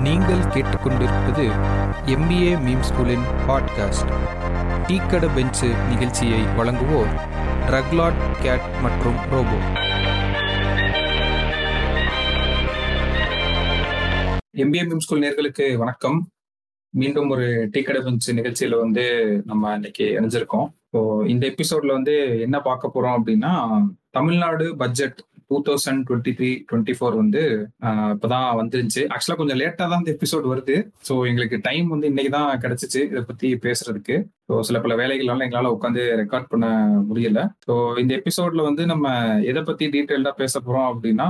நீங்கள் கேட்டுக்கொண்டிருப்பது MBA meme ஸ்கூலின் பாட்காஸ்ட் டீக்கட பெஞ்சு நிகழ்ச்சியை வழங்குவோர் ட்ரக்லாட் கேட் மற்றும் ரோபோ. எம்பிஏ மீம் ஸ்கூல் நேர்களுக்கு வணக்கம். மீண்டும் ஒரு டீக்கடை பெஞ்ச் நிகழ்ச்சியில வந்து நம்ம இன்னைக்கு இணைஞ்சிருக்கோம். இப்போ இந்த எபிசோட்ல வந்து என்ன பார்க்க போறோம் அப்படின்னா Tamil Nadu budget two thousand twenty three twenty four வந்து இப்போதான் வந்துருந்துச்சு. ஆக்சுவலா கொஞ்சம் லேட்டா தான் இந்த எபிசோட் வருது. ஸோ எங்களுக்கு டைம் வந்து இன்னைக்கு தான் கிடைச்சிச்சு இதை பத்தி பேசுறதுக்கு. ஸோ சில பல வேலைகளால எங்களால உட்காந்து ரெக்கார்ட் பண்ண முடியல. ஸோ இந்த எபிசோட்ல வந்து நம்ம எதை பத்தி டீட்டெயில்டா பேச போறோம் அப்படின்னா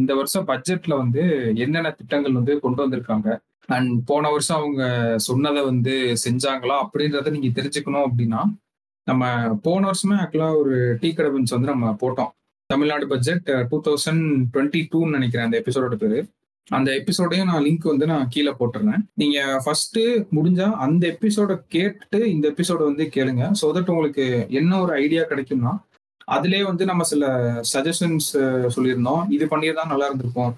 இந்த வருஷம் பட்ஜெட்ல வந்து என்னென்ன திட்டங்கள் வந்து கொண்டு வந்திருக்காங்க? அண்ட் போன வருஷம் அவங்க சொன்னதை வந்து செஞ்சாங்களா அப்படின்றத நீங்க தெரிஞ்சுக்கணும் அப்படின்னா நம்ம போன வருஷமே ஆக்சுவலா ஒரு டீ கடை பெஞ்ச் வந்து நம்ம போட்டோம். Tamil Nadu budget two thousand twenty டூன்னு நினைக்கிறேன் அந்த எபிசோடோட பேரு. அந்த எபிசோடையும் நான் லிங்க் வந்து நான் கீழே போட்டுறேன். நீங்க ஃபர்ஸ்ட் முடிஞ்சா அந்த எபிசோட கேட்டுட்டு இந்த எபிசோட வந்து கேளுங்க. ஸோ தட் உங்களுக்கு என்ன ஒரு ஐடியா கிடைக்கும்னா அதுலயே வந்து நம்ம சில சஜஷன்ஸ் சொல்லியிருந்தோம். இது பண்ணியிருந்தா நல்லா இருந்திருக்கும்.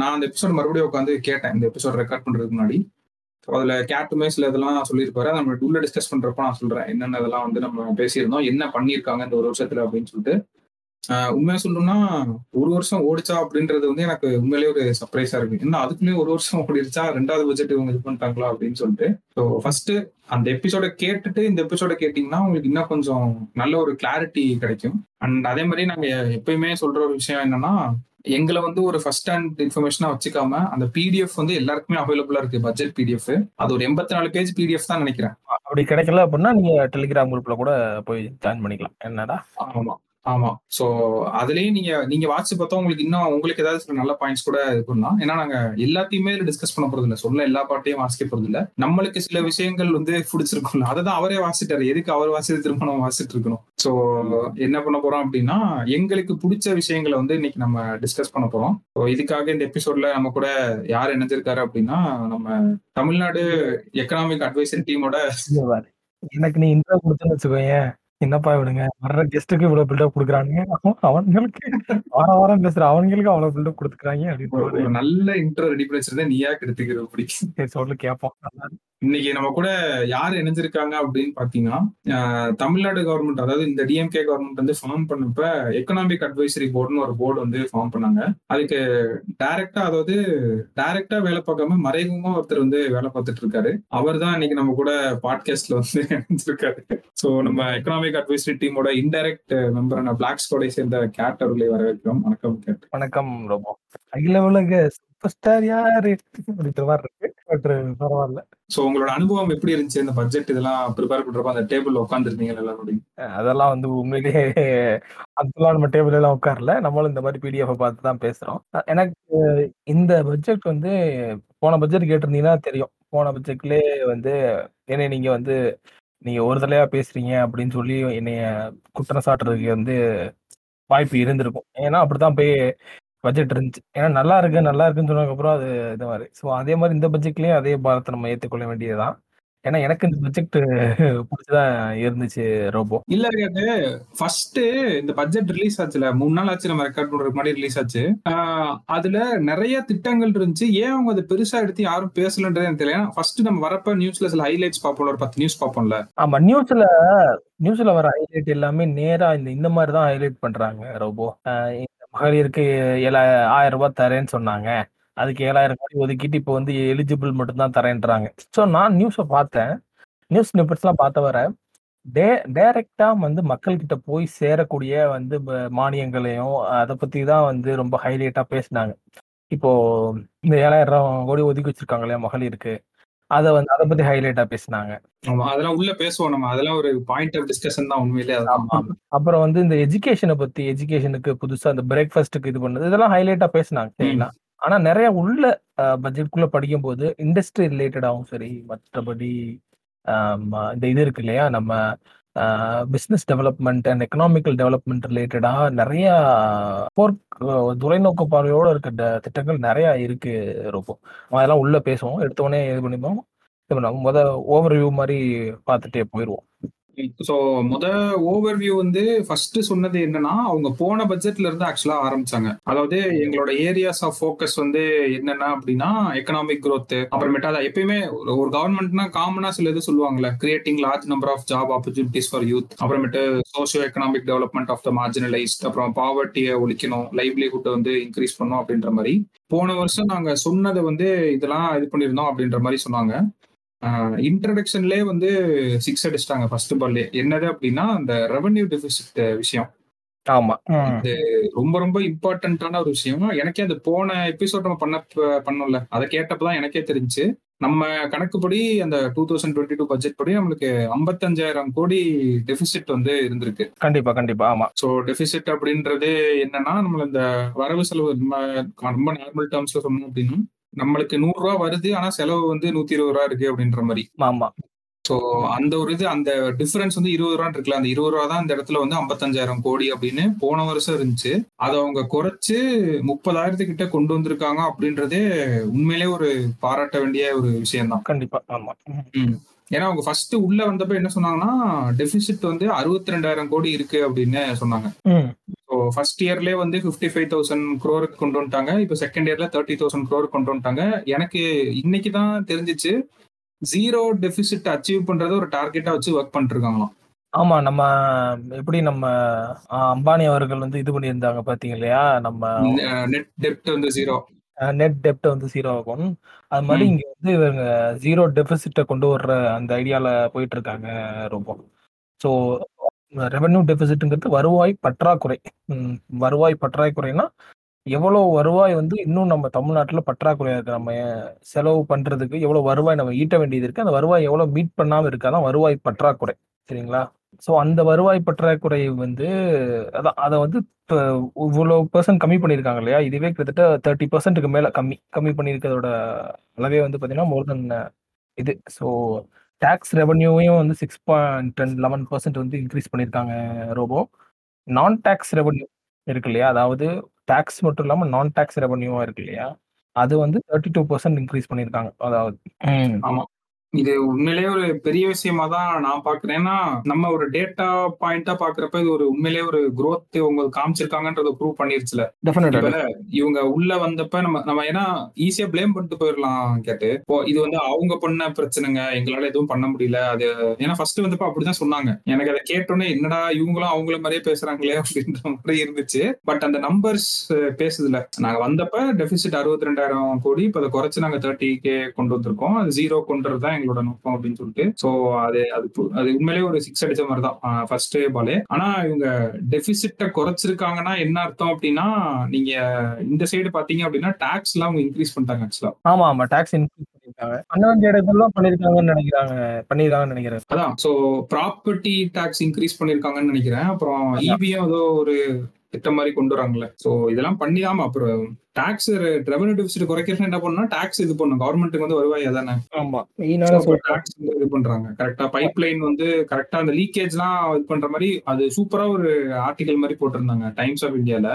நான் அந்த எபிசோட் மறுபடியும் உட்காந்து கேட்டேன். இந்த எபிசோட் ரெக்கார்ட் பண்றதுக்கு முன்னாடி. ஸோ அதுல கேட்டுமே சில இதெல்லாம் சொல்லியிருப்பாரு. நம்ம உள்ள டிஸ்கஸ் பண்றப்ப நான் சொல்றேன். என்னென்ன இதெல்லாம் வந்து நம்ம பேசியிருந்தோம். என்ன பண்ணியிருக்காங்க இந்த ஒரு வருஷத்துல அப்படின்னு சொல்லிட்டு. உண்மையா சொல்லணும்னா ஒரு வருஷம் ஓடிச்சா அப்படின்றது வந்து எனக்கு உண்மையிலேயே ஒரு சர்ப்ரைஸா இருக்கு. என்ன அதுக்குள்ளேயே ஒரு வருஷம் ஓடிடுச்சா ரெண்டாவது பட்ஜெட் இவங்க இது பண்ணிட்டாங்களா அப்படின்னு சொல்லிட்டு. ஸோ ஃபர்ஸ்ட் அந்த எபிசோட கேட்டுட்டு இந்த எபிசோட கேட்டீங்கன்னா உங்களுக்கு இன்னும் கொஞ்சம் நல்ல ஒரு கிளாரிட்டி கிடைக்கும். அண்ட் அதே மாதிரி நாங்க எப்பயுமே சொல்ற ஒரு விஷயம் என்னன்னா எங்களை வந்து ஒரு ஃபர்ஸ்ட் ஹேண்ட் இன்ஃபர்மேஷனா வச்சுக்காம அந்த பிடிஎஃப் வந்து எல்லாருக்குமே அவைலபிளா இருக்கு பட்ஜெட் பிடிஎஃப் அது ஒரு எண்பத்தி நாலு பேஜ் பிடிஎஃப் தான் நினைக்கிறேன். அப்படி கிடைக்கல அப்படின்னா நீங்க டெலிகிராம் குரூப்ல கூட போய் ஜாயின் பண்ணிக்கலாம். என்னடா? ஆமா. ஆமா. சோ அதுலயும் நீங்க நீங்க வாட்ச் பார்த்தா உங்களுக்கு இன்னும் உங்களுக்கு ஏதாவது சில நல்ல பாயிண்ட்ஸ் கூட இது பண்ணலாம் ஏன்னா நாங்க எல்லாத்தையுமே டிஸ்கஸ் பண்ண போறது இல்ல சொல்ல எல்லா பாட்டையும் வாசிக்க போறது இல்ல நம்மளுக்கு சில விஷயங்கள் வந்து பிடிச்சிருக்கும்ல அதை தான் அவரே வாசிட்டாரு எதுக்கு அவர் வாசித்து திரும்ப நம்ம வாசிட்டு இருக்கணும்? சோ என்ன பண்ண போறோம் அப்படின்னா எங்களுக்கு பிடிச்ச விஷயங்களை வந்து இன்னைக்கு நம்ம டிஸ்கஸ் பண்ண போறோம். ஸோ இதுக்காக இந்த எபிசோட்ல நம்ம கூட யார் இணைஞ்சிருக்காரு அப்படின்னா நம்ம தமிழ்நாடு எக்கனாமிக் அட்வைசரி டீமோட எனக்கு நீ இன்ட்ரோ கொடுத்துன்னு வச்சுக்கோங்க என்னப்பா இவனுங்க? வர்ற கெஸ்ட்டுக்கு இவ்வளவு பில்டப் கொடுக்குறானுங்க. அவன் அவனுங்களுக்கு வாரம் வாரம் பேசுற அவனுங்களுக்கு அவ்வளவு பில்டப் கொடுத்துக்கிறாங்க அப்படின்னு நல்ல இன்ட்ரோ ரெடி பண்ணி வச்சிருந்தா நீயா கெடுத்துக்கிற பிடிக்கும். சரி சொல்லு கேட்போம். இன்னைக்கு நம்ம கூட யார் இணைஞ்சிருக்காங்க அப்படின்னு பாத்தீங்கன்னா தமிழ்நாடு கவர்மெண்ட் அதாவது இந்த டிஎம்கே கவர்மெண்ட் வந்து ஃபார்ம் பண்ணப்ப எக்கனாமிக் அட்வைசரி போர்டுன்னு ஒரு போர்டு வந்து ஃபார்ம் பண்ணாங்க. அதுக்கு டைரக்டா அதாவது டைரக்டா வேலை பார்க்காம மறைமுகமா ஒருத்தர் வந்து வேலை பார்த்துட்டு இருக்காரு. அவர் தான் இன்னைக்கு நம்ம கூட பாட்காஸ்ட்ல வந்து இணைஞ்சிருக்காரு. ஸோ நம்ம எக்கனாமிக் அட்வைசரி டீமோட இன்டைரக்ட் மெம்பரான பிளாக் ஸ்கோடை சேர்ந்த கேட் அவர்களை வரவேற்கிறோம். வணக்கம் கேட் வணக்கம் ரொம்ப அகில உலக சூப்பர் ஸ்டார் யாரு? அப்படின்ற மாதிரி இருக்கு. பரவாயில்ல. ஸோ உங்களோட அனுபவம் எப்படி இருந்துச்சு? இந்த பட்ஜெட் இதெல்லாம் ப்ரிப்பேர் பண்றப்ப அந்த டேபிள் உட்காந்துருந்தீங்க எல்லாரும் அதெல்லாம் வந்து உண்மையிலேயே அதுக்கெல்லாம் நம்ம டேபிள் எல்லாம் உட்காரல நம்மளும் இந்த மாதிரி பிடிஎஃப் பார்த்து தான் பேசுறோம். எனக்கு இந்த பட்ஜெட் வந்து போன பட்ஜெட் கேட்டிருந்தீங்கன்னா தெரியும். போன பட்ஜெட்லேயே வந்து என்னை நீங்க வந்து நீங்க ஒரு தலையா பேசுறீங்க அப்படின்னு சொல்லி என்னைய குற்றம் சாட்டுறதுக்கு வந்து வாய்ப்பு இருந்திருக்கும். ஏன்னா அப்படித்தான் போய் பட்ஜெட் இருந்துச்சு. ஏன்னா நல்லா இருக்கு நல்லா இருக்குன்னு சொன்னதுக்கப்புறம் அது இது மாதிரி. ஸோ அதே மாதிரி இந்த பட்ஜெட்லயும் அதே பாரத்தை நம்ம ஏற்றுக்கொள்ள வேண்டியதுதான். ஏன்னா எனக்கு இந்த பட்ஜெட் பிடிச்சதான் இருந்துச்சு ரோபோ. இல்ல கேட்டு ஃபர்ஸ்ட் இந்த பட்ஜெட் ரிலீஸ் ஆச்சுல. மூணு நாள் ஆச்சு நம்ம ரெக்கார்ட் பண்றதுக்கு முன்னாடி ரிலீஸ் ஆச்சு. ஆஹ் அதுல நிறைய திட்டங்கள் இருந்துச்சு. ஏன் அவங்க அதை பெருசா எடுத்து யாரும் பேசலன்றது எனக்கு தெரியல. ஃபர்ஸ்ட் நம்ம வரப்ப நியூஸ்ல சில ஹைலைட்ஸ் பார்ப்போம்ல ஒரு பத்து நியூஸ் பார்ப்போம்ல. ஆமா நியூஸ்ல நியூஸ்ல வர ஹைலைட் எல்லாமே நேரா இந்த இந்த மாதிரி தான் ஹைலைட் பண்றாங்க ரோபோ. இந்த மகளிருக்கு ஏழா ஆயிரம் ரூபாய் தரேன்னு சொன்னாங்க. அதுக்கு ஏழாயிரம் கோடி ஒதுக்கிட்டு இப்போ வந்து எலிஜிபிள் மட்டும் தான் தரேன்றாங்க. ஸோ நான் நியூஸை பார்த்தேன். நியூஸ் ஸ்னிப்பட்ஸ்லாம் பார்த்த வர டே டைரக்டா வந்து மக்கள்கிட்ட போய் சேரக்கூடிய வந்து ப- மானியங்களையும் அதை பத்தி தான் வந்து ரொம்ப ஹைலைட்டா பேசினாங்க. இப்போ இந்த ஏழாயிரம் கோடி ஒதுக்கி வச்சிருக்காங்க இல்லையா மகளிருக்கு. அதை வந்து அதை பத்தி ஹைலைட்டா பேசினாங்க. ஆமா அதெல்லாம் உள்ள பேசுவோம் நம்ம. அதெல்லாம் ஒரு பாயிண்ட் ஆஃப் டிஸ்கஷன் தான் உண்மையிலே அப்புறம் வந்து இந்த எஜுகேஷனை பத்தி எஜுகேஷனுக்கு புதுசா இந்த பிரேக்ஃபாஸ்ட்டுக்கு இது பண்ணது இதெல்லாம் ஹைலைட்டா பேசினாங்க சரிங்களா? ஆனா நிறைய உள்ள பட்ஜெட்குள்ள படிக்கும் போது இண்டஸ்ட்ரி ரிலேட்டடாகவும் சரி மற்றபடி இந்த இது இருக்கு இல்லையா? நம்ம business development and economical development ரிலேட்டடா நிறைய போர் தொலைநோக்கு பார்வையோட இருக்க திட்டங்கள் நிறைய இருக்கு இருக்கும் அதெல்லாம் உள்ள பேசுவோம் எடுத்த உடனே இது பண்ணிப்போம் இது பண்ணுவோம். முத ஓவர் வியூ மாதிரி பார்த்துட்டே போயிடுவோம் ஸோ முத ஓவர்வியூ வந்து ஃபர்ஸ்ட் சொன்னது என்னன்னா அவங்க போன பட்ஜெட்ல இருந்து ஆக்சுவலா ஆரம்பிச்சாங்க. அதாவது எங்களோட ஏரியாஸ் ஆஃப் ஃபோக்கஸ் வந்து என்னென்ன அப்படின்னா எக்கனாமிக் க்ரோத் அப்புறமேட்டா அதை எப்பயுமே ஒரு- ஒரு கவர்மெண்ட்னா காமனா சில இது சொல்லுவாங்கல்ல creating large number of job opportunities for youth அப்புறமேட்டு socio economic development of the marginalised அப்புறம் பாவர்ட்டியை ஒழிக்கணும் லைவ்லிஹுட் வந்து இன்க்ரீஸ் பண்ணும் அப்படின்ற மாதிரி. போன வருஷம் நாங்க சொன்னதை வந்து இதெல்லாம் இது பண்ணியிருந்தோம் அப்படின்ற மாதிரி சொன்னாங்க. இன்ட்ரடக்ஷன்லேயே வந்து சிக்ஸ் அடிச்சிட்டாங்க ஃபர்ஸ்ட் பால்லே என்னது அப்படின்னா அந்த ரெவன்யூ டெபிசிட் விஷயம். ஆமா. ம். ரொம்ப ரொம்ப இம்பார்ட்டன்டான ஒரு விஷயம். எனக்கே அது போன எபிசோட் நம்ம பண்ண பண்ணோம்ல. அதை கேட்டப்பதான் எனக்கே தெரிஞ்சு. நம்ம கணக்குப்படி அந்த two thousand twenty two budget படி நம்மளுக்கு ஐம்பத்தஞ்சாயிரம் கோடி டெபிசிட் வந்து இருந்திருக்கு. கண்டிப்பா கண்டிப்பா. ஆமா. ஸோ டெபிசிட் அப்படின்றது என்னன்னா நம்ம இந்த வரவு செலவு நம்ம ரொம்ப நார்மல் டேர்ம்ஸ்ல சொன்னோம் அப்படின்னா நம்மளுக்கு நூறு ரூபா வருது ஆனா செலவு வந்து நூத்தி இருபது ரூபா இருக்கு அப்படின்ற மாதிரி. ஆமா. ஸோ அந்த ஒரு இது அந்த டிஃபரன்ஸ் வந்து இருபது ரூபா இருக்குல்ல அந்த இருபது ரூபா தான் இந்த இடத்துல வந்து ஐம்பத்தஞ்சாயிரம் கோடி அப்படின்னு போன வருஷம் இருந்துச்சு. அதை அவங்க குறைச்சு முப்பதாயிரத்துக்கிட்ட கொண்டு வந்திருக்காங்க அப்படின்றதே உண்மையிலே ஒரு பாராட்ட வேண்டிய ஒரு விஷயம் தான் கண்டிப்பா ஆமா. ஏன்னா அவங்க ஃபர்ஸ்ட் உள்ள வந்தப்ப என்ன சொன்னாங்கன்னா டெபிசிட் வந்து அறுபத்தி ரெண்டாயிரம் கோடி இருக்கு அப்படின்னு சொன்னாங்க. ஸோ ஃபர்ஸ்ட் இயர்லேயே வந்து ஃபிஃப்டி ஃபைவ் தௌசண்ட் க்ரோருக்கு கொண்டு வந்துட்டாங்க. இப்போ செகண்ட் இயர்ல தேர்ட்டி தௌசண்ட் க்ரோருக்கு கொண்டு வந்துட்டாங்க. எனக்கு இன்னைக்கு தான் தெரிஞ்சிச்சு ஜீரோ டெபிசிட் அச்சீவ் பண்றது ஒரு டார்கெட்டா வச்சு ஒர்க் பண்ணிட்டு இருக்காங்களாம் ஆமா நம்ம எப்படி நம்ம அம்பானி அவர்கள் வந்து இது பண்ணியிருந்தாங்க பாத்தீங்க இல்லையா? நம்ம நெட் டெப்ட் வந்து ஜீரோ நெட் டெப்ட் வந்து ஜீரோ ஆகும். அது மாதிரி ம். இங்க வந்து இவங்க ஜீரோ டெபிசிட்டை கொண்டு வர்ற அந்த ஐடியால போயிட்டு இருக்காங்க ரொம்ப ஸோ ரெவென்யூ டெபிசிட்ங்கிறது வருவாய் பற்றாக்குறை. ம், வருவாய் பற்றாக்குறைனா எவ்வளவு வருவாய் வந்து இன்னும் நம்ம தமிழ்நாட்டுல பற்றாக்குறையா இருக்கு. நம்ம செலவு பண்றதுக்கு எவ்வளவு வருவாய் நம்ம ஈட்ட வேண்டியது இருக்கு. அந்த வருவாய் எவ்வளவு மீட் பண்ணாம இருக்காதான் வருவாய் பற்றாக்குறை. சரிங்களா? ஸோ அந்த வருவாய் பற்றாக்குறை வந்து அதான் அதை வந்து இப்போ இவ்வளோ பர்சன்ட் கம்மி பண்ணியிருக்காங்க இல்லையா? இதுவே கிட்டத்தட்ட தேர்ட்டி பர்சன்ட்டுக்கு மேலே கம்மி கம்மி பண்ணியிருக்கிறதோட அளவே வந்து பார்த்தீங்கன்னா மோர் தென் இது. ஸோ டேக்ஸ் ரெவன்யூவையும் வந்து six point ten eleven percent வந்து இன்க்ரீஸ் பண்ணியிருக்காங்க ரோபோ. நான் டேக்ஸ் ரெவன்யூ இருக்கு இல்லையா? அதாவது டேக்ஸ் மட்டும் இல்லாமல் நான் டேக்ஸ் ரெவன்யூவாக இருக்கு இல்லையா? அது வந்து தேர்ட்டி டூ பர்சன்ட் இன்க்ரீஸ் பண்ணியிருக்காங்க. அதாவது ஆமாம் இது உண்மையிலேயே ஒரு பெரிய விஷயமா தான் நான் பாக்குறேன் ஏன்னா நம்ம ஒரு டேட்டா பாயிண்டா பாக்குறப்ப இது ஒரு உண்மையிலேயே ஒரு growth உங்களுக்கு காமிச்சிருக்காங்கன்றத ப்ரூவ் பண்ணிருச்சுல. இவங்க உள்ள வந்தப்ப நம்ம நம்ம ஏன்னா ஈஸியா ப்ளேம் பண்ணிட்டு போயிடலாம் கேட்டு. இது வந்து அவங்க பண்ண பிரச்சனைங்க எங்களால எதுவும் பண்ண முடியல. அது ஏன்னா ஃபர்ஸ்ட் வந்தப்ப அப்படிதான் சொன்னாங்க. எனக்கு அதை கேட்டோன்னே என்னடா இவங்களும் அவங்கள மாதிரியே பேசுறாங்களே? அப்படின்ற மாதிரி இருந்துச்சு. பட் அந்த நம்பர்ஸ் பேசுதுல. நாங்க வந்தப்ப டெபிசிட் அறுபத்தி ரெண்டாயிரம் கோடி இப்ப அதை குறைச்சு நாங்க தேர்ட்டி கே கொண்டு வந்திருக்கோம். அது ஜீரோ கொண்டுறது தான் எங்களோட நோக்கம் அப்படின்னு சொல்லிட்டு. சோ அது அது அது உண்மையிலேயே ஒரு சிக்ஸ் அடிச்ச மாதிரி தான் ஃபர்ஸ்ட் பாலே ஆனா இவங்க டெபிசிட்ட குறைச்சிருக்காங்கன்னா என்ன அர்த்தம் அப்படின்னா நீங்க இந்த சைடு பாத்தீங்க அப்படின்னா டாக்ஸ் எல்லாம் அவங்க இன்க்ரீஸ் பண்ணிட்டாங்க ஆக்சுவலா ஆமா ஆமா டாக்ஸ் இன்க்ரீஸ் பண்ணிருக்காங்க பண்ண வேண்டிய பண்ணிருக்காங்கன்னு நினைக்கிறாங்க பண்ணிருக்காங்கன்னு நினைக்கிறேன். அதான். சோ ப்ராப்பர்ட்டி டாக்ஸ் இன்க்ரீஸ் பண்ணிருக்காங்கன்னு நினைக்கிறேன். அப்புறம் இபியும் ஏதோ ஒரு திட்டம் மாதிரி கொண்டு வராங்கல்ல. சோ இதெல்லாம் பண்ணிடாம அப்புறம் டாக்ஸ் ரெவன்யூ டெபிசிட் குறைக்கிறது என்ன பண்ணா டாக்ஸ் இது பண்ணும் கவர்மெண்ட்டுக்கு வந்து வருவாய் அதானே? ஆமா. டாக்ஸ் வந்து இது பண்றாங்க. கரெக்டா பைப் லைன் வந்து கரெக்டா அந்த லீக்கேஜ்லாம் இது பண்ற மாதிரி அது சூப்பரா ஒரு ஆர்டிகல் மாதிரி போட்டிருந்தாங்க. டைம்ஸ் ஆஃப் இந்தியால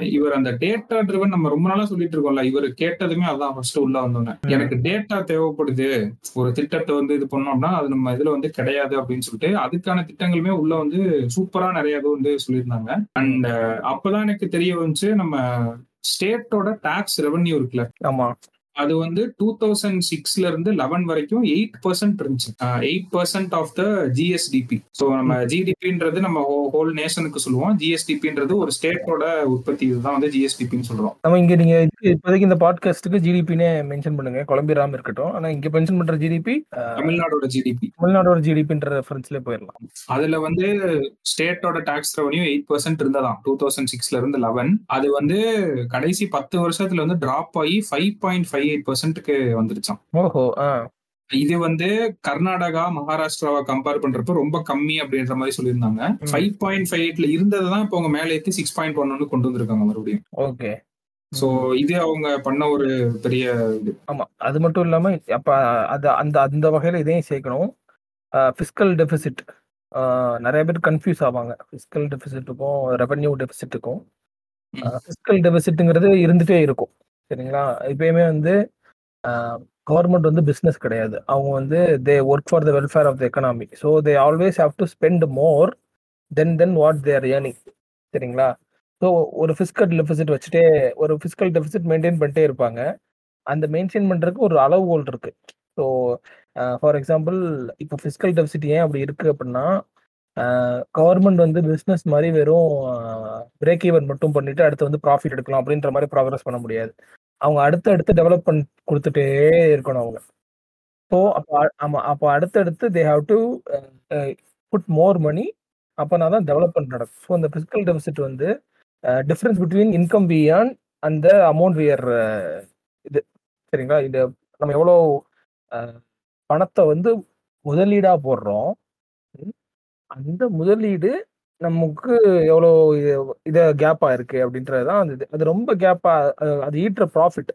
இவர் அந்த டேட்டா ட்ரிவன் நம்ம ரொம்ப நாளா சொல்லிட்டு இருக்கோம்ல இவர் கேட்டதுமே அதான் ஃபர்ஸ்ட் உள்ள வந்தோன்னே. எனக்கு டேட்டா தேவைப்படுது ஒரு திட்டத்தை வந்து இது பண்ணோம்னா அது நம்ம இதுல வந்து கிடையாது அப்படின்னு சொல்லிட்டு அதுக்கான திட்டங்களுமே உள்ள வந்து சூப்பரா நிறைய இது வந்து சொல்லியிருந்தாங்க. அண்ட் அப்பதான் எனக்கு தெரிய வந்துச்சு நம்ம ஸ்டேட்டோட டாக்ஸ் ரெவன்யூ இருக்குல்ல. ஆமா. அது வந்து டூ தௌசண்ட் சிக்ஸ்ல இருந்து லெவன் வரைக்கும் எயிட் பர்சன்ட் இருந்துச்சு. Eight percent of the GSDP so நம்ம ஜிடிபின்றது நம்ம ஹோல் நேஷனுக்கு சொல்லுவோம். ஜிஎஸ்டிபின்றது ஒரு ஸ்டேட்டோட உற்பத்தி இதுதான் வந்து ஜிஎஸ்டிபின்னு சொல்றோம். நம்ம இங்க நீங்க இப்போதைக்கு இந்த பாட்காஸ்ட்டுக்கு ஜிடிபினே மென்ஷன் பண்ணுங்க. குழம்பிராம இருக்கட்டும். ஆனா இங்க மென்ஷன் பண்ற ஜிடிபி தமிழ்நாடோட ஜிடிபி தமிழ்நாடோட ஜிடிபின்ற ரெஃபரன்ஸ்ல போயிடலாம் அதுல வந்து ஸ்டேட்டோட டாக்ஸ் ரெவன்யூ எயிட் பர்சன்ட் இருந்ததாம். டூ தௌசண்ட் சிக்ஸ்ல இருந்து லெவன் அது வந்து கடைசி பத்து வருஷத்துல வந்து டிராப் ஆகி ஃபைவ் பாயிண்ட் ஃபைவ் எயிட் பர்சன்ட்டுக்கு வந்துருச்சாம். ஓஹோ இது வந்து கர்நாடகா மகாராஷ்டிராவை கம்பேர் பண்றப்ப ரொம்ப கம்மி அப்படின்ற மாதிரி சொல்லியிருந்தாங்க. ஃபைவ் பாயிண்ட் ஃபைவ் எயிட்ல இருந்ததை தான் இப்போ அவங்க மேலே ஏற்றி சிக்ஸ் பாயிண்ட் ஒன்னு கொண்டு வந்திருக்காங்க மறுபடியும். ஓகே. சோ இது அவங்க பண்ண ஒரு பெரிய இது. ஆமா அது மட்டும் இல்லாம அப்ப அது அந்த அந்த வகையில இதையும் சேர்க்கணும். ஃபிஸ்கல் டெபிசிட் நிறைய பேர் கன்ஃபியூஸ் ஆவாங்க. ஃபிஸ்கல் டெபிசிட்டுக்கும் ரெவன்யூ டெபிசிட்டுக்கும். ஃபிஸ்கல் டெபிசிட்டுங்கிறது இருந்துட்டே இருக்கும். சரிங்களா? இப்பயுமே வந்து கவர்மெண்ட் வந்து பிஸ்னஸ் கிடையாது. அவங்க வந்து they work for the welfare of the economy so they always have to spend more than than what they're earning சரிங்களா? ஸோ ஒரு ஃபிஸ்கல் டெபிசிட் வச்சுட்டே ஒரு ஃபிஸ்கல் டெபிசிட் மெயின்டைன் பண்ணிட்டே இருப்பாங்க. அந்த மெயின்டைன் பண்ணுறதுக்கு ஒரு அளவுகோல் இருக்கு. ஸோ ஃபார் எக்ஸாம்பிள் இப்போ ஃபிஸ்கல் டெபிசிட் ஏன் அப்படி இருக்கு அப்படின்னா கவர்மெண்ட் வந்து பிஸ்னஸ் மாதிரி வெறும் பிரேக் ஈவன் மட்டும் பண்ணிட்டு அடுத்து வந்து ப்ராஃபிட் எடுக்கலாம் அப்படின்ற மாதிரி ப்ராக்ரஸ் பண்ண முடியாது. அவங்க அடுத்து அடுத்து டெவலப் பண்ணி கொடுத்துட்டே இருக்கணும் அவங்க. ஸோ அப்போ ஆமாம் அப்போ அடுத்தடுத்து they have to put more money அப்போனா தான் டெவலப்மெண்ட் நடக்கும். ஸோ அந்த பிசிக்கல் டெபிசிட் வந்து difference between income we earn அந்த அமௌண்ட் வியர் இது. சரிங்களா? இது நம்ம எவ்வளோ பணத்தை வந்து முதலீடாக போடுறோம் அந்த முதலீடு நமக்கு எவ்வளோ இதை கேப்பா இருக்கு அப்படின்றது தான் அது அது ரொம்ப கேப்பா அது ஈட்டுற ப்ராஃபிட்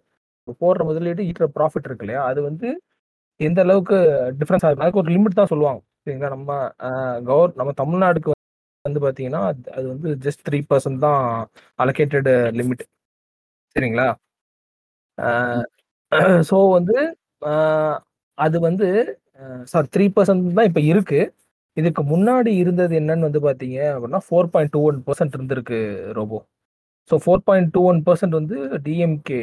போடுற முதலீடு ஈட்டுற ப்ராஃபிட் இருக்கு இல்லையா? அது வந்து எந்த அளவுக்கு டிஃப்ரென்ஸ் ஆகும் அதுக்கு ஒரு லிமிட் தான் சொல்லுவாங்க. சரிங்களா? நம்ம கவர் நம்ம தமிழ்நாடுக்கு வந்து பார்த்தீங்கன்னா அது வந்து ஜஸ்ட் த்ரீ பர்சன்ட் தான் அலோகேட்டட் லிமிட் சரிங்களா? ஸோ வந்து அது வந்து சார் த்ரீ பர்சன்ட் தான் இப்போ இருக்கு. இதுக்கு முன்னாடி இருந்தது என்னன்னு வந்து பார்த்தீங்க அப்படின்னா four point two one percent இருந்திருக்கு Robo. So four point two one percent வந்து டிஎம்கே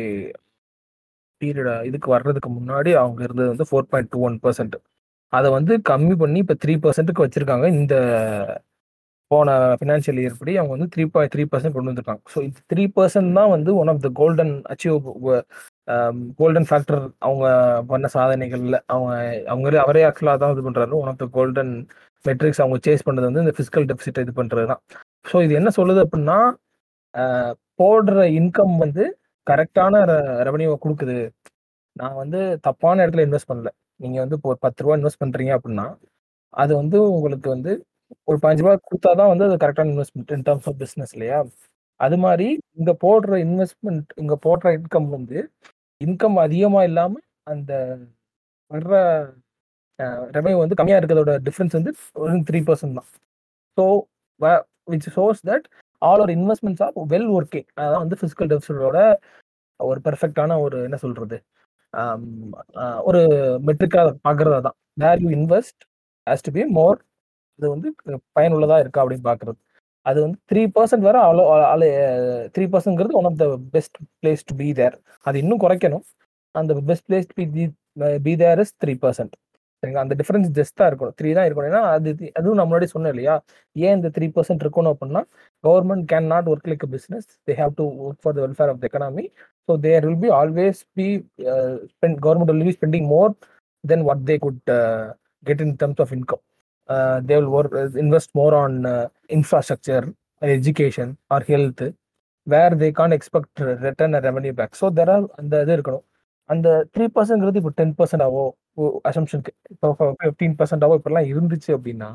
பீரியடா இதுக்கு வர்றதுக்கு முன்னாடி அவங்க இருந்தது வந்து four point two one percent அதை வந்து கம்மி பண்ணி இப்போ த்ரீ பர்சன்ட்டுக்கு வச்சிருக்காங்க. இந்த போன ஃபினான்ஷியல் இயர் படி அவங்க வந்து த்ரீ பாயிண்ட் த்ரீ பர்சன்ட் கொண்டு வந்திருக்காங்க. ஸோ இந்த த்ரீ பர்சன்ட் தான் வந்து one of the golden achieve golden factor அவங்க பண்ண சாதனைகள்ல. அவங்க அவங்க அவரே ஆக்சுவலாக தான் இது பண்றாரு. One of the golden metrics அவங்க சேஸ் பண்ணது வந்து இந்த ஃபிசிக்கல் டெபிசிட் இது பண்றது தான் ஸோ இது என்ன சொல்லுது அப்படின்னா போடுற இன்கம் வந்து கரெக்டான ரெவன்யூவை கொடுக்குது. நான் வந்து தப்பான இடத்துல இன்வெஸ்ட் பண்ணல. நீங்கள் வந்து இப்போ ஒரு பத்து ரூபா இன்வெஸ்ட் பண்ணுறீங்க அப்படின்னா அது வந்து உங்களுக்கு வந்து ஒரு பாஞ்சு ரூபா கொடுத்தா தான் வந்து அது கரெக்டான investment in terms of business இல்லையா? அது மாதிரி இங்கே போடுற இன்வெஸ்ட்மெண்ட் இங்கே போடுற இன்கம் வந்து இன்கம் அதிகமாக இல்லாமல் அந்த வர்ற ரெவன்யூ வந்து கம்மியாக இருக்கிறதோட டிஃப்ரென்ஸ் வந்து ஒரு த்ரீ பர்சன்ட் தான். So which shows that all ஒரு இன்வெஸ்ட்மெண்ட்ஸ் ஆஃப் வெல் ஒர்க்கிங் அதான் வந்து ஃபிசிக்கல் டெபிசிட்டோட ஒரு பெர்ஃபெக்டான ஒரு என்ன சொல்றது? ஒரு மெட்ரிக்காக பார்க்கறது தான். Where you invest has to be more இது வந்து பயனுள்ளதாக இருக்கா அப்படின்னு பார்க்குறது அது வந்து த்ரீ பர்சன்ட் வர அவ்வளோ three பர்சன்ட்ங்கிறது one of the best place to be there அது இன்னும் குறைக்கணும். அந்த best place be be there is three percent சரிங்களா? அந்த டிஃபரன்ஸ் ஜஸ்ட் தான் இருக்கணும். த்ரீ தான் இருக்கணும். ஏன்னா அது அதுவும் நம்ம முன்னாடி சொன்னோம் இல்லையா? ஏன் இந்த த்ரீ பர்சன்ட் இருக்கணும் அப்படின்னா government can not work like business they have to work for the welfare of the economy so there will be always be spend government will be spending more than what they could get in terms of income they will work invest more on infrastructure education or health where they can expect return revenue back so there are அந்த இது இருக்கணும். அந்த three பர்சன்ட்ங்கிறது இப்போ ten percent ஆகும் அசம்ஷனுக்கு இப்போ fifteen பர்சன்டாவோ இப்படிலாம் இப்பெல்லாம் இருந்துச்சு அப்படின்னா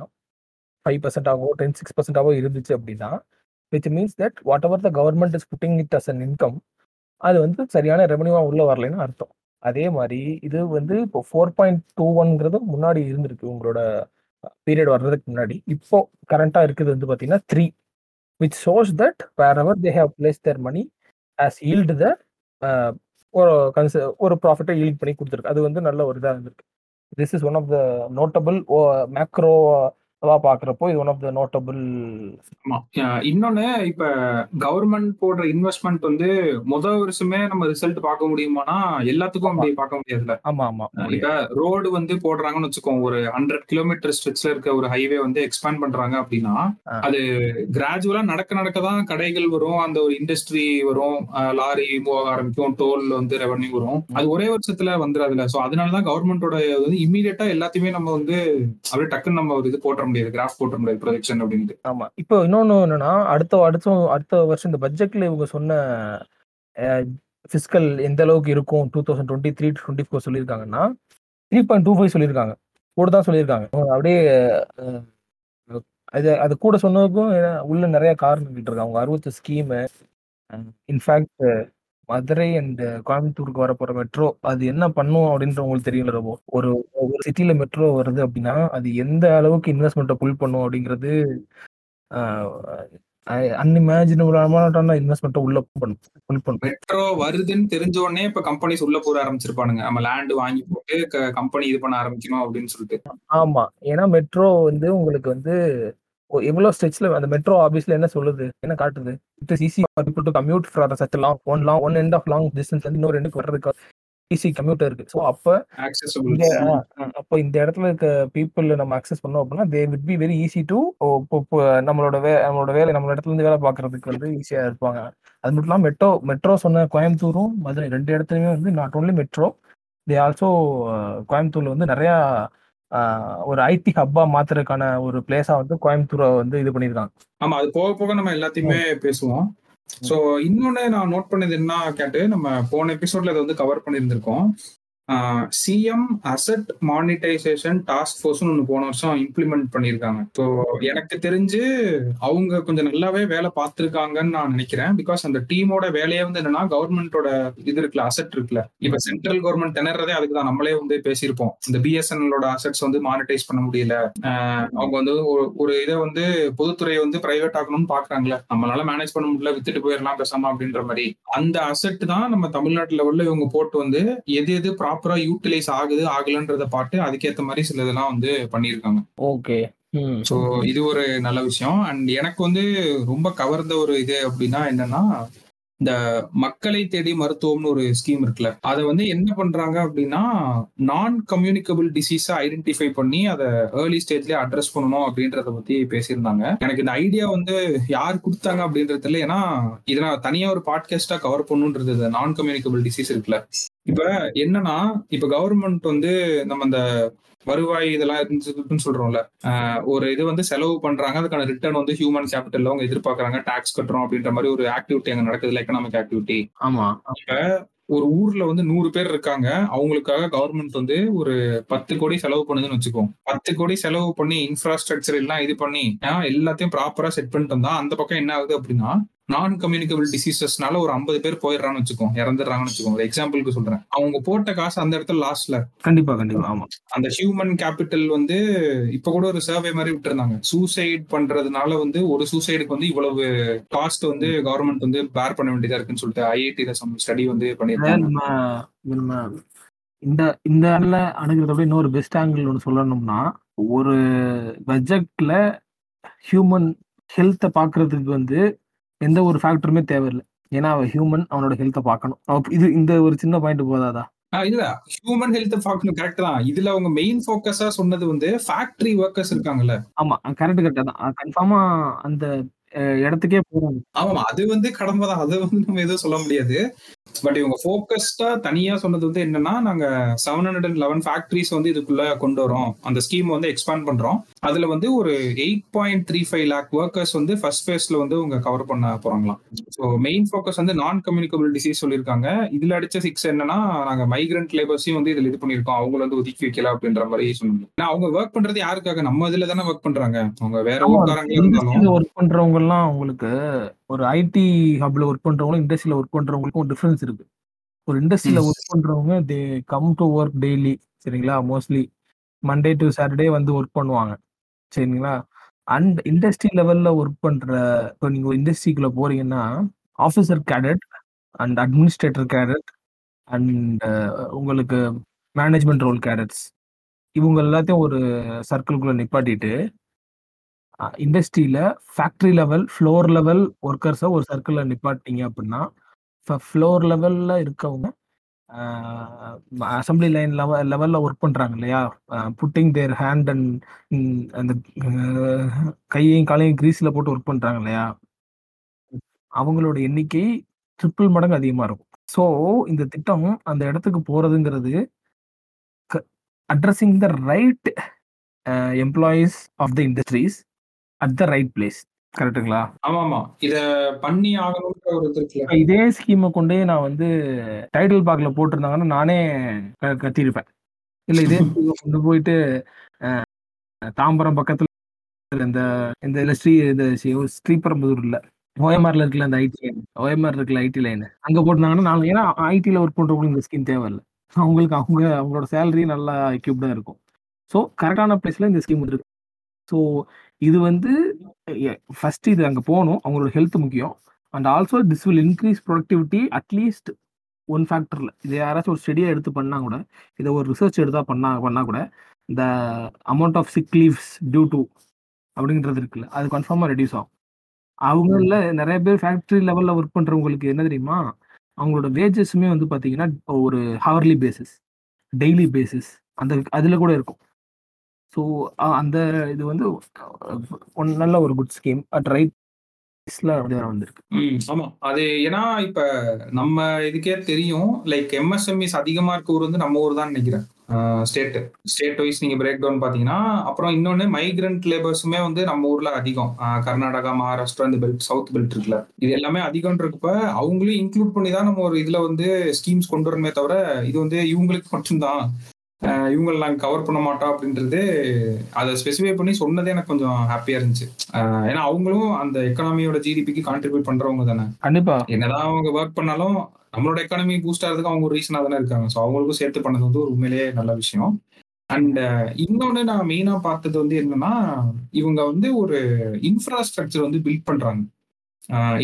ஃபைவ் பர்சன்டாகவோ டென் சிக்ஸ் பர்சன்டாவோ இருந்துச்சு அப்படின்னா which means that whatever the government is putting it as an income அது வந்து சரியான ரெவன்யூவாக உள்ளே வரலைன்னு அர்த்தம். அதே மாதிரி இது வந்து இப்போ ஃபோர் பாயிண்ட் டூ ஒன்ங்கிறது முன்னாடி இருந்திருக்கு உங்களோட பீரியட் வர்றதுக்கு முன்னாடி. இப்போ கரண்டாக இருக்குது வந்து பார்த்தீங்கன்னா three which shows that wherever they have place their money as yield the ஒரு கன்ச ஒரு ப்ராஃபிட்டை ஈல்ட் பண்ணி கொடுத்துருக்கு. அது வந்து நல்ல ஒரு இதாக இருந்திருக்கு. This is one of the notable macro பாக்குறப்போ இது ஒன் ஆஃப் த நோட்டபிள் இன்னொன்னு இப்ப கவர்மெண்ட் போடுற இன்வெஸ்ட்மெண்ட் வந்து முதல் வருஷமே நம்ம ரிசல்ட் பார்க்க முடியுமானா எல்லாத்துக்கும் அப்படி பார்க்க முடியாதுல்ல? ஆமா ஆமா. இப்ப ரோடு வந்து போடுறாங்கன்னு வச்சுக்கோங்க. ஒரு ஹண்ட்ரட் கிலோமீட்டர் ஸ்ட்ரெச்ல இருக்க ஒரு ஹைவே வந்து எக்ஸ்பேண்ட் பண்றாங்க அப்படின்னா அது கிராஜுவலா நடக்க நடக்க தான் கடைகள் வரும். அந்த ஒரு இண்டஸ்ட்ரி வரும். லாரி மூவ் ஆக ஆரம்பிக்கும். டோல் வந்து ரெவன்யூ வரும். அது ஒரே வருஷத்துல வந்துடாதுல சோ அதனாலதான் கவர்மெண்டோட வந்து இமீடியட்டா எல்லாத்தையுமே நம்ம வந்து அப்படியே டக்குன்னு நம்ம ஒரு இது போட்டுற முடியாது. கிராஃப் போட்ட முடியாது ப்ரொஜெக்ஷன் அப்படின்ட்டு. ஆமா. இப்போ இன்னொன்னு என்னன்னா அடுத்த அடுத்த அடுத்த வருஷம் இந்த பட்ஜெட்ல இவங்க சொன்ன பிசிக்கல் எந்த அளவுக்கு இருக்கும்? Two thousand twenty three twenty four சொல்லியிருக்காங்கன்னா த்ரீ பாயிண்ட் டூ ஃபைவ் சொல்லியிருக்காங்க. கூட தான் சொல்லியிருக்காங்க. அப்படியே அது அது கூட சொன்னதுக்கும் உள்ள நிறைய காரணம் இருக்கு. அவங்க அறுபத்து ஸ்கீமு இன்ஃபேக்ட் மதுரை அண்ட் கோயம்புத்தூருக்கு வர போற மெட்ரோ அது என்ன பண்ணும் அப்படின்ற உங்களுக்கு தெரியல ரொம்ப ஒரு ஒரு சிட்டில மெட்ரோ வருது அப்படின்னா அது எந்த அளவுக்கு இன்வெஸ்ட்மெண்ட்டை புல் பண்ணும் அப்படிங்கிறது அன்இமேஜினபிளான இன்வெஸ்ட்மெண்ட்டை உள்ள பண்ணும் புல் பண்ணும். மெட்ரோ வருதுன்னு தெரிஞ்ச உடனே இப்ப கம்பெனிஸ் உள்ள போற ஆரம்பிச்சிருப்பானுங்க. நம்ம லேண்ட் வாங்கி போட்டு கம்பெனி இது பண்ண ஆரம்பிக்கணும் அப்படின்னு சொல்லிட்டு. ஆமா. ஏன்னா மெட்ரோ வந்து உங்களுக்கு வந்து எவ்வளவு ஸ்ட்ரெச்ல அந்த மெட்ரோ ஆபீஸ்ல என்ன சொல்லுது? என்ன காட்டுது? It is easy for to commute for such long one long one end of long distance வந்து இன்னொரு எண்டுக்கு வர்றதுக்கு ஈஸி கம்யூட்டர் இருக்கு. ஸோ அப்ப அப்போ இந்த இடத்துல இருக்க பீப்புள் நம்ம அக்சஸ் பண்ணோம் அப்படின்னா தே விட் பி வெரி ஈஸி டு நம்மளோட வே நம்மளோட வேலை நம்மளோட இடத்துல இருந்து வேலை பார்க்கறதுக்கு வந்து ஈஸியா இருப்பாங்க. அது மட்டும் இல்லாமல் மெட்ரோ மெட்ரோ சொன்ன கோயம்புத்தூரும் மதுரை ரெண்டு இடத்துலையுமே வந்து not only metro they also கோயம்புத்தூர்ல வந்து நிறைய ஒரு ஐடி ஹப்பா மாத்துறதுக்கான ஒரு பிளேஸா வந்து கோயம்புத்தூரை வந்து இது பண்ணியிருக்காங்க. ஆமா அது போக போக நம்ம எல்லாத்தையுமே பேசுவோம். சோ இன்னொன்னு நான் நோட் பண்ணது என்ன கேட்டு நம்ம போன எபிசோட்ல இதை வந்து கவர் பண்ணியிருந்திருக்கோம். சிஎம் அசட் மானிட்டைசேஷன் டாஸ்க் ஃபோர்ஸ்னு ஒன்று போன வருஷம் இம்ப்ளிமெண்ட் பண்ணியிருக்காங்க. ஸோ எனக்கு தெரிஞ்சு அவங்க கொஞ்சம் நல்லாவே வேலை பார்த்துருக்காங்கன்னு நான் நினைக்கிறேன். பிகாஸ் அந்த டீமோட வேலையே வந்து என்னன்னா கவர்மெண்டோட இது இருக்குல்ல அசட் இருக்குல்ல. இப்போ சென்ட்ரல் கவர்மெண்ட் திணறதே அதுக்கு தான். நம்மளே வந்து பேசியிருப்போம். இந்த பிஎஸ்என்எலோட அசட்ஸ் வந்து மானிட்டைஸ் பண்ண முடியல. அவங்க வந்து ஒரு- இதை வந்து பொதுத்துறையை வந்து பிரைவேட் ஆகணும்னு பாக்குறாங்களே. நம்மளால மேனேஜ் பண்ண முடியல வித்துட்டு போயிடலாம் பேசாம அப்படின்ற மாதிரி. அந்த அசெட் தான் நம்ம தமிழ்நாட்டு லெவல்ல இவங்க போட்டு வந்து எது எது ப்ராப்பரா யூட்டிலைஸ் ஆகுது ஆகலன்றத பார்த்து அதுக்கேத்த மாதிரி சில இதெல்லாம் வந்து பண்ணியிருக்காங்க. ஓகே. ஸோ இது ஒரு நல்ல விஷயம். அண்ட் எனக்கு வந்து ரொம்ப கவர்ந்த ஒரு இது அப்படின்னா என்னன்னா இந்த மக்களை தேடி மருத்துவம்னு ஒரு ஸ்கீம் இருக்குல்ல அதை வந்து என்ன பண்றாங்க அப்படின்னா நான் கம்யூனிகபிள் டிசீஸை ஐடென்டிஃபை பண்ணி அதை ஏர்லி ஸ்டேஜ்லயே அட்ரஸ் பண்ணணும் அப்படின்றத பத்தி பேசியிருந்தாங்க. எனக்கு இந்த ஐடியா வந்து யார் கொடுத்தாங்க அப்படின்றது இல்லை ஏன்னா இதை நான் தனியா ஒரு பாட்காஸ்டா கவர் பண்ணுன்றது நான் கம்யூனிகபிள் டிசீஸ் இருக்குல்ல. இப்ப என்னன்னா இப்ப கவர்மெண்ட் வந்து நம்ம அந்த வருவாய் இதெல்லாம் இருந்துச்சுன்னு சொல்றோம்ல. ஒரு இது வந்து செலவு பண்றாங்க அதுக்கான ரிட்டர்ன் வந்து ஹியூமன் கேபிட்டல் அவங்க எதிர்பார்க்கறாங்க. டாக்ஸ் கட்டுறோம் அப்படின்ற மாதிரி ஒரு ஆக்டிவிட்டி அங்க நடக்குதுல எக்கனாமிக் ஆக்டிவிட்டி ஆமா. ஒரு ஊர்ல வந்து நூறு பேர் இருக்காங்க. அவங்களுக்காக கவர்மெண்ட் வந்து ஒரு பத்து கோடி செலவு பண்ணுதுன்னு வச்சுக்கோ பத்து கோடி செலவு பண்ணி இன்ஃப்ராஸ்ட்ரக்சர் எல்லாம் இது பண்ணி எல்லாத்தையும் ப்ராப்பரா செட் பண்ணிட்டு வந்தா அந்த பக்கம் என்ன ஆகுது அப்படின்னா நான் கம்யூனிகபிள் டிசீசஸ்னால ஒரு ஐம்பது பேர் போயிடுறான்னு வச்சுக்கோ இறந்துடுறாங்கன்னு வச்சுக்கோ. ஒரு எக்ஸாம்பிளுக்கு சொல்றேன். அவங்க போட்ட காசு அந்த இடத்துல லாஸ்ட்ல கண்டிப்பா கண்டிப்பா. ஆமா. அந்த ஹியூமன் கேபிட்டல் வந்து இப்ப கூட ஒரு சர்வே மாதிரி விட்டுருந்தாங்க. சூசைட் பண்றதுனால வந்து ஒரு சூசைடுக்கு வந்து இவ்வளவு காஸ்ட் வந்து கவர்மெண்ட் வந்து பேர் பண்ண வேண்டியதா இருக்குன்னு சொல்லிட்டு ஐஐடில சம் ஸ்டடி வந்து பண்ணிருக்காங்க இந்த இந்த அணுகிறத விட இன்னொரு பெஸ்ட் ஆங்கிள் ஒன்று சொல்லணும்னா ஒரு பட்ஜெட்ல ஹியூமன் ஹெல்த்தை பார்க்கறதுக்கு வந்து எந்த ஒரு ஃபேக்டருமே தேவையில்லை. ஏன்னா அவன் ஹியூமன் அவனோட ஹெல்த்தை பார்க்கணும். இது இந்த ஒரு சின்ன பாயிண்ட் போதாதா? இல்ல ஹியூமன் ஹெல்த் பார்க்கணும் கரெக்ட் தான். இதுல அவங்க மெயின் ஃபோக்கஸா சொன்னது வந்து ஃபேக்டரி ஒர்க்கர்ஸ் இருக்காங்கல்ல. ஆமா கரெக்ட் கரெக்டா தான் கன்ஃபார்மா அந்த இடத்துக்கே போறாங்க. ஆமா அது வந்து கடமை தான். அதை வந்து நம்ம எதுவும் சொல்ல முடியாது. பட் இவங்க ஃபோக்கஸ்டா தனியா சொன்னது வந்து என்னன்னா நாங்க seven hundred and eleven factories வந்து இதுக்குள்ள கொண்டு வரோம். அந்த ஸ்கீம் வந்து எக்ஸ்பேண்ட் பண்றோம். அதுல வந்து ஒரு eight point three five lakh workers வந்து ஃபர்ஸ்ட் ஃபேஸ்ல வந்து அவங்க கவர் பண்ண போறாங்களாம். ஸோ மெயின் ஃபோக்கஸ் வந்து நான் கம்யூனிகபிள் டிசீஸ் சொல்லியிருக்காங்க. இதுல அடிச்ச சிக்ஸ் என்னன்னா நாங்க மைக்ரண்ட் லேபர்ஸையும் வந்து இதுல இது பண்ணிருக்கோம் அவங்கள வந்து ஒதுக்கி வைக்கல அப்படின்ற மாதிரி சொன்னாங்க. ஏன்னா அவங்க ஒர்க் பண்றது யாருக்காக? நம்ம இதுல தானே ஒர்க் பண்றாங்க. அவங்க வேற இருந்தாலும். ஒர்க் பண்றவங்க எல்லாம் உங்களுக்கு ஒரு ஐடி ஹப்ல ஒர்க் பண்றவங்களும் இண்டஸ்ட்ரியில ஒர்க் பண்றவங்களுக்கும் டிஃபரன்ஸ் இருக்கு. ஒரு இண்டஸ்ட்ரியில. ஒர்க் பண்றவங்க they come to work daily சரிங்களா? மோஸ்ட்லி மண்டே டு சாட்டர்டே வந்து ஒர்க் பண்ணுவாங்க. சரிங்களா? அண்ட் இண்டஸ்ட்ரி லெவல்ல ஒர்க் பண்ற இப்போ நீங்க ஒரு இண்டஸ்ட்ரிக்குள்ள போறீங்கன்னா officer cadet and administrator cadet and உங்களுக்கு மேனேஜ்மெண்ட் ரோல் கேடட்ஸ் இவங்க எல்லாத்தையும் ஒரு சர்க்கிள்குள்ள நிப்பாட்டிட்டு இண்டஸ்ட்ரியில ஃபேக்டரி லெவல் ஃப்ளோர் லெவல் ஒர்க்கர்ஸை ஒரு சர்க்கிளில் நிப்பாட்டிங்க அப்படின்னா இப்போ ஃப்ளோர் லெவலில் இருக்கவங்க அசம்பிளி லைன் லெவல் லெவலில் ஒர்க் பண்ணுறாங்க இல்லையா? புட்டிங் தேர் ஹேண்ட் அண்ட் அந்த கையையும் காலையும் கிரீஸில் போட்டு ஒர்க் பண்ணுறாங்க இல்லையா? அவங்களோட எண்ணிக்கை ட்ரிபிள் மடங்கு அதிகமாக இருக்கும். ஸோ இந்த திட்டம் அந்த இடத்துக்கு போகிறதுங்கிறது addressing the right employees of the industries at the right place கரெக்ட்டுங்களா ஆமா ஆமா இத பண்ணி ஆகணும்ன்ற ஒரு இது ஸ்கீமை கொண்டே நான் வந்து டைட்டில் பார்க்ல போட்டிருந்தாங்கன்னா நானே கத்திருப்பேன். இல்ல இதே கொண்டு போயிட்டு தாம்பரம் பக்கத்துல இந்த இந்த இல்ல ஸ்ரீ இந்த ஸ்ரீ- ஸ்ரீபெரும்புதூர் இல்ல ஓஎம்ஆர்ல இருக்குல்ல அந்த ஐடி லைன் ஓஎம்ஆர் இருக்குல்ல ஐடி லைன் அங்க போட்டிருந்தாங்கன்னா நான் ஏன்னா ஐடில ஒர்க் பண்றவங்களுக்கு இந்த ஸ்கீம் தேவையில்லை. அவங்களுக்கு அவங்க அவங்களோட சேலரி நல்லா எக்யூப்டா இருக்கும். ஸோ கரெக்டான பிளேஸ்ல இந்த ஸ்கீம் இருக்கு ஸோ இது வந்து ஃபர்ஸ்ட் இது அங்கே போகணும். அவங்களோட ஹெல்த் முக்கியம். And also this will increase productivity at least one ஃபேக்டரில் இது யாராச்சும் ஒரு ஸ்டடியாக எடுத்து பண்ணால் கூட இதை ஒரு ரிசர்ச் எடுத்தால் பண்ணா பண்ணால் கூட இந்த amount of sick leaves due to அப்படின்றது இருக்குல்ல. அது கன்ஃபார்மாக ரெடியூஸ் ஆகும். அவங்கள நிறைய பேர் ஃபேக்ட்ரி லெவலில் ஒர்க் பண்ணுறவங்களுக்கு என்ன தெரியுமா? அவங்களோட வேஜஸுமே வந்து பார்த்தீங்கன்னா ஒரு ஹவர்லி பேசிஸ் டெய்லி பேசிஸ் அந்த அதில் கூட இருக்கும். ஸோ அந்த இது வந்து ஒன் நல்ல ஒரு குட் ஸ்கீம் அட் ரைட் ம் ஆமா. அது ஏன்னா இப்ப நம்ம இதுக்கே தெரியும். லைக் எம்எஸ்எம்இஸ் அதிகமா இருக்க ஊர் வந்து நம்ம ஊர் தான் நினைக்கிறேன். ஸ்டேட் ஸ்டேட் வைஸ் நீங்க பிரேக் டவுன் பாத்தீங்கன்னா அப்புறம் இன்னொன்னு மைக்ரண்ட் லேபர்ஸுமே வந்து நம்ம ஊர்ல அதிகம். கர்நாடகா மகாராஷ்டிரா இந்த பெல்ட் சவுத் பெல்ட் இருக்குல்ல. இது எல்லாமே அதிகம்ன்றப்ப அவங்களையும் இன்க்ளூட் பண்ணி தான் நம்ம ஒரு இதுல வந்து ஸ்கீம்ஸ் கொண்டு வரணுமே தவிர இது வந்து இவங்களுக்கு மட்டும்தான். இவங்களை நாங்கள் கவர் பண்ண மாட்டோம் அப்படின்றது அதை ஸ்பெசிஃபை பண்ணி சொன்னதே எனக்கு கொஞ்சம் ஹாப்பியா இருந்துச்சு. ஏன்னா அவங்களும் அந்த எக்கனாமியோட ஜிடிபிக்கு கான்ட்ரிபியூட் பண்றவங்க தானே. கண்டிப்பா. என்னதான் அவங்க ஒர்க் பண்ணாலும் நம்மளோட எக்கானமி பூஸ்ட் ஆகிறதுக்கு அவங்க ஒரு ரீசனா தானே இருக்காங்க. ஸோ அவங்களுக்கும் சேர்த்து பண்ணது வந்து ஒரு உண்மையிலேயே நல்ல விஷயம். அண்ட் இன்னொன்னு நான் மெயினா பார்த்தது வந்து என்னன்னா இவங்க வந்து ஒரு இன்ஃப்ராஸ்ட்ரக்சர் வந்து பில்ட் பண்றாங்க.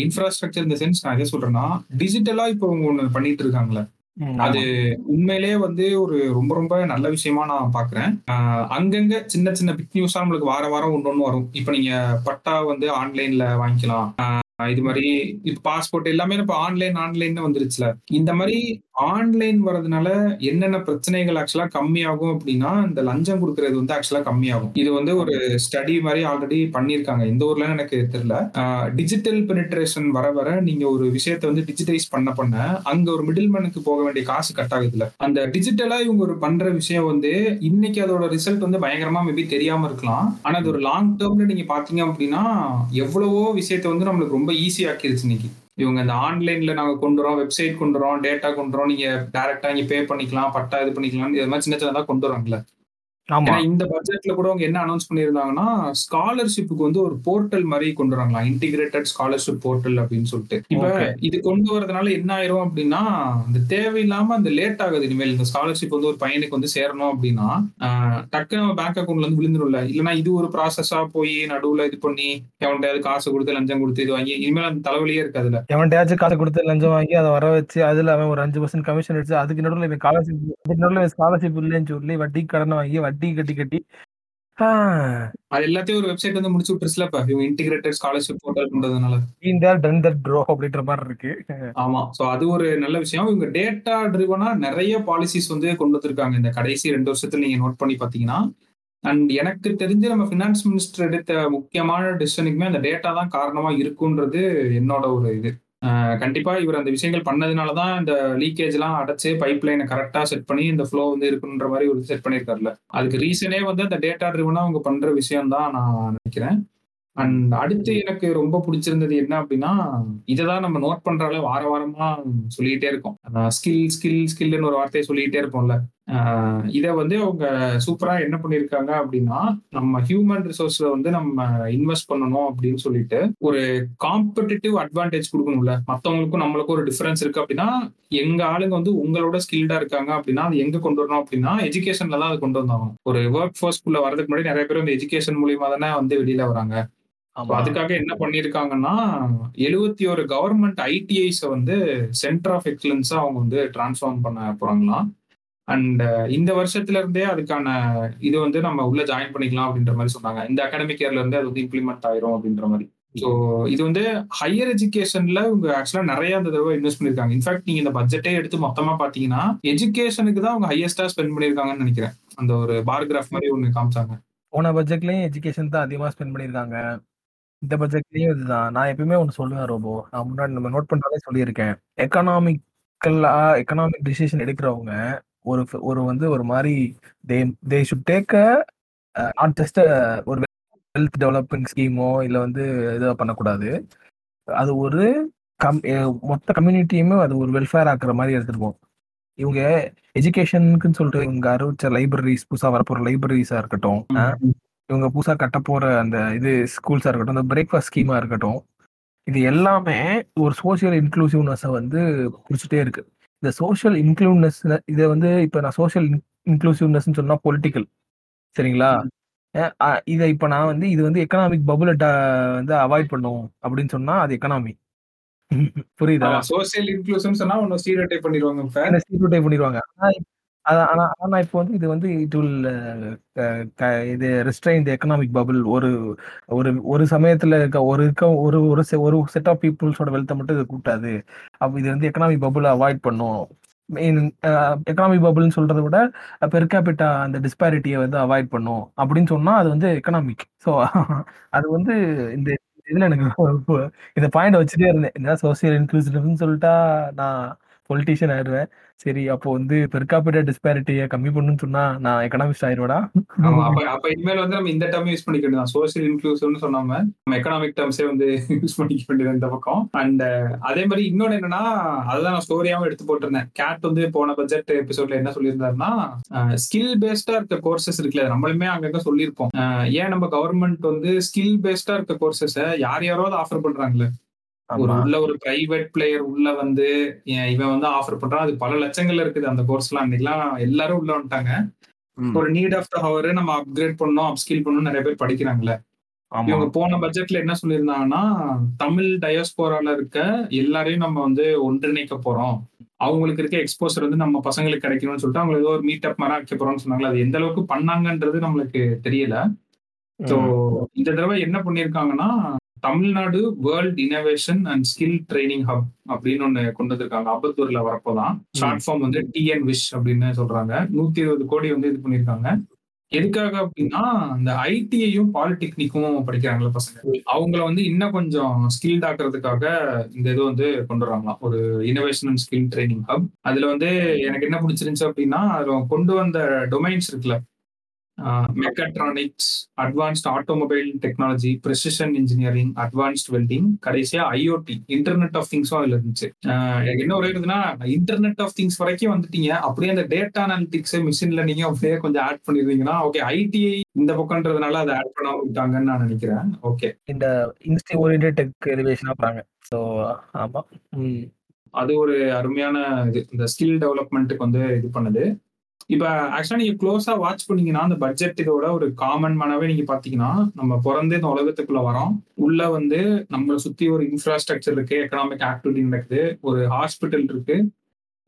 இன்ஃப்ராஸ்ட்ரக்சர் இந்த சென்ஸ் நான் எதை சொல்றேன்னா டிஜிட்டலா இப்போ அவங்க ஒன்று பண்ணிட்டு இருக்காங்களே அது உண்மையிலே வந்து ஒரு ரொம்ப ரொம்ப நல்ல விஷயமா நான் பாக்குறேன். ஆஹ் அங்கங்க சின்ன சின்ன பிக் நியூஸா நம்மளுக்கு வார வாரம் ஒன்று ஒன்று வரும். இப்போ நீங்க பட்டா வந்து ஆன்லைன்ல வாங்கிக்கலாம். ஆஹ் இது மாதிரி இப்போ பாஸ்போர்ட் எல்லாமே இப்போ ஆன்லைன் ஆன்லைன் வந்துருச்சுல. இந்த மாதிரி ஆன்லைன் வர்றதுனால என்னென்ன பிரச்சனைகள் ஆக்சுவலா கம்மியாகும் அப்படின்னா இந்த லஞ்சம் கொடுக்கறது வந்து ஆக்சுவலா கம்மியாகும். இது வந்து ஒரு ஸ்டடி மாதிரி ஆல்ரெடி பண்ணியிருக்காங்க. எந்த ஊர்ல எனக்கு தெரியல. டிஜிட்டல் பெனிட்ரேஷன் வர வர நீங்க ஒரு விஷயத்த வந்து டிஜிட்டைஸ் பண்ண பண்ண அங்க ஒரு மிடில் மேனுக்கு போக வேண்டிய காசு கட் ஆகுதுல அந்த டிஜிட்டலா இவங்க ஒரு பண்ற விஷயம் வந்து இன்னைக்கு அதோட ரிசல்ட் வந்து பயங்கரமா மேபி தெரியாம இருக்கலாம். ஆனா அது ஒரு லாங் டேர்ம்ல நீங்க பாத்தீங்க அப்படின்னா எவ்வளவோ விஷயத்த வந்து நம்மளுக்கு ரொம்ப ஈஸி ஆக்கிருச்சு இன்னைக்கு. இவங்க இந்த ஆன்லைன்ல நாங்க கொண்டு வரோம் வெப்சைட் கொண்டு வரோம் டேட்டா கொண்டு வரோம் நீங்க டேரக்டா இங்க பே பண்ணிக்கலாம் பட்டா இது பண்ணிக்கலாம் இது மாதிரி சின்ன சின்னதா கொண்டு வராங்கல்ல ஆமா. இந்த பட்ஜெட்ல கூட அவங்க என்ன அனௌன்ஸ் பண்ணியிருந்தாங்கன்னா ஸ்காலர்ஷிப்புக்கு வந்து ஒரு போர்ட்டல் மாதிரி கொண்டு வராங்களா இன்டிகிரேட்டட் ஸ்காலர்ஷிப் போர்ட்டல் அப்படின்னு சொல்லிட்டு. இப்ப. இது கொண்டு வரதுனால என்ன ஆயிரும் அப்படின்னா இந்த தேவையில்லாம அந்த லேட் ஆகுது. இனிமேல் இந்த ஸ்காலர்ஷிப் வந்து ஒரு பையனுக்கு வந்து சேரணும் அப்படின்னா ஆஹ், டக்குனு நம்ம பேங்க் அக்கௌண்ட்ல இருந்து விழுந்துரும்ல. இல்லைன்னா இது ஒரு ப்ராசஸா போய் நடுவுல இது பண்ணி எவன்கிட்டயாவது காசு கொடுத்து லஞ்சம் கொடுத்து இது வாங்கி இனிமேல் அந்த தலைவலியே இருக்காதுல்ல எவன்டையாச்சும் காசு கொடுத்து லஞ்சம் வாங்கி அதை வர வச்சு அதுல அவன் ஒரு அஞ்சு பர்சன்ட் கமிஷன் அடிச்சு அதுக்கு நடுவில் ஸ்காலர்ஷிப் நடுவில் ஸ்காலர்ஷிப் இல்லைன்னு சொல்லி வட்டி கடன் வாங்கி வட்டி கட்டி கட்டி அது எல்லாத்தையும் ஒரு வெப்சைட் வந்து முடிச்சு விட்டுருச்சுல இப்ப இவங்க இன்டிகிரேட்டட் ஸ்காலர்ஷிப் போர்ட்டல் பண்றதுனால டன் தட் ப்ரோ அப்படின்ற மாதிரி இருக்கு. ஆமா. சோ அது ஒரு நல்ல விஷயம். இவங்க டேட்டா ட்ரிவனா நிறைய பாலிசிஸ் வந்து கொண்டு வந்திருக்காங்க. இந்த கடைசி ரெண்டு வருஷத்துல நீங்க நோட் பண்ணி பாத்தீங்கன்னா அண்ட் எனக்கு தெரிஞ்சு நம்ம ஃபினான்ஸ் மினிஸ்டர் எடுத்த முக்கியமான டிசிஷனுக்குமே அந்த டேட்டா தான் காரணமா இருக்குன்றது என்னோட ஒரு இது. கண்டிப்பா இவர் அந்த விஷயங்கள் பண்ணதுனால தான் இந்த லீக்கேஜ் எல்லாம் அடைச்சு பைப் லைனை கரெக்டா செட் பண்ணி இந்த ஃப்ளோ வந்து இருக்குன்ற மாதிரி ஒரு செட் பண்ணியிருக்காருல அதுக்கு ரீசனே வந்து அந்த டேட்டா ட்ரிவனா அவங்க பண்ற விஷயம் தான் நான் நினைக்கிறேன். அண்ட் அடுத்து எனக்கு ரொம்ப பிடிச்சிருந்தது என்ன அப்படின்னா இதை தான் நம்ம நோட் பண்றால வார வாரமா சொல்லிட்டே இருக்கோம். ஸ்கில் ஸ்கில் ஸ்கில்னு ஒரு வார்த்தையை சொல்லிட்டே இருப்போம்ல. இதை வந்து அவங்க சூப்பரா என்ன பண்ணிருக்காங்க அப்படின்னா நம்ம ஹியூமன் ரிசோர்ஸ்ல வந்து நம்ம இன்வெஸ்ட் பண்ணணும் அப்படின்னு சொல்லிட்டு ஒரு காம்படிட்டிவ் அட்வான்டேஜ் கொடுக்கணும்ல. மத்தவங்களுக்கும் நம்மளுக்கும் ஒரு டிஃபரன்ஸ் இருக்கு அப்படின்னா எங்க ஆளுங்க வந்து உங்களோட ஸ்கில்டா இருக்காங்க அப்படின்னா அது எங்க கொண்டு வரணும் அப்படின்னா எஜுகேஷன்ல தான் அது கொண்டு வந்தாங்க ஒரு ஒர்க் ஃபோர்ஸ்க்குள்ள வரதுக்கு முன்னாடி நிறைய பேர் வந்து எஜுகேஷன் மூலியமா தானே வந்து வெளியில வராங்க. So அதுக்காக என்ன பண்ணிருக்காங்கன்னா எழுபத்தி ஒரு கவர்மெண்ட் ஐடிஐஸ வந்து சென்டர் ஆஃப் எக்ஸலன்ஸா அவங்க வந்து டிரான்ஸ்ஃபார்ம் பண்ண போறாங்களாம். அண்ட் uh, இந்த வருஷத்துல இருந்தே அதுக்கான இது வந்து நம்ம உள்ள ஜாயின் பண்ணிக்கலாம் அப்படின்ற மாதிரி சொன்னாங்க. இந்த அகாடமிக் இயர்ல இருந்து அது வந்து இம்ப்ளிமெண்ட் ஆயிரும் அப்படின்ற மாதிரி. ஸோ இது வந்து ஹையர் எஜுகேஷன்ல இவங்க ஆக்சுவலா நிறைய அந்த தடவை இன்வெஸ்ட் பண்ணிருக்காங்க. இன்ஃபேக்ட் நீங்க இந்த பட்ஜெட்டே எடுத்து மொத்தமா பாத்தீங்கன்னா எஜுகேஷனுக்கு தான் அவங்க ஹையஸ்டா ஸ்பெண்ட் பண்ணிருக்காங்கன்னு நினைக்கிறேன். அந்த ஒரு பார்கிராஃப் மாதிரி ஒன்று காமிச்சாங்க. போன பட்ஜெட்லயும் எஜுகேஷன் தான் அதிகமா ஸ்பெண்ட் பண்ணிருக்காங்க. இந்த பட்ஜெட்லயும் இதுதான். நான் எப்பயுமே ஒன்று சொல்லுவேன் ரோபோ. நான் முன்னாடி நம்ம நோட் பண்ணாலே சொல்லியிருக்கேன். எக்கனாமிக்கல்லா எக்கனாமிக் டிசிஷன் எடுக்கிறவங்க ஒரு ஒரு வந்து ஒரு மாதிரி they they should take not just ஒரு ஹெல்த் டெவலப்பிங் ஸ்கீமோ இல்லை வந்து இதை பண்ணக்கூடாது. அது ஒரு கம் மொத்த கம்யூனிட்டியுமே அது ஒரு வெல்ஃபேர் ஆக்குற மாதிரி எடுத்துட்டு போகும். இவங்க எஜுகேஷனுக்குன்னு சொல்லிட்டு இவங்க அறிவிச்ச லைப்ரரிஸ் புதுசாக வரப்போற லைப்ரரிஸா இருக்கட்டும் இவங்க புதுசா கட்ட போற அந்த இது ஸ்கூல்ஸா இருக்கட்டும் அந்த பிரேக்ஃபாஸ்ட் ஸ்கீமா இருக்கட்டும் இது எல்லாமே ஒரு சோஷியல் இன்க்ளூசிவ்னஸை வந்து பிடிச்சிட்டே இருக்கு. இந்த சோஷியல் இன்க்ளூவ்னஸ் இதை வந்து இப்போ நான் சோஷியல் இன்க்ளூசிவ்னஸ் சொன்னா பொலிட்டிக்கல் சரிங்களா இத இப்ப நான் வந்து இது வந்து எக்கனாமிக் பபுள வந்து அவாய்ட் பண்ணும் அப்படின்னு சொன்னா அது எக்கனாமி. புரியுதா? சோசியல் இன்க்ளூஷன் சொன்னா உன்ன ஸ்டீரியோடைப் பண்ணிருவாங்க இப்ப. என்ன ஸ்டீரியோடைப் பண்ணிருவாங்க. ஆனா அதான் ஆனா ஆனா இப்போ வந்து இது வந்து இட் வில் இது ரெஸ்ட்ரைன் தி எக்கனாமிக் பபிள் ஒரு ஒரு ஒரு சமயத்துல இருக்க ஒரு இருக்க ஒரு ஒரு செ ஒரு செட் ஆஃப் பீப்புள்ஸோட வெல்த்தை மட்டும் இது கூட்டாது. அப்ப இது வந்து எக்கனாமிக் பபிள அவாய்ட் பண்ணும். மீன் எக்கனாமிக் பபுள்னு சொல்றதை விட பெர்காபிட்டா அந்த டிஸ்பாரிட்டியை வந்து அவாய்ட் பண்ணும். அப்படின்னு சொன்னா அது வந்து எக்கனாமிக். ஸோ அது வந்து இந்த இதுல எனக்கு இந்த பாயிண்ட் வச்சுட்டே இருந்தேன். என்ன சோசியல் இன்க்ளூசிவ்னு சொல்லிட்டா நான் பொலிட்டீஷியன் ஆயிடுவேன் சரி அப்போ வந்து பெர் கேபிட்டா டிஸ்பாரிட்டிய கம்மி பண்ணணும்னு சொன்னா நான் எக்கனாமிஸ்ட் ஆயிருவடா ஆமா. அப்ப அப்ப இனிமேல் வந்து நம்ம இந்த டைம் யூஸ் பண்ணிக்க சோசியல் இன்க்ளூசிவ்னு சொன்னாம நம்ம எக்கனாமிக் டேர்ம்ஸே வந்து யூஸ் பண்ணிக்க வேண்டியது இந்த பக்கம். அண்ட் அதே மாதிரி இன்னொன்னு என்னன்னா, அதுதான் நான் ஸ்டோரியாவும் எடுத்து போட்டிருந்தேன். கேட் வந்து போன பட்ஜெட் எபிசோட்ல என்ன சொல்லியிருந்தாருன்னா, ஸ்கில் பேஸ்டா இருக்க கோர்சஸ் இருக்குல்ல, நம்மளுமே அங்கங்க சொல்லியிருப்போம். ஏன் நம்ம கவர்ன்மெண்ட் வந்து ஸ்கில் பேஸ்டா இருக்க கோர்சஸ யார் யாரோ ஆஃபர் பண்றாங்களே ஒரு. உள்ள ஒரு பிரைவேட் பிளேயர் உள்ள வந்து இவன் வந்து ஆஃபர் பண்றான். அது பல லட்சங்கள்ல இருக்குது அந்த கோர்ஸ்லாம். அன்னைக்கெல்லாம் எல்லாரும் உள்ள வந்துட்டாங்க. ஒரு நீட் ஆஃப் த ஹவர் நம்ம அப்கிரேட் பண்ணணும், அப்ஸ்கில் பண்ணணும் நெறைய பேர் படிக்கிறாங்கல்ல. இவங்க போன பட்ஜெட்ல என்ன சொல்லியிருந்தாங்கன்னா, தமிழ் டயஸ்போரால இருக்க எல்லாரையும் நம்ம வந்து ஒன்றிணைக்க போறோம். அவங்களுக்கு இருக்க எக்ஸ்போஷர் வந்து நம்ம பசங்களுக்கு கிடைக்கணும்னு சொல்லிட்டு அவங்க ஏதோ ஒரு மீட் அப் மாரி வைக்க போறோம்னு சொன்னாங்கல்ல. அது எந்த அளவுக்கு பண்ணாங்கன்றது நம்மளுக்கு தெரியல. ஸோ. இந்த தடவ என்ன பண்ணியிருக்காங்கன்னா, Tamil Nadu world innovation and skill training hub அப்படின்னு ஒண்ணு கொண்டு வந்திருக்காங்க. அம்பத்தூர்ல வரப்போதான். ஷார்ட். ஃபார்ம் வந்து டிஎன் விஷ் அப்படின்னு சொல்றாங்க. 120 கோடி வந்து இது பண்ணியிருக்காங்க. எதுக்காக அப்படின்னா, இந்த ஐடியையும் பாலிடெக்னிக்கும் படிக்கிறாங்கல்ல பசங்க. அவங்கள வந்து இன்னும் கொஞ்சம் ஸ்கில்ட் ஆக்குறதுக்காக இந்த இது வந்து கொண்டு வராங்களாம். ஒரு innovation and skill training hub. அதுல வந்து எனக்கு என்ன பிடிச்சிருந்துச்சு அப்படின்னா, அதுல கொண்டு வந்த டொமைன்ஸ் இருக்குல்ல. Mechatronics, advanced automobile technology, precision engineering, advanced welding, கடைசியா ஐஓடி, இன்டர்நெட் ஆஃப் திங்ஸும் அதுல இருந்துச்சு. எனக்கு என்ன ஒரே இதுன்னா, இன்டர்நெட் ஆஃப் திங்ஸ் வரைக்கும் வந்துட்டீங்க. அப்படியே அந்த டேட்டா அனலிட்டிக்ஸ், மிஷின் லேர்னிங்கும் அப்படியே கொஞ்சம் ஆட் பண்ணிருந்தீங்கன்னா, ஓகே ஐடிஐ இந்த பக்கம்ன்றதுனால அத ஆட் பண்ணாம விட்டாங்கன்னு நான் நினைக்கிறேன். ஓகே. இந்த இண்டஸ்ட்ரி ஓரியன்டட் டெக் எலிவேஷனா போறாங்க. ஸோ ஆமா. அது ஒரு அருமையான இது. இந்த ஸ்கில் டெவலப்மென்ட்க்கு வந்து இது பண்ணுது. இப்ப ஆக்சுவலா நீங்க க்ளோஸா வாட்ச் பண்ணீங்கன்னா, அந்த பட்ஜெட் இதோட ஒரு காமன் மேனாவே நீங்க பார்த்தீங்கன்னா, நம்ம பொறந்து இந்த உலகத்துக்குள்ள வரோம். உள்ள வந்து நம்மள சுத்தி ஒரு இன்ஃப்ராஸ்ட்ரக்சர் இருக்கு. எக்கனாமிக் ஆக்டிவிட்டி நடக்குது. ஒரு ஹாஸ்பிட்டல் இருக்கு.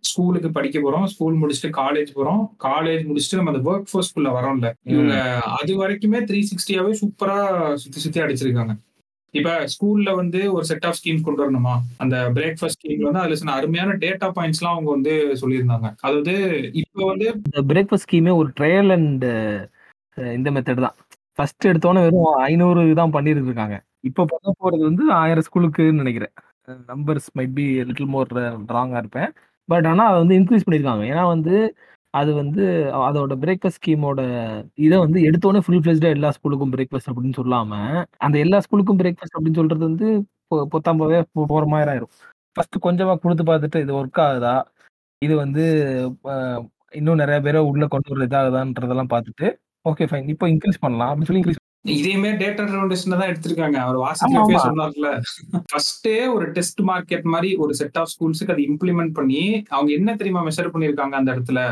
ஸ்கூலுக்கு படிக்க போறோம். ஸ்கூல் முடிச்சுட்டு காலேஜ் போறோம். காலேஜ் முடிச்சுட்டு நம்ம அந்த வொர்க் ஃபோர்ஸ்க்குள்ள வரோம்ல. இவங்க. அது வரைக்குமே 360யாவே சூப்பரா சுத்தி சுத்தி அடிச்சிருக்காங்க. இப்ப ஸ்கூல்ல வந்து ஒரு செட் ஆஃப் ஸ்கீம் கொண்டு வரணுமா? அந்த பிரேக்ஃபாஸ்ட் ஸ்கீம்ல வந்து அதுல சில அருமையான டேட்டா பாயிண்ட்ஸ்லாம் அவங்க வந்து சொல்லியிருந்தாங்க. அதாவது இப்ப வந்து இந்த பிரேக்ஃபாஸ்ட் ஸ்கீமே ஒரு ட்ரையல் அண்ட் இந்த மெத்தட் தான். ஃபர்ஸ்ட் எடுத்தோன்னே வெறும் ஐநூறு தான் பண்ணிட்டு இருக்காங்க. இப்போ பண்ண போறது வந்து ஆயிரம் ஸ்கூலுக்குன்னு நினைக்கிறேன். Numbers might be little more ராங்கா இருப்பேன். பட் ஆனா அதை வந்து இன்க்ரீஸ் பண்ணியிருக்காங்க. ஏன்னா வந்து அது வந்து அதோட பிரேக்ஃபாஸ்ட் ஸ்கீமோட இத வந்து எடுத்தோனே ஃபுல் ஃப்ளெட்ஜ்டா எல்லா ஸ்கூலுக்கும் பிரேக்ஃபாஸ்ட் அப்படின்னு சொல்லாம, அந்த எல்லா ஸ்கூலுக்கும் பிரேக்ஃபாஸ்ட் அப்படின்னு சொல்றது வந்து பொத்தாம்பவே போற மாரி ஆயிரும். ஃபர்ஸ்ட் கொஞ்சமா குடுத்து பார்த்துட்டு இது ஒர்க் ஆகுதா? இது வந்து இன்னும் நெறைய பேர உள்ள கொண்டு வர இதாகுதான்றதெல்லாம் பார்த்துட்டு, ஓகே ஃபைன். இப்போ இன்கிரீஸ் பண்ணலாம் அப்படின்னு சொல்லி இன்கிரீஸ் இதையுமே டேட்டா ட்ரிவன் தான் எடுத்திருக்காங்க. அவர் ஆமா. சொன்னார்ல. ஃபர்ஸ்ட்டே ஒரு டெஸ்ட் மார்க்கெட் மாரி ஒரு செட் ஆஃப் ஸ்கூல்ஸ்க்கு அத இம்ப்ளிமெண்ட் பண்ணி, அவங்க என்ன தெரியுமா மெஷர் பண்ணியிருக்காங்க அந்த இடத்துல?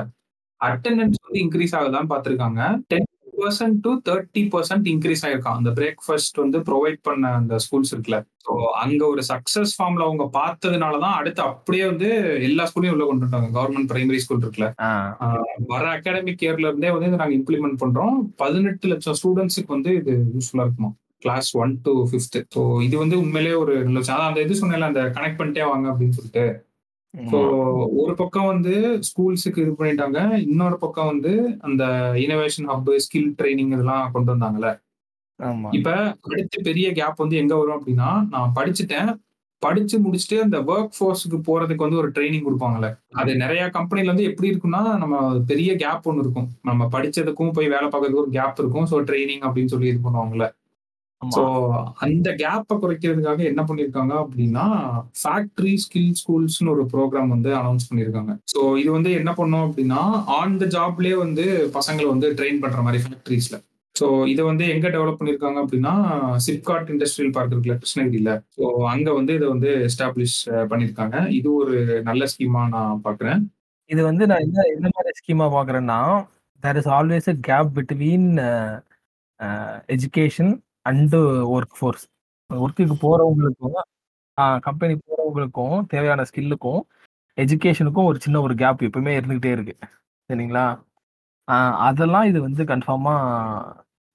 அட்டெண்டன்ஸ் வந்து இன்கிரீஸ் ஆகுதான்னு பார்த்திருக்காங்க. 10% டூ 30% இன்கிரீஸ் ஆயிருக்காம். அந்த பிரேக்ஃபாஸ்ட் வந்து புரொவைட் பண்ண அந்த ஸ்கூல்ஸ் இருக்குல்ல. ஸோ அங்க ஒரு சக்சஸ் ஃபார்ம்ல அவங்க பார்த்ததுனால தான் அடுத்து அப்படியே வந்து எல்லா ஸ்கூலையும் உள்ள கொண்டு வந்துட்டாங்க. கவர்ன்மென்ட் பிரைமரி ஸ்கூல் இருக்குல்ல. வர அகாடமிக் இயர்ல இருந்தே வந்து நாங்க இம்ப்ளிமெண்ட் பண்றோம். 18,00,000 ஸ்டூடண்ட்ஸ்க்கு வந்து இது யூஸ்ஃபுல்லா இருக்குமாம். Class 1 two fifth. ஸோ இது வந்து உண்மையிலேயே ஒரு நல்ல அந்த இது சொன்னேன்ல, அந்த கனெக்ட் பண்ணிட்டே வாங்க அப்படின்னு சொல்லிட்டு. ஸோ. ஒரு பக்கம் வந்து ஸ்கூல்ஸுக்கு இது பண்ணிட்டாங்க. இன்னொரு பக்கம் வந்து அந்த இன்னோவேஷன் ஹப், ஸ்கில் ட்ரெய்னிங் இதெல்லாம் கொண்டு வந்தாங்கல்ல. இப்ப அடுத்து பெரிய கேப் வந்து எங்க வரும் அப்படின்னா, நான் படிச்சுட்டேன். படிச்சு முடிச்சுட்டு அந்த வொர்க் ஃபோர்ஸ்க்கு போறதுக்கு வந்து ஒரு ட்ரெய்னிங் குடுப்பாங்கல்ல. அது நெறைய கம்பெனில வந்து எப்படி இருக்கும்னா, நம்ம பெரிய கேப் ஒண்ணு இருக்கும். நம்ம படிச்சதுக்கும் போய் வேலை பார்க்கறதுக்கும் ஒரு கேப் இருக்கும். ஸோ ட்ரெய்னிங் அப்படின்னு சொல்லி இது பண்ணுவாங்கல்ல. ஸோ. அந்த கேப்ப குறைக்கிறதுக்காக என்ன பண்ணியிருக்காங்க அப்படின்னா, ஃபேக்டரி ஸ்கில் ஸ்கூல்ஸ்ன்னு ஒரு புரோகிராம் வந்து அனவுன்ஸ் பண்ணியிருக்காங்க. ஸோ இது வந்து என்ன பண்ணும் அப்படின்னா, ஆன் த ஜாப்லயே வந்து பசங்கள வந்து ட்ரெயின் பண்ற மாரி ஃபேக்டரிஸ்ல. ஸோ இத வந்து எங்க டெவலப் பண்ணியிருக்காங்க அப்படின்னா, சிப்காட் இண்டஸ்ட்ரியல் பார்க் இருக்குல்ல கிருஷ்ணகிரியில. ஸோ அங்க வந்து இத வந்து எஸ்டாப்ளிஷ் பண்ணியிருக்காங்க. இது ஒரு நல்ல ஸ்கீமா நான் பார்க்குறேன். இது வந்து நான் என்ன என்ன மாரி ஸ்கீமா பார்க்குறேன்னா, there is always a gap between education and work force ஒர்க்குக்கு போறவங்களுக்கும் கம்பெனி போறவங்களுக்கும் தேவையான ஸ்கில்லுக்கும் எஜுகேஷனுக்கும் ஒரு சின்ன ஒரு கேப் எப்பவுமே இருந்துகிட்டே இருக்கு. சரிங்களா? ஆஹ் அதெல்லாம் இது வந்து கன்ஃபார்மா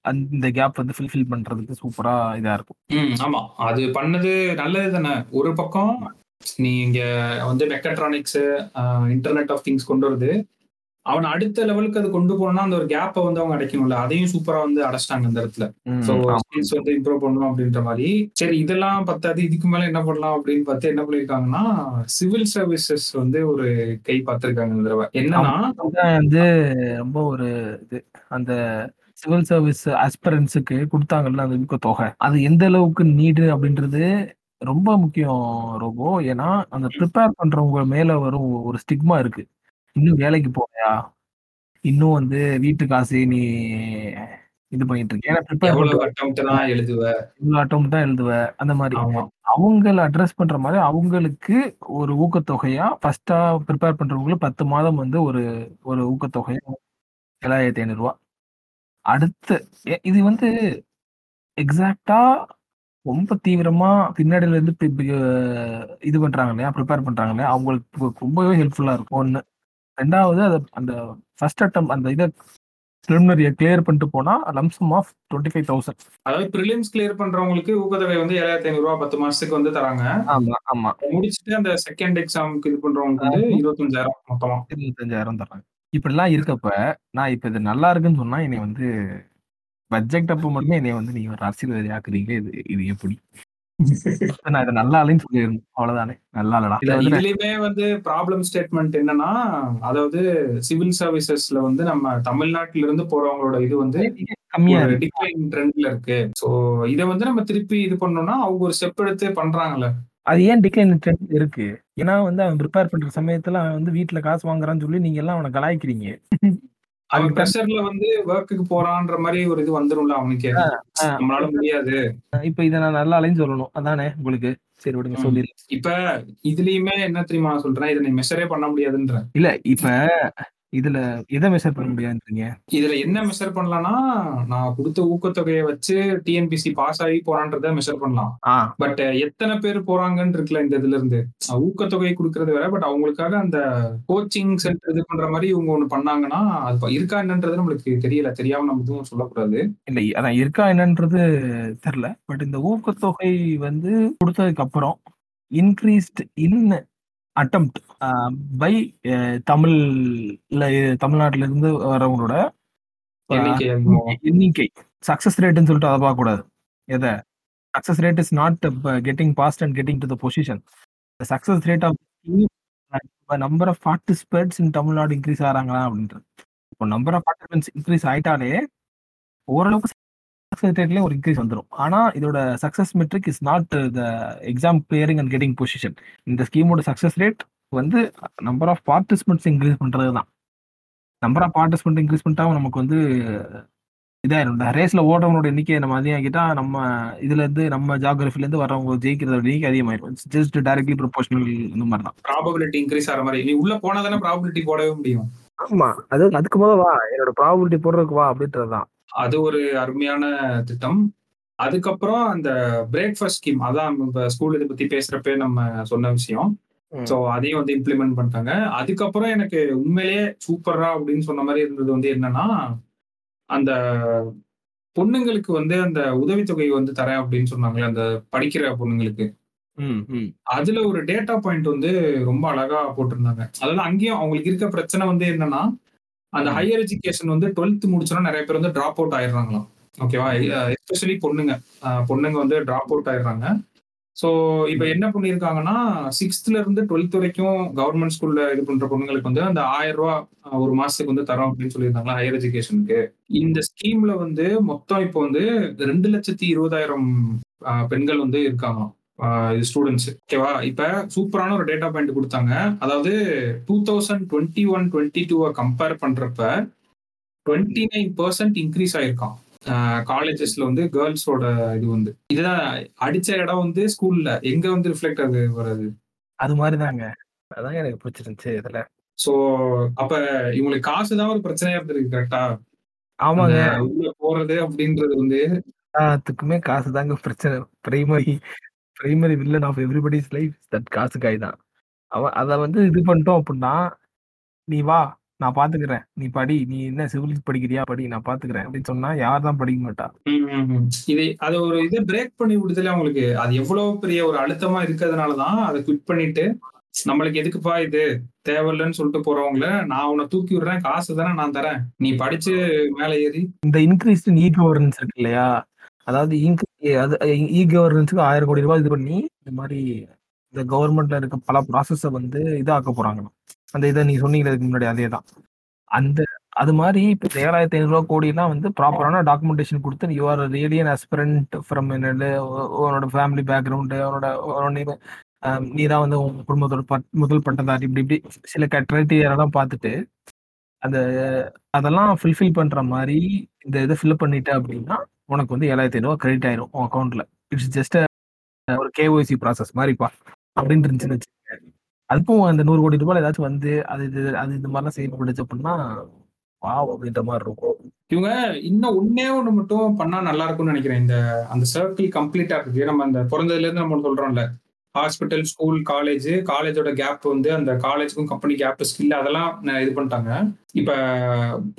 அந்த கேப் வந்து ஃபில்ஃபில் பண்றதுக்கு சூப்பரா இதா இருக்கும். ஆமா. அது பண்ணது நல்லது தானே. ஒரு பக்கம் நீ இங்க வந்து மெக்கட்ரானிக்ஸ் இன்டர்நெட் ஆஃப் திங்ஸ் கொண்டு வருது. அவன் அடுத்த லெவலுக்கு அது கொண்டு போனா அந்த ஒரு கேப்பை வந்து அவங்க அடைக்கணும்ல. அதையும் சூப்பரா வந்து அடைச்சிட்டாங்க இந்த இடத்துல. ஸோ ஸ்கில்ஸ் வந்து இம்ப்ரூவ் பண்ணணும் அப்படின்ற மாதிரி. சரி இதெல்லாம் பத்தாது இதுக்கு மேல என்ன பண்ணலாம் அப்படின்னு பார்த்து என்ன பண்ணிருக்காங்கன்னா சிவில் சர்வீசஸ் வந்து ஒரு கை பார்த்திருக்காங்க இந்த தடவை. என்னன்னா வந்து ரொம்ப ஒரு இது. அந்த சிவில் சர்வீஸ் ஆஸ்பிரன்ஸுக்கு கொடுத்தாங்கல்ல அந்த ஊக்கத்தொகை. அது எந்த அளவுக்கு நீடு அப்படின்றது ரொம்ப முக்கியம் ரோபோ. ஏன்னா அந்த ப்ரிப்பேர் பண்றவங்க மேல வரும் ஒரு ஸ்டிக்மா இருக்கு. இன்னும் வேலைக்கு போறியா? இன்னும் வந்து வீட்டு காசு நீ இது பண்ணிட்டு இருக்க ஏன்னா அட்டம்ப்ட் எழுதுவ? இவ்வளோ அட்டம் தான் எழுதுவ. அந்த மாதிரி. அவங்கள அட்ரஸ் பண்ற மாதிரி அவங்களுக்கு ஒரு ஊக்கத்தொகையா ஃபர்ஸ்டா ப்ரிப்பேர் பண்றவங்களுக்கு பத்து மாதம் வந்து ஒரு ஒரு ஊக்கத்தொகையா ஏழாயிரத்தி ஐநூறு ரூபா அடுத்து இது வந்து எக்ஸாக்டா ரொம்ப தீவிரமா பின்னாடில இருந்து இது பண்றாங்க இல்லையா? ப்ரிப்பேர் பண்றாங்க இல்லையா? அவங்களுக்கு ரொம்பவே ஹெல்ப்ஃபுல்லா இருக்கும். ஒண்ணு ரெண்டாவது அது அந்த ஃபர்ஸ்ட் அட்டம் அந்த இதை ப்ரிலிமினரியை கிளியர் பண்ணிட்டு போனா lump sum of twenty five thousand அதாவது ப்ரிலிம்ஸ் கிளியர் பண்றவங்களுக்கு ஊக்கத்தொகை வந்து ஏழாயிரத்தி ஐநூறு ரூபாய் பத்து மாசத்துக்கு வந்து தராங்க. ஆமா ஆமா. முடிச்சுட்டு அந்த செகண்ட் எக்ஸாமுக்கு இது பண்றவங்களுக்கு வந்து இருபத்தஞ்சாயிரம் மொத்தமா. இருபத்தஞ்சாயிரம் தர்றாங்க. இப்படிலாம் இருக்கப்ப நான் இப்ப இது நல்லா இருக்குன்னு சொன்னா என்னை வந்து பட்ஜெட் அப்ப மட்டுமே என்னை வந்து நீங்க ஒரு அரசியல்வாதி ஆக்குறீங்களே இது இது எப்படி? நான் இதை நல்லா இல்லைன்னு சொல்லிடணும் அவ்வளவுதானே. நல்லா இல்லடா. இதுலயுமே வந்து ப்ராப்ளம் ஸ்டேட்மெண்ட் என்னன்னா அதாவது சிவில் சர்வீசஸ்ல வந்து நம்ம தமிழ்நாட்டுல இருந்து போறவங்களோட இது வந்து கம்மியா டிக்ளைன் ட்ரெண்ட்ல இருக்கு. சோ இத வந்து நம்ம திருப்பி இது பண்ணோம்னா அவங்க ஒரு ஸ்டெப் எடுத்து பண்றாங்கல்ல. அது ஏன் டிக்ளைன் ட்ரெண்ட் இருக்கு? ஏன்னா வந்து அவன் ப்ரிப்பேர் பண்ற சமயத்துல அவன் வந்து வீட்டுல காசு வாங்குறான்னு சொல்லி நீங்க எல்லாம் அவனை கலாய்க்கிறீங்க. அவன் ப்ரெஷர்ல வந்து ஒர்க்குக்கு போறான்ற மாதிரி ஒரு இது வந்துரும்ல அவனுக்கு. நம்மளால முடியாது. இப்ப இதை நான் நல்லா இல்லைன்னு சொல்லணும். அதானே உங்களுக்கு? சரி விடுங்க ம். சொல்லிடு இப்ப இதுலயுமே என்ன தெரியுமா சொல்றேன்? இதை நீ மெஷரே பண்ண முடியாதுன்ற. இல்ல இப்ப இதுல எதை மெஷர் பண்ண முடியாதுன்றீங்க இதுல என்ன மெஷர் பண்ணலாம்னா நான் கொடுத்த ஊக்கத்தொகையை வச்சு டிஎன்பிசி பாஸ் ஆகி போறான்றத மெஷர் பண்ணலாம். பட் எத்தனை பேர் போறாங்கன்னு இருக்குல்ல இந்த இதுல இருந்து. ஊக்கத்தொகை கொடுக்கறது வேற பட் அவங்களுக்காக அந்த கோச்சிங் சென்டர் இது பண்ற மாதிரி இவங்க ஒண்ணு பண்ணாங்கன்னா அது இருக்கா என்னன்றது நம்மளுக்கு தெரியல. தெரியாம நம்ம எதுவும் சொல்லக்கூடாது. இல்ல அதான் இருக்கா என்னன்றது தெரியல. பட் இந்த ஊக்கத்தொகை வந்து கொடுத்ததுக்கு அப்புறம் இன்க்ரீஸ்ட் இன் அட்டம்ப்ட் பை தமிழ்ல தமிழ்நாட்டுல இருந்து வரவங்களோட ஆஹ், எண்ணிக்கை. சக்சஸ் ரேட்னு சொல்லிட்டு அதை பார்க்க கூடாது எதை success rate is not getting passed and getting to the position success rate of number of participants in Tamil Nadu increase ஆகிறாங்களா அப்படின்றது. இப்போ நம்பர் ஆஃப் பார்ட்டிசிபென்ட்ஸ் இன்க்ரீஸ் ஆயிட்டாலே ஓரளவுக்கு சக்சஸ் ரேட்லயே ஒரு இன்க்ரீஸ் வந்துடும் ஆனா இதோட success metric is not the exam clearing and getting position இந்த ஸ்கீமோட சக்சஸ் ரேட் வந்து நம்பர் ஆஃப் பார்ட்டிசிபென்ட்ஸ் இன்க்ரீஸ் பண்றது தான். நம்பர் ஆஃப் பார்ட்டிசிபென்ட் இன்க்ரீஸ் பண்ணிட்டா நமக்கு வந்து இதாயிரும். இந்த ரேஸ்ல ஓடுறவங்களோட எண்ணிக்கையை நம்ம அதிகமாக்கிட்டா நம்ம இதுல இருந்து நம்ம ஜாகிரபில இருந்து வரவங்க ஜெயிக்கிறதோட எண்ணிக்கை அதிகமாயிரும். ஜஸ்ட் டைரக்ட்லி ப்ரொபோஷனல் இந்த மாதிரி தான். ப்ராபபிலிட்டி இன்க்ரீஸ் ஆகிற மாதிரி. நீ உள்ள போனா தானே ப்ராபபிலிட்டி போடவே முடியும். ஆமா. அது அதுக்கு முதல்ல வா. என்னோட ப்ராபிலிட்டி போடுறதுக்கு வா அப்படின்றது தான். அது ஒரு அருமையான திட்டம். அதுக்கப்புறம் அந்த பிரேக்ஃபாஸ்ட் ஸ்கீம் அதான் இப்ப ஸ்கூல் இதை பத்தி பேசுறப்ப நம்ம சொன்ன விஷயம். சோ அதையும் வந்து இம்ப்ளிமெண்ட் பண்ணிட்டாங்க. அதுக்கப்புறம் எனக்கு உண்மையிலேயே சூப்பரா அப்படின்னு சொன்ன மாதிரி இருந்தது வந்து என்னன்னா அந்த பொண்ணுங்களுக்கு வந்து அந்த உதவித்தொகை வந்து தரேன் அப்படின்னு சொன்னாங்களே அந்த படிக்கிற பொண்ணுங்களுக்கு. அதுல ஒரு டேட்டா பாயிண்ட் வந்து ரொம்ப அழகா போட்டிருந்தாங்க. அதாவது அங்கேயும் அவங்களுக்கு இருக்க பிரச்சனை வந்து என்னன்னா அந்த. ஹையர் எஜுகேஷன் வந்து டுவெல்த் முடிச்சோன்னா நிறைய பேர் வந்து டிராப் அவுட் ஆயிடுறாங்களாம். ஓகேவா எஸ்பெஷலி பொண்ணுங்க. பொண்ணுங்க வந்து டிராப் அவுட் ஆயிடுறாங்க. ஸோ இப்போ என்ன பண்ணியிருக்காங்கன்னா சிக்ஸ்த்ல இருந்து டுவெல்த் வரைக்கும் கவர்மெண்ட் ஸ்கூல்ல இது பண்ற பொண்ணுங்களுக்கு வந்து அந்த ஆயிரம் அஹ், ஒரு மாசத்துக்கு வந்து தரோம் அப்படின்னு சொல்லியிருந்தாங்களா ஹையர் எஜுகேஷனுக்கு இந்த ஸ்கீம்ல வந்து மொத்தம் இப்போ வந்து ரெண்டு லட்சத்தி இருபதாயிரம் பெண்கள் வந்து இருக்காங்களாம். ஸ்டூடெண்ட்ஸ் ஓகேவா இப்ப சூப்பரான ஒரு டேட்டா பாயிண்ட் கொடுத்தாங்க. அதாவது two thousand twenty one twenty டூவை கம்பேர் பண்றப்ப டுவெண்ட்டி நைன் பர்சன்ட் இன்க்ரீஸ் ஆயிருக்கான் காலேஜஸ்ல வந்து கேர்ள்ஸோட இது வந்து. இதுதான் அடிச்ச இடம் வந்து ஸ்கூல்ல எங்க வந்து ரிஃப்ளெக்ட் ஆகுது வருது? அது மாதிரி தாங்க அதான் எனக்கு பிடிச்சிருந்துச்சு இதுல. சோ அப்ப இவங்களுக்கு காசு தான் ஒரு பிரச்சனையா இருந்திருக்கு கரெக்டா ஆமாங்க. உள்ள போறது அப்படின்றது வந்து எல்லாத்துக்குமே காசு தாங்க பிரச்சனை. Primary primary villain of everybody's life that காசு காய் தான். அவன் அத வந்து இது பண்ணிட்டோம் அப்டின்னா, "நீ வா, நான் பார்த்துக்கிறேன். நீ படி. நீ என்ன சிவில் படிக்கிறியா? படி. நான் பார்த்துக்கிறேன்." அப்படின்னு சொன்னா யார் தான் படிக்க மாட்டா? இது அது ஒரு இத பிரேக் பண்ணி விடுதல அவங்களுக்கு அது எவ்வளவு பெரிய ஒரு அழுத்தமா இருக்கிறதுனால தான் அத குவிட் பண்ணிட்டு, "நம்மளுக்கு எதுக்குப்பா இது? தேவையில்லன்னு சொல்லிட்டு போறவங்கள, நான் உன்ன தூக்கி விடுறேன். காசு தானே நான் தரேன். நீ படிச்சு மேல ஏறி" இந்த இன்கிரீஸ்ட் இன் இ கவர்னன்ஸ் இருக்கு இல்லையா? அதாவது இங்கு அது இ கவர்னன்ஸ்க்கு ரூ. 1000,00,00,000 இது பண்ணி, இந்த மாதிரி இந்த கவர்மெண்ட்ல இருக்க பல ப்ராசஸை வந்து இதாக்க போறாங்களாம். அந்த இதை நீ சொன்னீங்கல்ல இதுக்கு முன்னாடி அதேதான். அந்த அது மாதிரி இப்போ ஏழாயிரத்தி 7,500 கோடிலாம் வந்து ப்ராப்பரான டாக்குமெண்டேஷன் கொடுத்து you are really an from என்னது உன்னோட ஃபேமிலி பேக்ரவுண்டு உன்னோட உன்னோட நீ தான் வந்து உன் குடும்பத்தோட பட் முதல் பட்டதாரி இப்படி இப்படி சில கிரைட்டீரியாலாம் பார்த்துட்டு, அந்த அதெல்லாம் ஃபுல்ஃபில் பண்ணுற மாதிரி இந்த இதை ஃபில் பண்ணிட்ட அப்படின்னா உனக்கு வந்து ஏழாயிரத்தி 7,500 கிரெடிட் ஆயிரும் உன் அக்கௌண்ட்ல இட்ஸ் ஜஸ்ட் ஒரு கேஒய்சி ப்ராசஸ் மாதிரிப்பா அப்படின்னு இருந்துச்சுன்னு வச்சுக்கங்க. அதுக்கும் அந்த நூறு கோடி ரூபாய் ஏதாச்சும் வந்து, அது இது அது இந்த மாதிரிலாம் செய்ய செயல்பட்டுச்சு அப்படின்னா வாவ்! அப்படின்ற மாதிரி இருக்கும். இவங்க இன்னும் ஒன்னே ஒண்ணு மட்டும் பண்ணா நல்லா இருக்கும்னு நினைக்கிறேன் இந்த அந்த சர்க்கிள் கம்ப்ளீட்டா இருக்கு. நம்ம அந்த பொறந்ததுலேருந்து நம்ம சொல்றோம்ல. ஹாஸ்பிட்டல், ஸ்கூல், காலேஜ், காலேஜோட கேப் வந்து அந்த காலேஜ்க்கும் கம்பெனி கேப் ஸ்கில் அதெல்லாம் இது பண்ணிட்டாங்க. இப்ப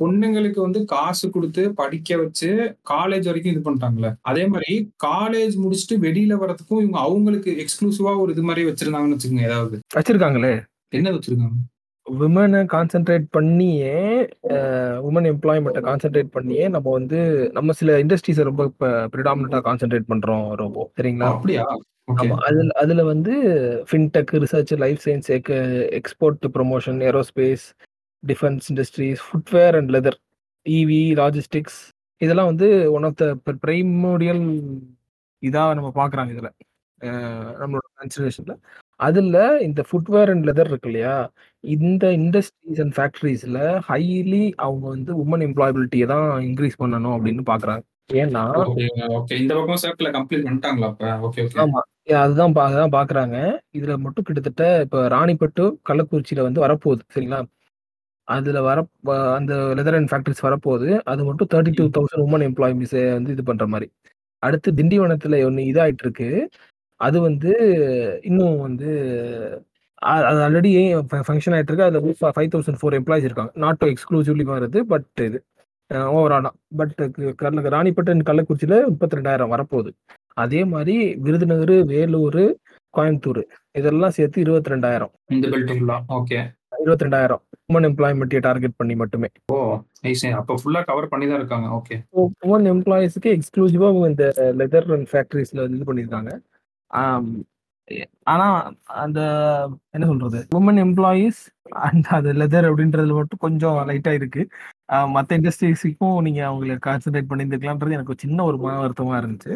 பொண்ணுங்களுக்கு வந்து காசு குடுத்து படிக்க வச்சு, காலேஜ் வரைக்கும் இது பண்ணிட்டாங்கல்ல. அதே மாரி காலேஜ் முடிச்சுட்டு வெளியில வரதுக்கும் இவங்க அவங்களுக்கு எக்ஸ்க்ளூசிவா ஒரு இது மாரி வச்சிருந்தாங்கன்னு வச்சுக்கங்க ஏதாவது. வச்சிருக்காங்களே. என்ன வச்சிருக்காங்க? விமன கான்சன்ட்ரேட் பண்ணியே, அ வுமன் எம்ப்ளாய்மென்ட்ட கான்சன்ட்ரேட் பண்ணியே நம்ம வந்து நம்ம சில இண்டஸ்ட்ரீஸ ரொம்ப இப்ப பிரிடாமினன்ட்டா கான்சன்ட்ரேட் பண்றோம் ரோபோ. ஓ! சரிங்களா? அப்படியா? ஆமா. அதுல அதுல வந்து fintech, research, life science, ex export promotion, aerospace, defence industries, footwear and leather, EV, logistics இதெல்லாம் வந்து ஒன் ஆஃப் த பிர பிரைமோடியல் இதா நம்ம பார்க்குறாங்க இதுல. நம்மளோட கன்சிடரேஷன்ல. அதுல இந்த ஃபுட்வேர் அண்ட் லெதர் இருக்கு இல்லையா? இந்த இண்டஸ்ட்ரீஸ் அண்ட் ஃபேக்டரிஸ்ல ஹைலி அவங்க வந்து வுமன் எம்ப்ளாயபிலிட்டிய தான் இன்கிரீஸ் பண்ணணும் அப்படின்னு பார்க்குறாங்க. ஏன்னா ஓகே. இந்த பக்கம் சர்க்கிள கம்ப்ளீட் பண்ணிட்டாங்களா? Okay, okay. அதுதான் பா அதுதான் பார்க்குறாங்க. இதுல மட்டும் கிட்டத்தட்ட இப்ப ராணிப்பட்டு, கள்ளக்குறிச்சியில வந்து வரப்போகுது. சரிங்களா? அதுல வர அந்த லெதர் அண்ட் ஃபேக்டரிஸ் வரப்போகுது. அது மட்டும் ம். 32,000 வுமன் எம்ப்ளாயீஸ வந்து இது பண்ற மாரி. அடுத்து திண்டிவனத்துல ஒண்ணு இதாயிட்டு இருக்கு. அது வந்து இன்னும் வந்து அ அது ஆல்ரெடி ஃப ஃபங்ஷன் ஆயிட்டு இருக்கு. அதுல வந்து 5,004 எம்ப்ளாயீஸ் இருக்காங்க. நாட் டூ எக்ஸ்க்ளூசிவ்லி வருது. பட் இது அ ஓவராலா. பட் கல்ல ராணிப்பட்டு அண்ட் கள்ளக்குறிச்சியில 32,000 வரப்போகுது. அதே மாரி விருதுநகர், வேலூர், கோயம்புத்தூர் இதெல்லாம் சேர்த்து 22,000. இந்த பெல்ட் ஃபுல்லா. ஓகே. 22,000 வுமன் எம்ப்ளாய்மென்ட்ட டார்கெட் பண்ணி மட்டுமே. ஓ! அப்ப ஃபுல்லா கவர் பண்ணி தான் இருக்காங்க. ஓகே. ஸோ வுமன் எம்ப்ளாயீஸ்க்கு எக்ஸ்க்ளூசிவா இந்த லெதர் அண்ட் ஃபேக்டரிஸ்ல இது பண்ணியிருக்காங்க. ஆம். எ ஆனா அந்த என்ன சொல்றது? வுமன் எம்ப்ளாயீஸ் அண்ட் அது லெதர் அப்படின்றதுல மட்டும் கொஞ்சம் லைட்டா இருக்கு. மத்த இண்டஸ்ட்ரீஸுக்கும் நீங்க அவங்கள கான்சன்ட்ரேட் பண்ணியிருந்துக்கலான்றது எனக்கு சின்ன ஒரு மன வருத்தமா இருந்துச்சு.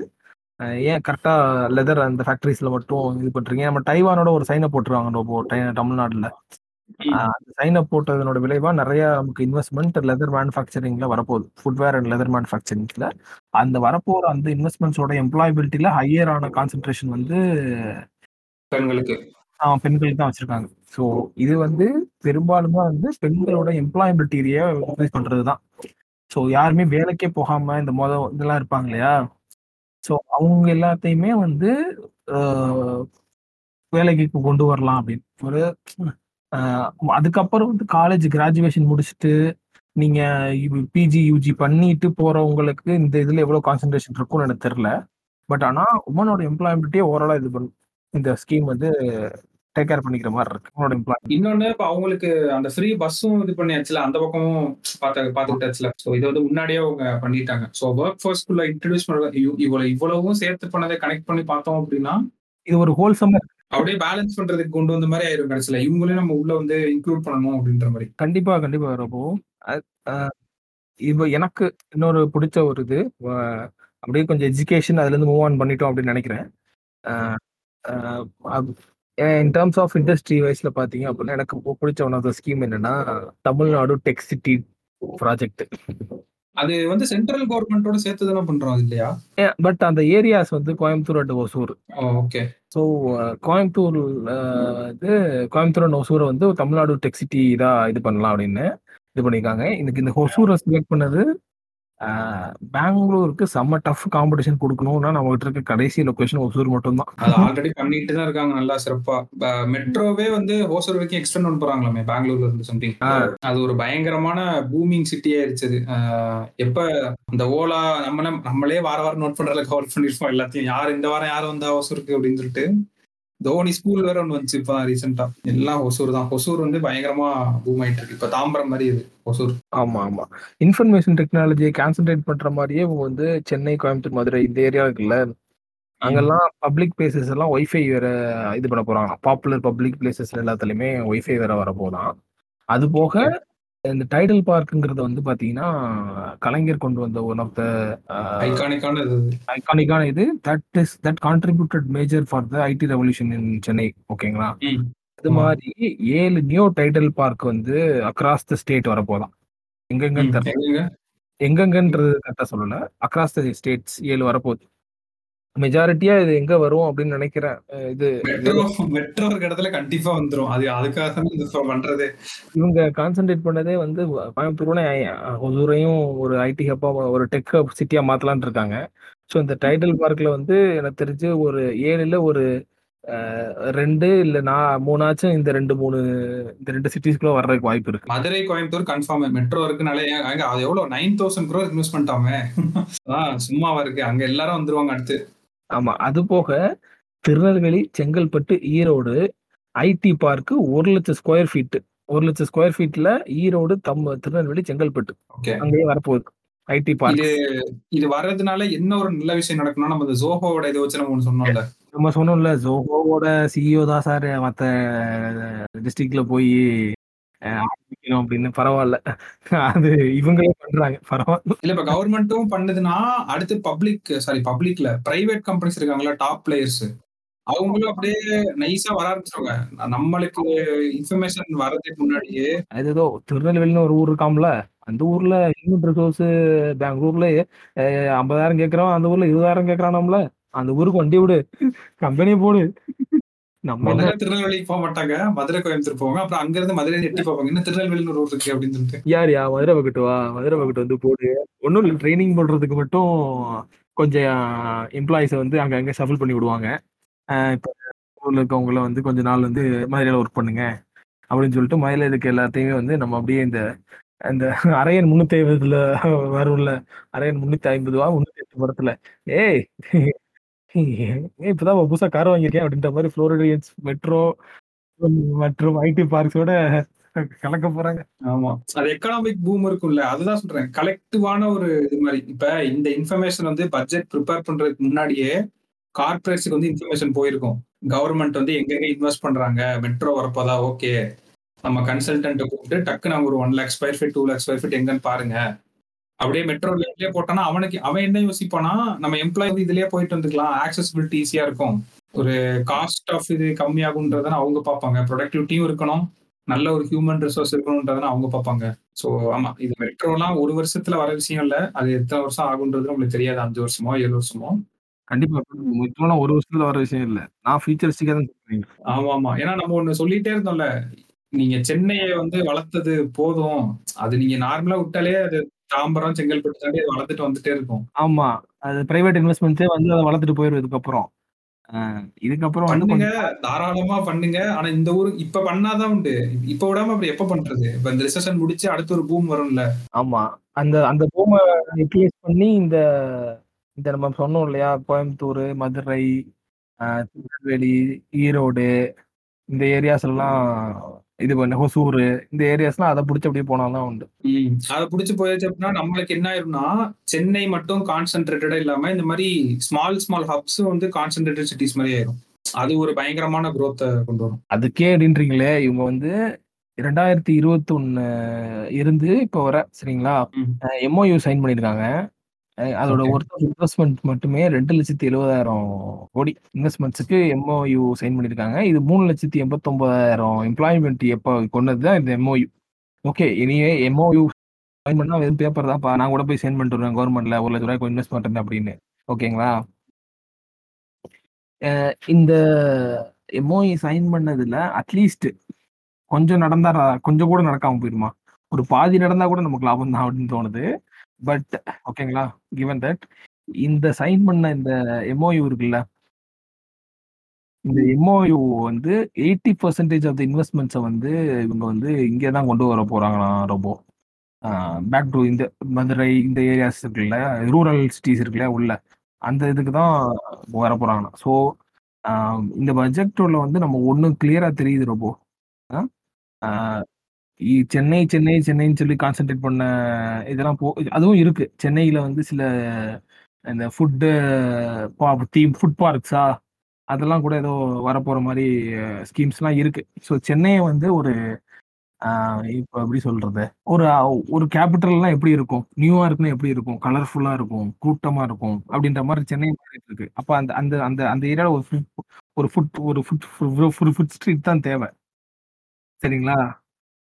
ஏன் கரெக்ட்டா லெதர் அந்த ஃபேக்டரிஸ்ல மட்டும் இது பண்றீங்க? நம்ம டைவானோட ஒரு சைன் போட்டுருவாங்க டை தமிழ்நாடுல. அந்த சைன் போட்டதனோட விளைவா நெறைய நமக்கு இன்வெஸ்ட்மென்ட் லெதர் மேனுஃபேக்சரிங்ல வரப்போகுது. ஃபுட்வேர் அண்ட் லெதர் மேனுஃபேக்சரிங்ஸ்ல. அந்த வரப்போற அந்த இன்வெஸ்ட்மென்ட்ஸோட எம்ப்ளாயபிலிட்டில ஹையர் ஆன கான்சன்ட்ரேஷன் வந்து பெண்களுக்கு. பெண்களுக்கு தான் வச்சிருக்காங்க. ஸோ இது வந்து பெரும்பாலுமா வந்து பெண்களோட எம்ப்ளாயபிலிட்டிய இன்கிரீஸ் பண்றது தான். ஸோ யாருமே வேலைக்கே போகாம இந்த மொத இதெல்லாம் இருப்பாங்க இல்லையா? ஸோ அவங்க எல்லாத்தையுமே வந்து அ வேலைக்கு கொண்டு வரலாம் அப்படின்னு. ஒரு அ அதுக்கப்புறம் வந்து காலேஜ் கிராஜுவேஷன் முடிச்சுட்டு, நீங்க பிஜி, யுஜி பண்ணிட்டு போறவங்களுக்கு இந்த இதுல எவ்வளோ கான்சன்ட்ரேஷன் இருக்கும்னு எனக்கு தெரியல. பட் ஆனா உமனோட எம்ப்ளாயபிலிட்டிய ஓவராலா இது பண்ணும். இந்த ஸ்கீம் வந்து டேக் கேர் பண்ணிக்கிற மாரி இருக்கு. எம்ப்ளாய் இன்னொன்னு இப்ப அவங்களுக்கு அந்த ஃப்ரீ பஸ்ஸும் இது பண்ணியாச்சுல. அந்த பக்கமும் பாத்து பாத்துக்கிட்டாச்சுல. ஸோ இத வந்து முன்னாடியே அவங்க பண்ணிட்டாங்க. ஸோ வொர்க் ஃபோர்ஸ்குள்ள இன்ட்ரோடியூஸ் பண்ண இவ் இவ்வளவு இவ்வளவும் சேர்த்து பண்ணத கனெக்ட் பண்ணி பார்த்தோம் அப்படின்னா, இது ஒரு ஹோல்சம்மா இருக்கு. அப்படியே பேலன்ஸ் பண்றதுக்கு கொண்டு வந்த மாரி ஆயிரும் கடைசில. இவங்களையும் நம்ம உள்ள வந்து இன்க்ளூட் பண்ணணும் அப்படின்ற மாரி. கண்டிப்பா, கண்டிப்பா ரோபோ. இப்ப எனக்கு இன்னொரு புடிச்ச ஒரு இது, அப்படியே கொஞ்சம் எஜுகேஷன் அதுலேருந்து மூவ் ஆன் பண்ணிட்டோம் அப்படின்னு நெனைக்கிறேன். இன் டெர்ம்ஸ் ஆஃப் இண்டஸ்ட்ரி வைஸ்ல பார்த்தீங்க அப்படின்னா, எனக்கு புடிச்ச ஒன் ஆஃப் த ஸ்கீம் என்னன்னா, தமிழ்நாடு டெக் சிட்டி ப்ராஜெக்ட். அது வந்து சென்ட்ரல் கவர்ன்மென்ட்டோட சேர்த்து தான பண்றோம் இல்லையா? பட் அந்த ஏரியாஸ் வந்து Coimbatore and Hosur. Okay. So Coimbatore இது கோயம்புத்தூர் அண்ட் ஒசூர வந்து தமிழ்நாடு டெக் சிட்டி இதா இது பண்ணலாம் அப்படின்னு இது பண்ணியிருக்காங்க. எனக்கு இந்த ஒசூர செலக்ட் பண்ணது பெங்களூருக்கு செம்ம டஃப் காம்படிஷன் குடுக்கணும்னா நம்மகிட்ட இருக்க கடைசி லொகேஷன் ஒசூர் மட்டும் தான். அது ஆல்ரெடி பண்ணிட்டு தான் இருக்காங்க நல்லா சிறப்பா. மெட்ரோவே வந்து ஹோசூர் வரைக்கும் எக்ஸ்டெண்ட் பண்ண போறாங்களாமே பெங்களூர்ல இருந்து சம்திங். அது ஒரு பயங்கரமான பூமிங் சிட்டி ஆயிருச்சு எப்ப இந்த ஓலா நம்மள நம்மளே வார வாரம் நோட் பண்றதுல கவர் பண்ணிருப்போம் எல்லாத்தையும். யார் இந்த வாரம் யார் வந்தா ஹோசூருக்கு அப்படின்னு சொல்லிட்டு. தோனி ஸ்கூல் வேற ஒண்ணு வந்துச்சு இப்ப ரீசென்ட்டா. எல்லாம் ஹொசூர் தான். ஹொசூர் வந்து பயங்கரமா பூம் ஆயிட்டு இருக்கு. இப்ப தாம்பரம் மாரி இது ஹொசூர். ஆமா, ஆமா. இன்ஃபர்மேஷன் டெக்னாலஜிய கான்சன்ட்ரேட் பண்ற மாரியே இவங்க வந்து சென்னை, கோயம்புத்தூர், மதுரை இந்த ஏரியா இருக்குல்ல. அங்கெல்லாம் பப்ளிக் பிளேஸஸ் எல்லாம் வைஃபை வேற இது பண்ண போறாங்களாம். பாப்புலர் பப்ளிக் பிளேஸஸ் எல்லாத்துலயுமே வைஃபை வேற வரப்போதாம். அது போக. இந்த டைடல் பார்க்ங்கிறது வந்து பார்த்தீங்கன்னா, கலைஞர் கொண்டு வந்த ஒன் ஆஃப் த ஐகானிக்கான இது. ஐகானிக்கான இது that is that contributed major for the IT revolution in Chennai. ஓகேங்களா? அது. மாரி 7 நியூ டைடல் பார்க் வந்து அக்ராஸ் த ஸ்டேட் வரப்போதாம். எங்கெங்கன்னு? எங்கெங்கன்றது கரெக்ட்டா சொல்லல. அக்ராஸ் த ஸ்டேட்ஸ் 7 வரப்போது. மெஜாரிட்டியா இது எங்க வரும் அப்படின்னு நினைக்கிறேன். இது மெட்ரோ இருக்க இடத்துல கண்டிப்பா வந்துரும். அது அதுக்காக இது பண்றதே. இவங்க கான்சன்ட்ரேட் பண்ணதே வந்து கோயம்புத்தூரோட ஒசூரையும் ஒரு ஐடி ஹப்பா ஒரு டெக் ஹப் சிட்டியா மாத்தலாம்னு இருக்காங்க. ஸோ இந்த டைடல் பார்க்ல வந்து எனக்கு தெரிஞ்சு ஒரு 7ல ஒரு 2 இல்ல நா 3ஆச்சும் இந்த 2, 3 இந்த 2 சிட்டீஸ்குள்ள வர்றதுக்கு வாய்ப்பு இருக்கு. மதுரை, கோயம்புத்தூர் கன்ஃபார்ம். மெட்ரோ இருக்குனாலே அது எவ்வளோ 9000 crore இன்வெஸ்ட் பண்ணிட்டாமே. சும்மாவா இருக்கு. அங்க எல்லாரும் வந்துருவாங்க அடுத்து. ஆமா. அது போக Tirunelveli, Chengalpattu, Erode IT park 1,00,000 square feet 1,00,000 square ஃபீட்ல Erode, தம் திருநெல்வேலி, செங்கல்பட்டு. அங்கேயே வரப்போகுது. ஐடி இது பார்க்ஸ். இது வர்றதுனால என்ன ஒரு நல்ல விஷயம் நடக்கும்னா, நம்ம இந்த ஜோஹோவோட இத வச்சு நம்ம சொன்னோம்ல. நம்ம சொன்னோம்ல ஜோஹோவோட சிஇஓ தான் சார் மத்த டிஸ்ட்ரிக்ட்ல போய் ஆரம்பிக்கணும் அப்படின்னு. பரவால்ல. அது இவங்களே பண்றாங்க. பரவால்ல. இல்ல இப்ப கவர்மெண்ட்டும் பண்ணுதுன்னா, அடுத்து பப்ளிக் சாரி பப்ளிக்ல பிரைவேட் கம்பெனிஸ் இருக்காங்கல்ல டாப் பிளேயர்ஸ். அவங்களும் அப்படியே நைஸா வர ஆரம்பிச்சுருவாங்க. நம்மளுக்கு இன்ஃபர்மேஷன் வர்றதுக்கு முன்னாடியே அது ஏதோ திருநெல்வேலின்னு ஒரு ஊர் இருக்காம்ல. அந்த ஊர்ல ஹியூமன் ரிசோர்ஸ் பெங்களூர்ல 50,000 கேட்கிறோம். அந்த ஊர்ல 20,000 கேட்கறானாம்ல. அந்த ஊருக்கு வண்டி விடு. கம்பெனிய போடு. நம்ம திருநெல்வேலிக்கு போக மாட்டாங்க. மதுரை, கோயம்புத்தூர் போவாங்க. அப்புறம் அங்க இருந்து எட்டி பார்ப்பாங்க. என்ன திருநெல்வேலின்னு ஒரு ஊர் இருக்கு அப்படின்னு சொல்லிட்டு. யார்யா மதுரை பக்கட்டு வா. மதுரை பக்கட்டு வந்து போடு. ஒண்ணும் இல்ல ட்ரெய்னிங் பண்றதுக்கு மட்டும் கொஞ்சம் எம்ப்ளாயீஸ வந்து அங்கங்க ஷஃபிள் பண்ணி விடுவாங்க. இப்ப ஊர்ல இருக்கவங்கள வந்து கொஞ்ச நாள் வந்து மதுரையில ஒர்க் பண்ணுங்க. அப்படின்னு சொல்லிட்டு மதுரையில இருக்க எல்லாத்தையுமே வந்து நம்ம அப்படியே இந்த இந்த அரையன் 350ல வரும்ல. அரையன் 350வா 308 படத்துல. ஏய் இப்பதான் புதுசா கார் வாங்கியிருக்கேன் அப்படின்ற மாதிரி புளோரிடியன்ஸ் மெட்ரோ மற்றும் ஐடி பார்க்ஸோட கலக்க போறாங்க. ஆமா. அது எக்கனாமிக் பூம் இருக்கும்ல. அதுதான் சொல்றேன். கலெக்டிவான ஒரு இது மாதிரி இப்ப இந்த இன்ஃபர்மேஷன் வந்து பட்ஜெட் ப்ரிப்பேர் பண்றதுக்கு முன்னாடியே கார்பரேட்ஸுக்கு வந்து இன்ஃபர்மேஷன் போயிருக்கும். கவர்மெண்ட் வந்து எங்கெங்க இன்வெஸ்ட் பண்றாங்க. மெட்ரோ வரப்போதா ஓகே. நம்ம கன்சல்டன்ட்டை கூப்பிட்டு டக்குன்னு அவங்க ஒரு 1,00,000 square feet, two lakh square feet எங்கன்னு பாருங்க. அப்படியே மெட்ரோ லைன்லயே போட்டானா அவனுக்கு அவன் என்ன யோசிப்பானா, நம்ம எம்ப்ளாயி வந்து இதுலயே போயிட்டு வந்துக்கலாம். ஆக்சஸிபிலிட்டி ஈஸியா இருக்கும். ஒரு காஸ்ட் ஆஃப் இது கம்மியாகும்ன்றத அவங்க பார்ப்பாங்க. ப்ரொடக்டிவிட்டியும் இருக்கணும். நல்ல ஒரு ஹியூமன் ரிசோர்ஸ் இருக்கணும்ன்றத அவங்க பார்ப்பாங்க. ஸோ ஆமா. இது மெட்ரோலாம் ஒரு வருஷத்துல வர விஷயம் இல்ல. அது எத்தன வருஷம் ஆகுன்றது நம்மளுக்கு தெரியாது. 5 வருஷமோ, 7 வருஷமோ. கண்டிப்பா. மெட்ரோலாம் ஒரு வருஷத்துல வர விஷயம் இல்ல. நான் ஃபியூச்சரிஸ்டிக்கா தான் சொல்றேன். ஆமாமா. ஏன்னா நம்ம ஒண்ணு சொல்லிட்டே இருந்தோம்ல. நீங்க சென்னைய வந்து வளர்த்தது போதும். அது நீங்க நார்மலா விட்டாலே அது தாம்பரம், செங்கல்பட்டு தாண்டி அது வளர்ந்துட்டு வந்துட்டே இருக்கும். ஆமா. அது பிரைவேட் இன்வெஸ்ட்மெண்ட்ஸே வந்து அத வளர்த்துட்டு போயிரும் இதுக்கப்புறம். இதுக்கப்புறம் பண்ணுங்க. தாராளமா பண்ணுங்க. ஆனா இந்த ஊரு இப்ப பண்ணா தான் உண்டு. இப்ப விடாம அப்புறம் எப்ப பண்றது? இப்ப இந்த ரிசெஷன் முடிச்சு அடுத்து ஒரு பூம் வரும்ல. ஆமா. அந்த அந்த பூம யூட்டிலைஸ் பண்ணி இந்த இந்த நம்ம சொன்னோம் இல்லையா? கோயம்புத்தூர், மதுரை, திருநெல்வேலி, ஈரோடு இந்த ஏரியாஸ்லாம் இது பண்ண ஹொசூரு இந்த ஏரியாஸ்லாம் அத புடிச்சு அப்படியே போனா தான் உண்டு. அத புடிச்சு போயாச்சு அப்படின்னா நம்மளுக்கு என்ன ஆயிரும்னா, சென்னை மட்டும் கான்சன்ட்ரேட்டடா இல்லாம இந்த மாரி ஸ்மால் ஸ்மால் ஹப்ஸ் வந்து கான்சன்ட்ரேட்டட் சிட்டீஸ் மாரி ஆயிரும். அது ஒரு பயங்கரமான குரோத்த கொண்டு வரும். அதுக்கே அப்படின்றீங்களே, இவங்க வந்து 2021 இருந்து இப்போ வர சரிங்களா? எம்ஓயு சைன் பண்ணியிருக்காங்க. அதோட ஓகே. ஒர்த் ஆஃப் இன்வெஸ்ட்மென்ட் மட்டுமே 2,70,000 இன்வெஸ்ட்மென்ட்ஸ்க்கு எம்ஓயு சைன் பண்ணியிருக்காங்க. இது 3,89,000 எம்ப்ளாய்மென்ட் எப்ப கொண்டது தான் இந்த MOU. Okay. Anyway MOU sign பண்ணா வெறும் பேப்பர் தான்ப்பா. நான் கூட போய் சைன் பண்ணிட்டு வருவேன் கவர்மெண்ட்ல ரூ. 1,00,000 இன்வெஸ்ட் பண்றேன் அப்படின்னு. ஓகேங்களா? இந்த எம்ஓயு சைன் பண்ணதுல அட்லீஸ்ட் கொஞ்சம் நடந்தா கொஞ்சம் கூட நடக்காம போயிருமா? ஒரு பாதி நடந்தா கூட நமக்கு லாபம் தான் அப்படின்னு தோணுது. பட் ஓகேங்களா கிவன் தட் இந்த சைன் பண்ண இந்த எம்ஓயு இருக்குல்ல இந்த எம்ஓயு வந்து எயிட்டி பர்சன்டேஜ் ஆஃப் த இன்வெஸ்ட்மெண்ட்ஸை வந்து இவங்க வந்து இங்கே தான் கொண்டு வர போகிறாங்கண்ணா ரொம்ப பேக் டு இந்த மதுரை இந்த ஏரியாஸ் இருக்குல்ல ரூரல் சிட்டிஸ் இருக்குல்ல உள்ள அந்த இதுக்கு தான் வர போகிறாங்கண்ணா ஸோ இந்த பட்ஜெட்டோட வந்து நம்ம ஒன்றும் கிளியராக தெரியுது ரொம்ப ஆ? சென்னை சென்னை சென்னைன்னு சொல்லி கான்சென்ட்ரேட் பண்ண இதெல்லாம் போ அதுவும் இருக்கு. சென்னையில வந்து சில இந்த ஃபுட்டு தீம் ஃபுட் பார்க்ஸா அதெல்லாம் கூட ஏதோ வரப்போற மாதிரி ஸ்கீம்ஸ்லாம் இருக்கு. ஸோ சென்னையை வந்து ஒரு இப்போ எப்படி சொல்றது? ஒரு ஒரு கேபிட்டல்லாம் எப்படி இருக்கும்? நியூயார்க்னா எப்படி இருக்கும்? கலர்ஃபுல்லா இருக்கும்? கூட்டமா இருக்கும்? அப்படின்ற மாதிரி சென்னை மாறிட்டு இருக்கு. அப்போ அந்த அந்த அந்த அந்த ஏரியாவில் ஒரு ஃபுட் ஒரு ஃபுட் ஒரு ஃபுட் ஃபுட் ஸ்ட்ரீட் தான் தேவை. சரிங்களா?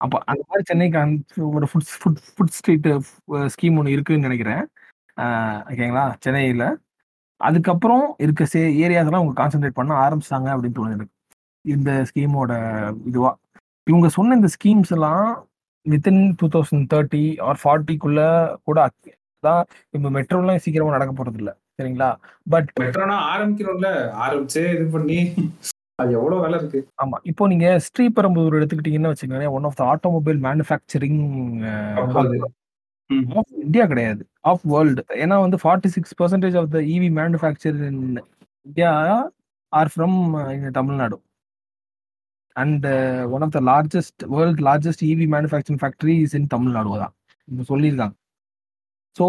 அப்ப அந்த மாதிரி சென்னைக்கு அந்த ஒரு food food food street scheme ஒன்று இருக்குன்னு நினைக்கிறேன். ஆஹ் ஓகேங்களா சென்னையில. அதுக்கப்புறம் இருக்க சே ஏரியாஸ்லாம் அவங்க கான்சென்ட்ரேட் பண்ண ஆரம்பிச்சாங்க அப்படின்னு தோணுது எனக்கு. இந்த ஸ்கீமோட இதுவா. இவங்க சொன்ன இந்த ஸ்கீம்ஸ் எல்லாம் within two thousand thirty or ஃபார்ட்டிக்குள்ள கூட தான் இப்போ மெட்ரோலாம் சீக்கிரமா நடக்க போறது இல்லை சரிங்களா? பட் மெட்ரோனா ஆரம்பிக்கிறோம்ல. ஆரம்பிச்சு இது பண்ணி. அது எவ்வளவு வேலை இருக்கு? ஆமா. இப்போ நீங்க ஸ்ரீபெரும்புதூர் எடுத்துக்கிட்டீங்கன்னு வச்சுக்கோங்களேன் one of the automobile manufacturing. Of India கிடையாது. ஆஃப் வேர்ல்டு ஏன்னா வந்து forty six percentage of the EV manufacture in India are from Tamil Nadu. And one of the largest world largest EV manufacturing factory is in Tamil Nadu தான். இங்க சொல்லியிருக்காங்க. So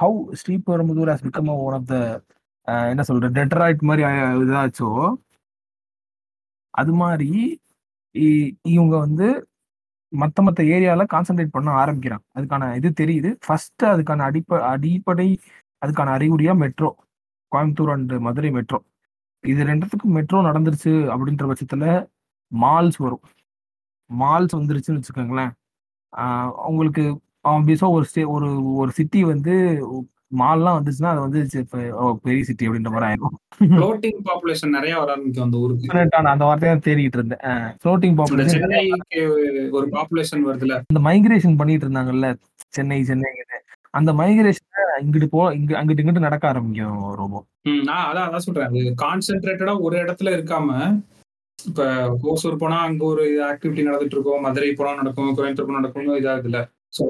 how Sriperumbudur has become one of the என்ன சொல்ற Detroit மாதிரி இதாச்சோ அது மாதிரி இ- இவங்க வந்து மற்ற மற்ற ஏரியாவில் கான்சென்ட்ரேட் பண்ண ஆரம்பிக்கிறாங்க. அதுக்கான இது தெரியுது. ஃபர்ஸ்ட் அதுக்கான அடிப்ப அடிப்படை அதுக்கான அறிகுறியா metro Coimbatore and Madurai metro இது ரெண்டுத்துக்கும் மெட்ரோ நடந்துருச்சு அப்படின்ற பட்சத்தில் மால்ஸ் வரும். மால்ஸ் வந்துருச்சுன்னு வச்சுக்கோங்களேன். அவங்களுக்கு உங்களுக்கு ஒரு ஸ்டே ஒரு ஒரு சிட்டி வந்து மால்லாம் வந்துச்சுன்னா அது வந்து பெரிய சிட்டி அப்படின்ற மாதிரி ஆயிரும். ஃப்ளோட்டிங் பாப்புலேஷன் நிறைய வர ஆரம்பிக்கும் அந்த ஊருக்கு. அந்த வார்த்தையை தேடிட்டு இருந்தேன். ஃப்ளோட்டிங் இந்த பாப்புலேஷன் சென்னைக்கு ஒரு பாப்புலேஷன் வருதுல அந்த மைக்ரேஷன் பண்ணிட்டு இருந்தாங்கல்ல சென்னை சென்னை அந்த மைக்ரேஷன் இங்கிட்டு போ இங்க அங்கிட்டு இங்கிட்டு நடக்க ஆரம்பிக்கும் ரொம்ப ம், நான் அதான் அதான் சொல்றேன். அது கான்சென்ட்ரேட்டடா ஒரு இடத்துல இருக்காம இப்ப ஓசூர் போனா அங்க ஒரு ஆக்டிவிட்டி நடந்துட்டு இருக்கும் மதுரை போனா நடக்கும் கோயம்புத்தூர் போனா நடக்கும் இதாகுதுல சோ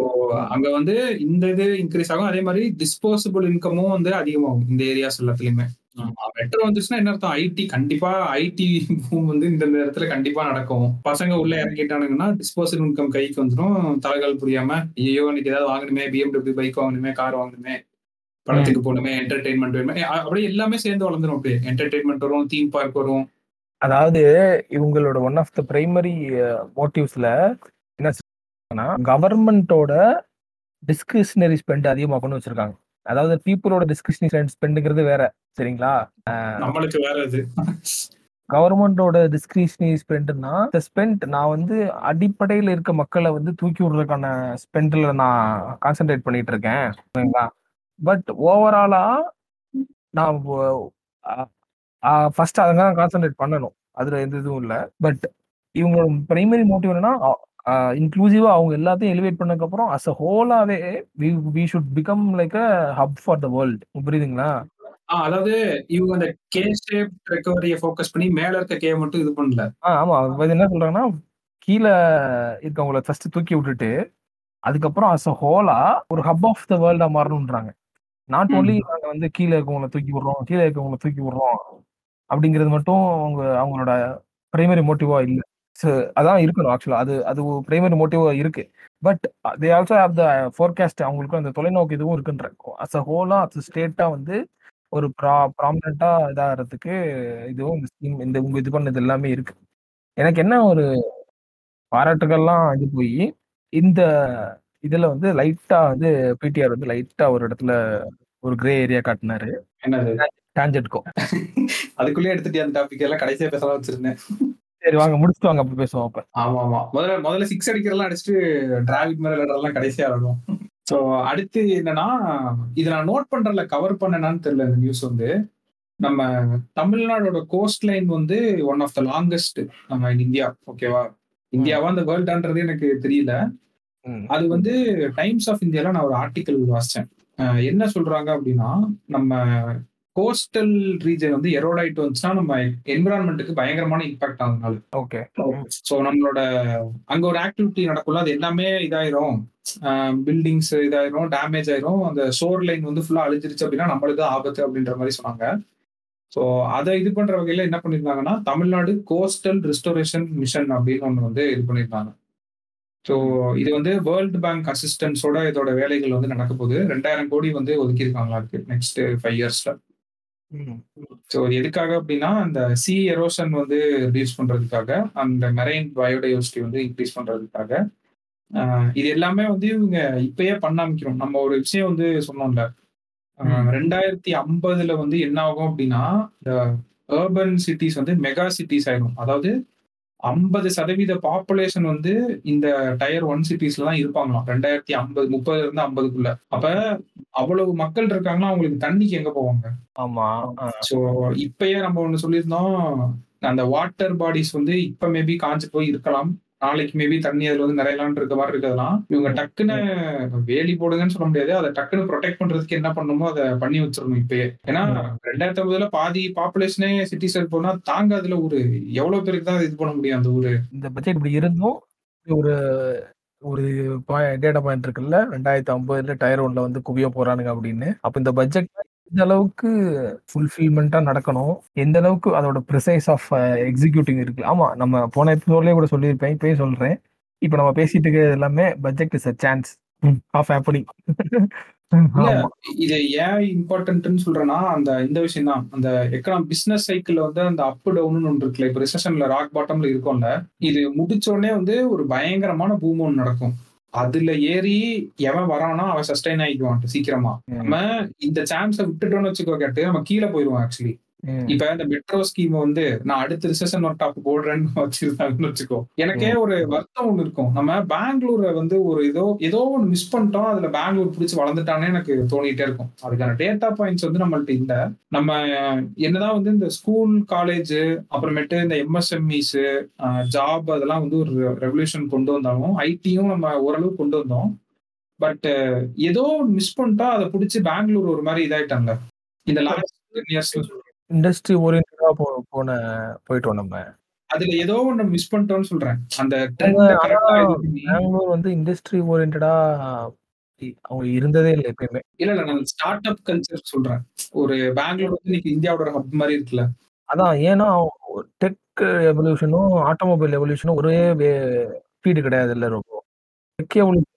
அங்க வந்து இந்த இது இன்க்ரீஸ் ஆகும். அதே மாதிரி டிஸ்போசபிள் இன்கமும் வந்து அதிகமாகும் இந்த ஏரியாஸ் எல்லாத்துலயுமே. மெட்ரோ வந்துச்சுன்னா என்ன அர்த்தம்? ஐடி கண்டிப்பா ஐடி பூம் வந்து இந்த இடத்துல கண்டிப்பா நடக்கும். பசங்க உள்ள இறங்கிட்டானுங்கன்னா டிஸ்போசபிள் இன்கம் கைக்கு வந்துடும் தலைகால் புரியாம ஐயோ இன்னைக்கு ஏதாவது வாங்கணுமே பிஎம்டபிள்யூ பைக் வாங்கணுமே கார் வாங்கணுமே படத்துக்கு போகணுமே என்டர்டைன்மெண்ட் வேணுமே அப்படியே எல்லாமே சேர்ந்து வளர்ந்துரும் அப்படியே. என்டர்டைன்மெண்ட் வரும் தீம் பார்க் வரும். அதாவது இவங்களோட ஒன் ஆஃப் த பிரைமரி மோட்டிவ்ஸ்ல என்ன கவர்மெண்டோட டிஸ்கிரிஷனரி ஸ்பெண்ட் அதிகமாக்கணும்னு வச்சிருக்காங்க. அதாவது பீப்புளோட டிஸ்கிரிஷனரி ஸ்பெண்டுங்கிறது வேற சரிங்களா? நம்மளுக்கு வேற இது. கவர்மெண்டோட டிஸ்கிரிஷனரி ஸ்பெண்ட்னா இந்த ஸ்பெண்ட் நான் வந்து அடிப்படையில் இருக்க மக்களை வந்து தூக்கி விடுறதுக்கான ஸ்பெண்ட்ல நான் கான்சென்ட்ரேட் பண்ணிட்டு இருக்கேன் ஓகேங்களா பட் ஓவராலா நான் ஃபர்ஸ்ட் அதெல்லாம் கான்சென்ட்ரேட் பண்ணணும். அதுல எந்த இதுவும் இல்லை. பட் இவங்களோட பிரைமரி மோட்டிவ் என்னன்னா இன்க்ளூசிவா அவங்க எல்லாத்தையும் எலிவேட் பண்ணதுக்கு அப்புறம் as a ஹோலாவே we should become like a hub for the world புரியுதுங்களா? அதாவது இவங்க அந்த கே ஷேப் ரெக்கவரியை ஃபோக்கஸ் பண்ணி மேல இருக்க கே மட்டும் இது பண்ணல. ஆமா. என்ன சொல்றாங்கன்னா கீழே இருக்கவங்கள ஃபர்ஸ்ட் தூக்கி விட்டுட்டு அதுக்கப்புறம் அஸ் அ ஹோலா ஒரு ஹப் ஆஃப் த வேர்ல்டா மாறணும்ன்றாங்க. நாட். ஓன்லி நாங்க வந்து கீழே இருக்கவங்கள தூக்கி விடுறோம் கீழே இருக்கவங்கள தூக்கி விடுறோம் அப்படிங்கிறது மட்டும் அவங்க அவங்களோட பிரைமரி மோட்டிவா இல்ல. அதான் இருக்கணும் ஆக்சுவலா அது அது பிரைமரி மோட்டிவா இருக்கு. But they also have the forecast அவங்களுக்கு அந்த தொலைநோக்கு இதுவும் இருக்குன்ற. அஸ் அ ஹோலா அஸ் ஸ்டேட்டா வந்து ஒரு ப்ரா ப்ராமினண்டா இதாகிறதுக்கு இதுவும் இந்த ஸ்கீம் இந்த உங்க இது பண்ணது எல்லாமே இருக்கு. எனக்கு என்ன ஒரு பாராட்டுகள்லாம் இது போய் இந்த இதுல வந்து லைட்டா வந்து பிடிஆர் வந்து லைட்டா ஒரு இடத்துல ஒரு கிரே ஏரியா காட்டினாரு. என்னது? டான்ஜெட்கோ அதுக்குள்ளே எடுத்துட்டு அந்த டாபிக் எல்லாம்? கடைசியா பேசலாம் வச்சிருந்தேன். சரி வாங்க முடிச்சுட்டு வாங்க அப்ப பேசுவோம் அப்ப. ஆமா ஆமா. முதல்ல முதல்ல சிக்ஸ் அடிக்கிறதெல்லாம் அடிச்சுட்டு டிராவிட் மேல விளையாடுறதெல்லாம் கடைசியா ஆடும் சோ அடுத்து என்னன்னா இதை நான் நோட் பண்றதுல கவர் பண்ணனான்னு தெரியல இந்த நியூஸ் வந்து. நம்ம தமிழ்நாடோட கோஸ்ட் லைன் வந்து ஒன் ஆஃப் த லாங்கஸ்ட் நம்ம இந்தியா ஓகேவா இந்தியாவா அந்த வேர்ல்டான்றது எனக்கு தெரியல. அது வந்து டைம்ஸ் ஆஃப் இந்தியால நான் ஒரு ஆர்டிக்கல் வாசிச்சேன் என்ன சொல்றாங்க அப்படின்னா நம்ம கோஸ்டல் ரீஜன் வந்து எரோடாயிட்டு வந்துச்சுன்னா நம்ம என்விரான்மெண்ட்டுக்கு பயங்கரமான இம்பாக்ட் ஆகுதுனால ஓகே ஸோ நம்மளோட அங்க ஒரு ஆக்டிவிட்டி நடக்கும்ல அது எல்லாமே இதாயிரும். பில்டிங்ஸ் இதாயிரும் டேமேஜ் ஆயிரும். அந்த சோர் லைன் வந்து ஃபுல்லா அழிஞ்சிருச்சு அப்படின்னா நம்மளுக்கு ஆபத்து அப்படின்ற மாதிரி சொன்னாங்க. ஸோ அதை இது பண்ற வகையில என்ன பண்ணியிருந்தாங்கன்னா தமிழ்நாடு கோஸ்டல் ரிஸ்டோரேஷன் மிஷன் அப்படின்னு ஒன்று வந்து இது பண்ணியிருந்தாங்க ஸோ இது வந்து வேர்ல்டு பேங்க் அசிஸ்டன்ஸோட இதோட வேலைகள் வந்து நடக்க போகுது. ரெண்டாயிரம் கோடி வந்து ஒதுக்கியிருக்காங்களா இருக்கு நெக்ஸ்ட் ஃபைவ் இயர்ஸ்ல. ஸோ எதுக்காக அப்படின்னா அந்த சி எரோஷன் வந்து ரிடியூஸ் பண்றதுக்காக அந்த மெரைன் பயோடைவர்சிட்டி வந்து இன்க்ரீஸ் பண்றதுக்காக ஆஹ் இது எல்லாமே வந்து இவங்க இப்பயே பண்ண ஆரம்பிக்கிறோம். நம்ம ஒரு விஷயம் வந்து சொன்னோம்ல. ரெண்டாயிரத்தி ஐம்பதுல வந்து என்ன ஆகும் அப்படின்னா இந்த அர்பன் சிட்டிஸ் வந்து மெகா சிட்டிஸ் ஆயிடும். அதாவது ஐம்பது சதவீத பாப்புலேஷன் வந்து இந்த டயர் ஒன் சிட்டிஸ்ல தான் இருப்பாங்களாம். ரெண்டாயிரத்தி ஐம்பது முப்பதுல இருந்து ஐம்பதுக்குள்ள. அப்ப அவ்வளவு மக்கள் இருக்காங்கன்னா அவங்களுக்கு தண்ணிக்கு எங்க போவாங்க? ஆமா. ஸோ இப்பயே நம்ம ஒண்ணு சொல்லியிருந்தோம். அந்த வாட்டர் பாடிஸ் வந்து இப்ப மேபி காஞ்சு போய் இருக்கலாம். நாளைக்கு மேபி தண்ணி அதுல வந்து நிறையலான் இருக்க மாதிரி இருக்கிறதுலாம் இவங்க டக்குன்னு வேலி போடுங்கன்னு சொல்ல முடியாது. அதை டக்குன்னு ப்ரொடெக்ட் பண்றதுக்கு என்ன பண்ணணுமோ அதை பண்ணி வச்சிடணும் இப்பயே. ஏன்னா ரெண்டாயிரத்தி ஐம்பதுல பாதி பாப்புலேஷனே சிட்டி சைடு போனா தாங்க அதுல ஒரு எவ்வளவு பேருக்கு தான் இது பண்ண முடியும் அந்த ஊரு? இந்த பட்ஜெட் இப்படி இருந்தும் ஒரு ஒரு டேட்டா பாயிண்ட் இருக்குல்ல ரெண்டாயிரத்தி ஐம்பதுல டயர் ஒன்ல வந்து குவிய போறானுங்க அப்படின்னு. அப்ப இந்த பட்ஜெட் எந்த அளவுக்கு ஃபுல்ஃபில்மெண்டா நடக்கணும். எந்த அளவுக்கு அதோட ப்ரிசைஸ் ஆஃப் எக்ஸிக்யூட்டிங் இருக்கு. ஆமா நம்ம போன எபிசோட்லயே கூட சொல்லியிருப்பேன். இப்பயும் சொல்றேன். இப்ப நம்ம பேசிட்டு இருக்கிறது எல்லாமே budget is a chance of ஆமா. இது ஏன் இம்பார்ட்டன்ட்னு சொல்றேன்னா அந்த இந்த விஷயம் தான் அந்த எக்கனாம் பிசினஸ் சைக்கிள் வந்து அந்த அப் டவுன் ஒன்று இருக்குல்ல இப்ப ரிசெஷன்ல ராக் பாட்டம்ல இருக்கும்ல. இது முடிச்ச உடனே வந்து ஒரு பயங்கரமான பூம் ஒன்று நடக்கும். அதுல ஏறி எவன் வரானோ அவன் சஸ்டைன் ஆகிக்குவான் சீக்கிரமா. நம்ம இந்த சான்ஸை விட்டுட்டோம்னு வச்சுக்கோ கேட்டு நம்ம கீழே போயிருவோம் ஆக்சுவலி இப்ப இந்த மெட்ரோ ஸ்கீம் வந்து நான் அடுத்த ரிசெஷன் ஒரு டாப் போடுறேன்னு வச்சிருந்தாங்கன்னு வச்சுக்கோ. எனக்கே ஒரு வருத்தம் ஒண்ணு இருக்கும். நம்ம பெங்களூரை வந்து ஒரு ஏதோ ஏதோ ஒன்று மிஸ் பண்ணிட்டோம். அதுல பெங்களூர் பிடிச்சி வளர்ந்துட்டானே எனக்கு தோணிட்டே இருக்கும். அதுக்கான டேட்டா பாயிண்ட்ஸ் வந்து நம்மள்ட்ட இல்ல. நம்ம என்னதான் வந்து இந்த ஸ்கூல் காலேஜ் அப்புறமேட்டு இந்த எம்எஸ்எம்இஸ் ஜாப் அதெல்லாம் வந்து ஒரு ரெவல்யூஷன் கொண்டு வந்தாலும் ஐடியும் நம்ம ஓரளவு கொண்டு வந்தோம். பட் ஏதோ மிஸ் பண்ணிட்டா அதை பிடிச்சி பெங்களூர் ஒரு மாதிரி இதாயிட்டாங்க. இந்த லாஸ்ட் இண்டஸ்ட்ரி ஓரியன்டா போ போன போயிட்டோம் நம்ம. அதுல ஏதோ ஒண்ணு மிஸ் பண்ணிட்டோம்னு சொல்றேன். அந்த பெங்களூர் வந்து இண்டஸ்ட்ரி ஓரியன்டா அவங்க இருந்ததே இல்லை எப்பயுமே. இல்ல இல்ல நான் ஸ்டார்ட் அப் கல்ச்சர் சொல்றேன். ஒரு பெங்களூர் வந்து இன்னைக்கு இந்தியாவோட ஹப் மாதிரி இருக்குல்ல. அதான் ஏன்னா டெக் எவல்யூஷனும் ஆட்டோமொபைல் எவல்யூஷனும் ஒரே ஸ்பீடு கிடையாது இல்ல ரொம்ப. டெக் எவல்யூஷன்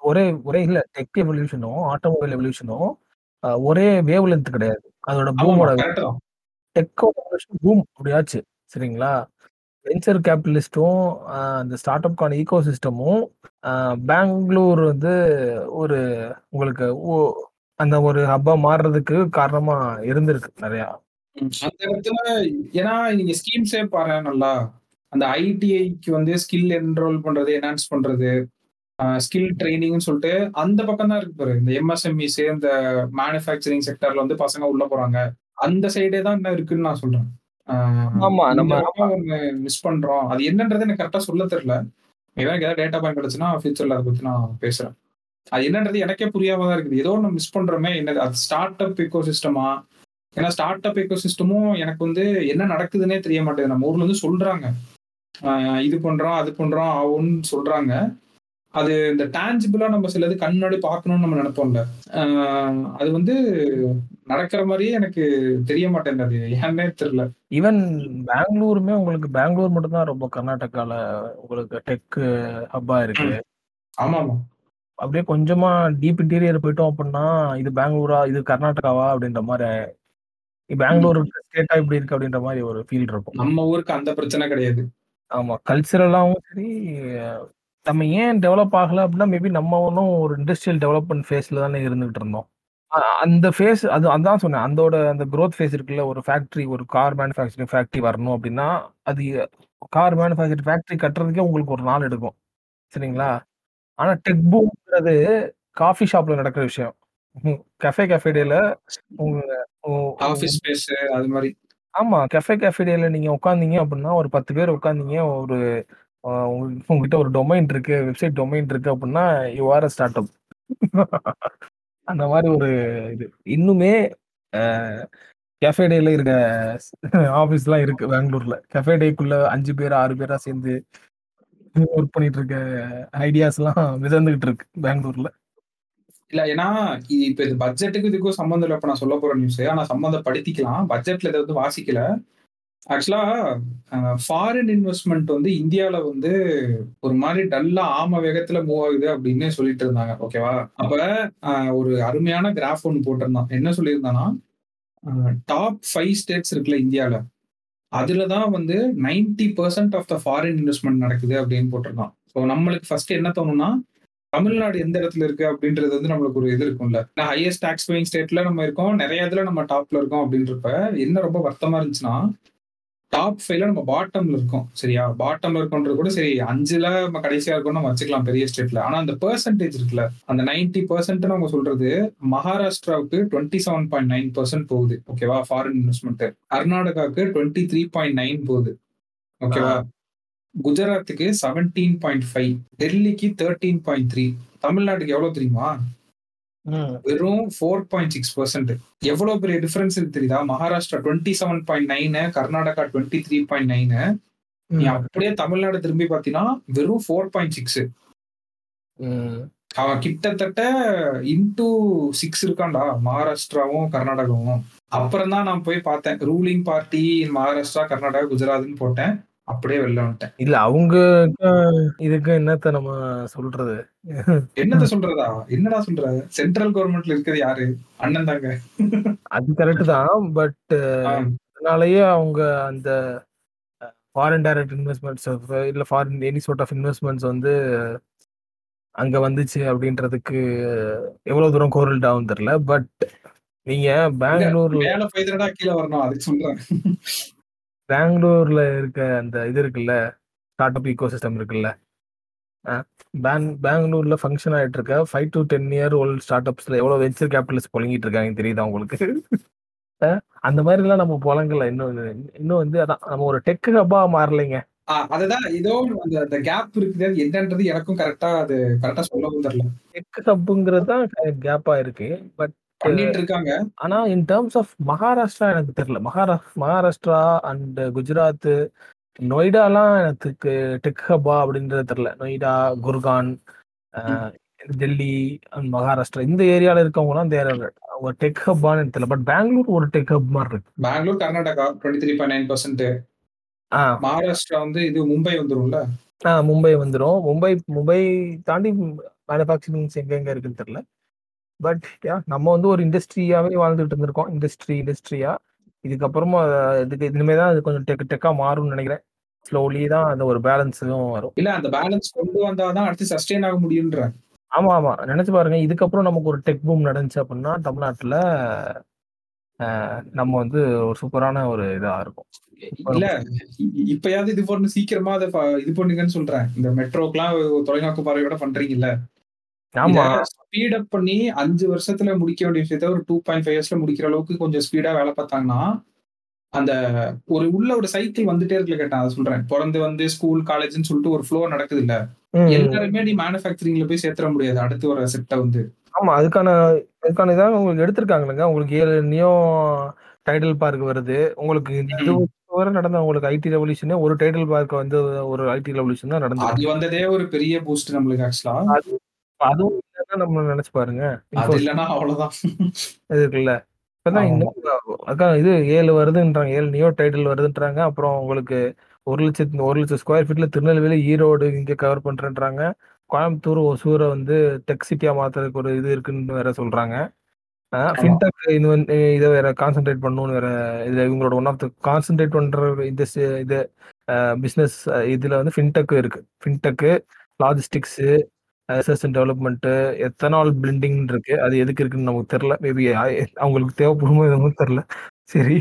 ஒரே ஒரே இல்ல டெக் எவல்யூஷனும் ஆட்டோமொபைல் எவல்யூஷனும் ஒரே வேவ் லென்த் கிடையாது. அதோட பூமோட கரெக்ட் தான். டெக் பூம் அப்படியாச்சு சரிங்களா? வெஞ்சர் கேபிட்டலிஸ்ட்டும் அந்த ஸ்டார்ட் அப்கான ஈகோ சிஸ்டமும் பெங்களூர் வந்து ஒரு உங்களுக்கு அந்த ஒரு ஹப்பா மாறுறதுக்கு காரணமா இருந்திருக்கு நிறையா. அந்த இடத்துல ஏன்னா நீங்க ஸ்கீம்ஸே பாரு நல்லா. அந்த ஐடிஐக்கு வந்து ஸ்கில் என்ரோல் பண்றது என்ஹான்ஸ் பண்றது ஸ்கில் ட்ரைனிங்னு சொல்லிட்டு அந்த பக்கம் தான் இருக்கு பாரு. இந்த எம்எஸ்எம்இஸ் இந்த மேனுஃபேக்சரிங் செக்டர்ல வந்து பசங்க உள்ள போறாங்க. அந்த சைடே தான் என்ன இருக்குன்னு நான் சொல்றேன். ஆமா, நம்ம- ஒண்ணு மிஸ் பண்றோம். அது என்னன்றது எனக்கு கரெக்டா சொல்ல தெரியல. எனக்கு ஏதாவது டேட்டா பாயிண்ட் கிடைச்சுன்னா ஃபியூச்சர்ல அதை பத்தி நான் பேசுறேன். அது என்னன்றது எனக்கே புரியாம தான் இருக்குது. ஏதோ ஒன்று மிஸ் பண்றோமே என்னது? அது ஸ்டார்ட் அப் எக்கோ சிஸ்டமா ஏன்னா ஸ்டார்ட் அப் எக்கோ சிஸ்டமும் எனக்கு வந்து என்ன நடக்குதுன்னே தெரிய மாட்டேங்குது. நம்ம ஊர்ல இருந்து சொல்றாங்க. இது பண்றோம் அது பண்றோம் ஆகும்னு சொல்றாங்க. அது இந்த டான்ஜிபிளா நம்ம சிலது கண்ணாடி பார்க்கணும்னு நம்ம நினைப்போம்ல. அது வந்து நடக்கிற மாதிரியே எனக்கு தெரிய மாட்டேங்குது ஏன்னே தெரியல. ஈவன் பெங்களூருமே உங்களுக்கு பெங்களூர் மட்டும்தான் ரொம்ப கர்நாடகால உங்களுக்கு டெக் ஹப்பா இருக்கு. ஆமா ஆமா அப்படியே கொஞ்சமா டீப் இன்டீரியர் போயிட்டோம் அப்படின்னா இது பெங்களூரா இது கர்நாடகாவா அப்படின்ற மாதிரி பெங்களூர் ஸ்டேட்டா இப்படி இருக்கு அப்படின்ற மாதிரி ஒரு ஃபீல் இருக்கும். நம்ம ஊருக்கு அந்த பிரச்சனை கிடையாது. ஆமா கல்ச்சரலாவும் சரி நம்ம ஏன் டெவலப் ஆகல அப்படின்னா மேபி நம்ம ஒன்றும் ஒரு இண்டஸ்ட்ரியல் டெவலப்மெண்ட் ஃபேஸ்ல தானே இருந்துகிட்டு இருந்தோம். அந்த ஃபேஸ் அது அதான் சொன்னேன். அதோட அந்த growth ஃபேஸ் இருக்குல்ல ஒரு ஃபேக்டரி ஒரு கார் மேனுஃபேக்சரிங் ஃபேக்டரி வரணும் அப்படின்னா அது கார் மேனுஃபேக்சரிங் ஃபேக்டரி கட்டுறதுக்கே உங்களுக்கு ஒரு நாள் எடுக்கும். சரிங்களா? ஆனா டெக் பூம்ங்கிறது காஃபி ஷாப்ல நடக்கிற விஷயம். கஃபே கஃபேடேல ஆபீஸ் ஸ்பேஸ் அது மாதிரி. ஆமா. கஃபே கேஃபேடியால நீங்க உட்காந்தீங்க அப்படின்னா ஒரு பத்து பேர் உட்காந்தீங்க ஒரு உங்களுக்கு உங்ககிட்ட ஒரு டொமைன் இருக்கு வெப்சைட் டொமைன் இருக்கு அப்படின்னா you are a start up அந்த மாதிரி ஒரு இது. இன்னுமே கேஃபே டேல இருக்க ஆஃபீஸ்லாம் இருக்கு பெங்களூர்ல. கெஃபே டேக்குள்ள அஞ்சு பேர் ஆறு பேரா சேர்ந்து ஒர்க் பண்ணிட்டு இருக்க ஐடியாஸ்லாம் மிதந்துகிட்டு இருக்கு பெங்களூர்ல. இல்ல ஏன்னா இப்ப இது பட்ஜெட்டுக்கு இதுக்கும் சம்மந்தம் இல்லை. இப்ப நான் சொல்ல போற நியூஸ் ஆனா சம்மந்தப்படுத்திக்கலாம். பட்ஜெட்ல இதை வந்து வாசிக்கல. ஆக்சுவலா ஃபாரின் இன்வெஸ்ட்மெண்ட் வந்து இந்தியாவில வந்து ஒரு மாதிரி டல்லா ஆம வேகத்துல மூவ் ஆகுது அப்படின்னு சொல்லிட்டு இருந்தாங்க ஓகேவா அப்ப ஒரு அருமையான கிராஃப் ஒன்று போட்டிருந்தான். என்ன சொல்லியிருந்தானா டாப் ஃபைவ் ஸ்டேட்ஸ் இருக்குல்ல இந்தியாவில அதுல தான் வந்து ninety percent of the foreign investment நடக்குது அப்படின்னு போட்டிருந்தான். ஸோ நம்மளுக்கு ஃபர்ஸ்ட் என்ன தோணும்னா தமிழ்நாடு எந்த இடத்துல இருக்கு அப்படின்றது வந்து நம்மளுக்கு ஒரு இது இருக்கும்ல. நான் ஹையஸ்ட் டாக்ஸ் பேயிங் ஸ்டேட்ல நம்ம இருக்கோம் நிறைய இதுல நம்ம டாப்ல இருக்கோம் அப்படின்றப்ப என்ன ரொம்ப வருத்தமா இருந்துச்சுன்னா டாப் ஃபைவ்ல நம்ம பாட்டம்ல இருக்கோம். சரியா? பாட்டம்ல இருக்கோன்றது கூட சரி அஞ்சுல நம்ம கடைசியா இருக்கோம் நம்ம வச்சுக்கலாம் பெரிய ஸ்டேட்ல ஆனா அந்த பெர்சன்டேஜ் இருக்குல்ல அந்த நைன்டி பர்சன்ட் அவங்க சொல்றது மகாராஷ்டிராவுக்கு twenty seven point nine percent போகுது. ஓகேவா ஃபாரின் இன்வெஸ்ட்மெண்ட் கர்நாடகாவுக்கு டுவெண்ட்டி த்ரீ பாயிண்ட் நைன் போகுது. ஓகேவா குஜராத்துக்கு செவன்டீன் பாயிண்ட் ஃபைவ் டெல்லிக்கு தேர்ட்டீன் பாயிண்ட் த்ரீ தமிழ்நாட்டுக்கு எவ்வளவு தெரியுமா? வெறும் ஃபோர் பாயிண்ட் சிக்ஸ் பர்சன்ட் எவ்வளவு பெரிய டிஃபரன்ஸ் தெரியுதா? Maharashtra twenty seven point nine Karnataka twenty three point nine நீ அப்படியே தமிழ்நாடு திரும்பி பாத்தீங்கன்னா வெறும் ஃபோர் பாயிண்ட் சிக்ஸ் அவன் கிட்டத்தட்ட இன்டூ சிக்ஸ் இருக்கான்டா மகாராஷ்டிராவும் கர்நாடகாவும். அப்புறம் தான் நான் போய் பார்த்தேன். ரூலிங் பார்ட்டி மகாராஷ்டிரா கர்நாடகா குஜராத்னு போட்டேன். அப்படியே வெளில வந்துட்டேன். இல்ல அவங்க இதுக்கு என்னத்த நம்ம சொல்றது? என்னத்த சொல்றதா? என்னடா சொல்ற? சென்ட்ரல் கவர்மெண்ட்ல இருக்கிறது யாரு? அண்ணன் தாங்க. அது கரெக்ட் தான் பட் அதனாலயே அவங்க அந்த ஃபாரின் டைரக்ட் இன்வெஸ்ட்மெண்ட்ஸ் இல்ல foreign any sort of investments வந்து அங்க வந்துச்சு அப்படின்றதுக்கு எவ்வளவு தூரம் கோரல்ட் ஆகும் தெரியல பட் நீங்க பெங்களூர்ல மேல போய்தானடா கீழே வரணும் அதுக்கு சொல்றேன். பெங்களூர்ல இருக்க அந்த இது இருக்குல்ல ஸ்டார்ட் அப் ஈகோ சிஸ்டம் இருக்குல்ல பேங் பெங்களூர்ல ஃபங்க்ஷன் ஆயிட்டு இருக்க five to ten year old start அப்ஸ்ல எவ்வளவு வெஞ்சர் கேபிட்டலிஸ்ட் புழங்கிட்டு இருக்காங்க தெரியுதா உங்களுக்கு? அந்த மாதிரி எல்லாம் நம்ம புழங்கல. இன்னும் இன்னும் வந்து அதான் நம்ம ஒரு டெக் ஹப்பா மாறலைங்க. அதுதான் ஏதோ அந்த கேப் இருக்குது. என்னன்றது எனக்கும் கரெக்டா அது கரெக்டா சொல்லவும் தெரியல டெக் ஹப்புங்கிறது தான் கேப்பா இருக்கு. பட் பண்ணிட்டு இருக்காங்க. ஆனா இன் டேர்ம்ஸ் ஆஃப் மகாராஷ்டிரா எனக்கு தெரியல. மகாரா மகாராஷ்டிரா அண்ட் குஜராத் நொய்டாலாம் எனக்கு டெக் ஹப்பா அப்படின்றது தெரியல. நொய்டா குர்கான் டெல்லி and மகாராஷ்டிரா. இந்த ஏரியால இருக்கவங்கலாம் தேர ஒரு டெக் ஹப்பான்னு எனக்கு தெரியல. பட் பெங்களூர் ஒரு டெக் ஹப் மாதிரி இருக்கு. Bangalore Karnataka twenty three point nine percent Maharashtra வந்து இது மும்பை வந்துரும்ல? ஆ மும்பை வந்துடும் மும்பை மும்பை தாண்டி மேனுஃபேக்சரிங்ஸ் எங்க எங்க இருக்குன்னு தெரியல. பட் யா நம்ம வந்து ஒரு இண்டஸ்ட்ரியாவே வாழ்ந்துட்டு இருந்திருக்கோம். இண்டஸ்ட்ரி இண்டஸ்ட்ரியா இதுக்கப்புறமா இதுக்கு இனிமே தான் அது கொஞ்சம் டெக் டெக்கா மாறும்னு நினைக்கிறேன். ஸ்லோலி தான் அந்த ஒரு பேலன்ஸும் வரும். இல்ல அந்த பேலன்ஸ் கொண்டு வந்தாதான் அடுத்து சஸ்டெயின் ஆக முடியுன்ற ஆமா ஆமா. நினைச்சு பாருங்க. இதுக்கப்புறம் நமக்கு ஒரு டெக் பூம் நடந்துச்சு அப்படின்னா தமிழ்நாட்டுல நம்ம வந்து ஒரு சூப்பரான ஒரு இதா இருக்கும். இல்ல இப்பயாவது இது பண்ணு சீக்கிரமா அதை இது பண்ணுங்கன்னு சொல்றேன். இந்த மெட்ரோக்கெல்லாம் தொலைநோக்கு பார்வையோட பண்றீங்கல்ல. ஆமா. ஸ்பீட் அப் பண்ணி அஞ்சு வருஷத்துல முடிக்க வேண்டிய விஷயத்த ஒரு டூ பாயிண்ட் ஃபைவ் இயர்ஸ்ல முடிக்கிற அளவுக்கு கொஞ்சம் ஸ்பீடா வேலை பார்த்தாங்கன்னா அந்த ஒரு உள்ள ஒரு சைக்கிள் வந்துட்டே இருக்குல்ல கேட்டேன் அதை சொல்றேன். பிறந்து வந்து ஸ்கூல் காலேஜ்னு சொல்லிட்டு ஒரு ஃப்ளோ நடக்குது இல்ல எல்லாருமே நீ மேனுஃபேக்சரிங்ல போய் சேர்த்துற முடியாது. அடுத்து வர செட்டை வந்து. ஆமா அதுக்கான அதுக்கான இதாக உங்களுக்கு எடுத்திருக்காங்களுங்க உங்களுக்கு ஏழு நியோ டைடல் பார்க் வருது. உங்களுக்கு வரை நடந்த உங்களுக்கு ஐடி ரெவல்யூஷனே ஒரு டைடல் பார்க் வந்து ஒரு ஐடி ரெவல்யூஷன் தான் நடந்தது. அது வந்ததே ஒரு பெரிய பூஸ்ட் நம்மளுக்கு ஆக்சுவலா அதுவும் இல்லைன்னா நம்ம நினைச்சு பாருங்க. அது இல்லைன்னா அவ்வளவுதான். இது இருக்குல்ல இப்பதான். இன்னும் அதான் இது ஏழு வருதுன்றாங்க. ஏழு நியோ டைட்டில் வருதுன்றாங்க. அப்புறம் உங்களுக்கு ஒரு லட்சத்து ஒரு லட்சம் ஸ்கொயர் ஃபீட்ல திருநெல்வேலி ஈரோடு இங்க கவர் பண்றேன்றாங்க. கோயம்புத்தூர் ஒசூரை வந்து டெக் சிட்டியா மாத்துறதுக்கு ஒரு இது இருக்குன்னு வேற சொல்றாங்க. ஃபின்டெக் இது வந்து இதை வேற கான்சென்ட்ரேட் பண்ணணும்னு வேற இதுல இவங்களோட ஒன் ஆஃப் த கான்சென்ட்ரேட் பண்ற இந்த இது பிசினஸ் இதுல வந்து ஃபின்டெக் இருக்கு. Fintech logistics research and development ethanol blending இருக்கு. அது எதுக்கு இருக்குன்னு நமக்கு தெரியல. மேபி அவங்களுக்கு தேவைப்படுமோ எதுவும் தெரியல. சரி.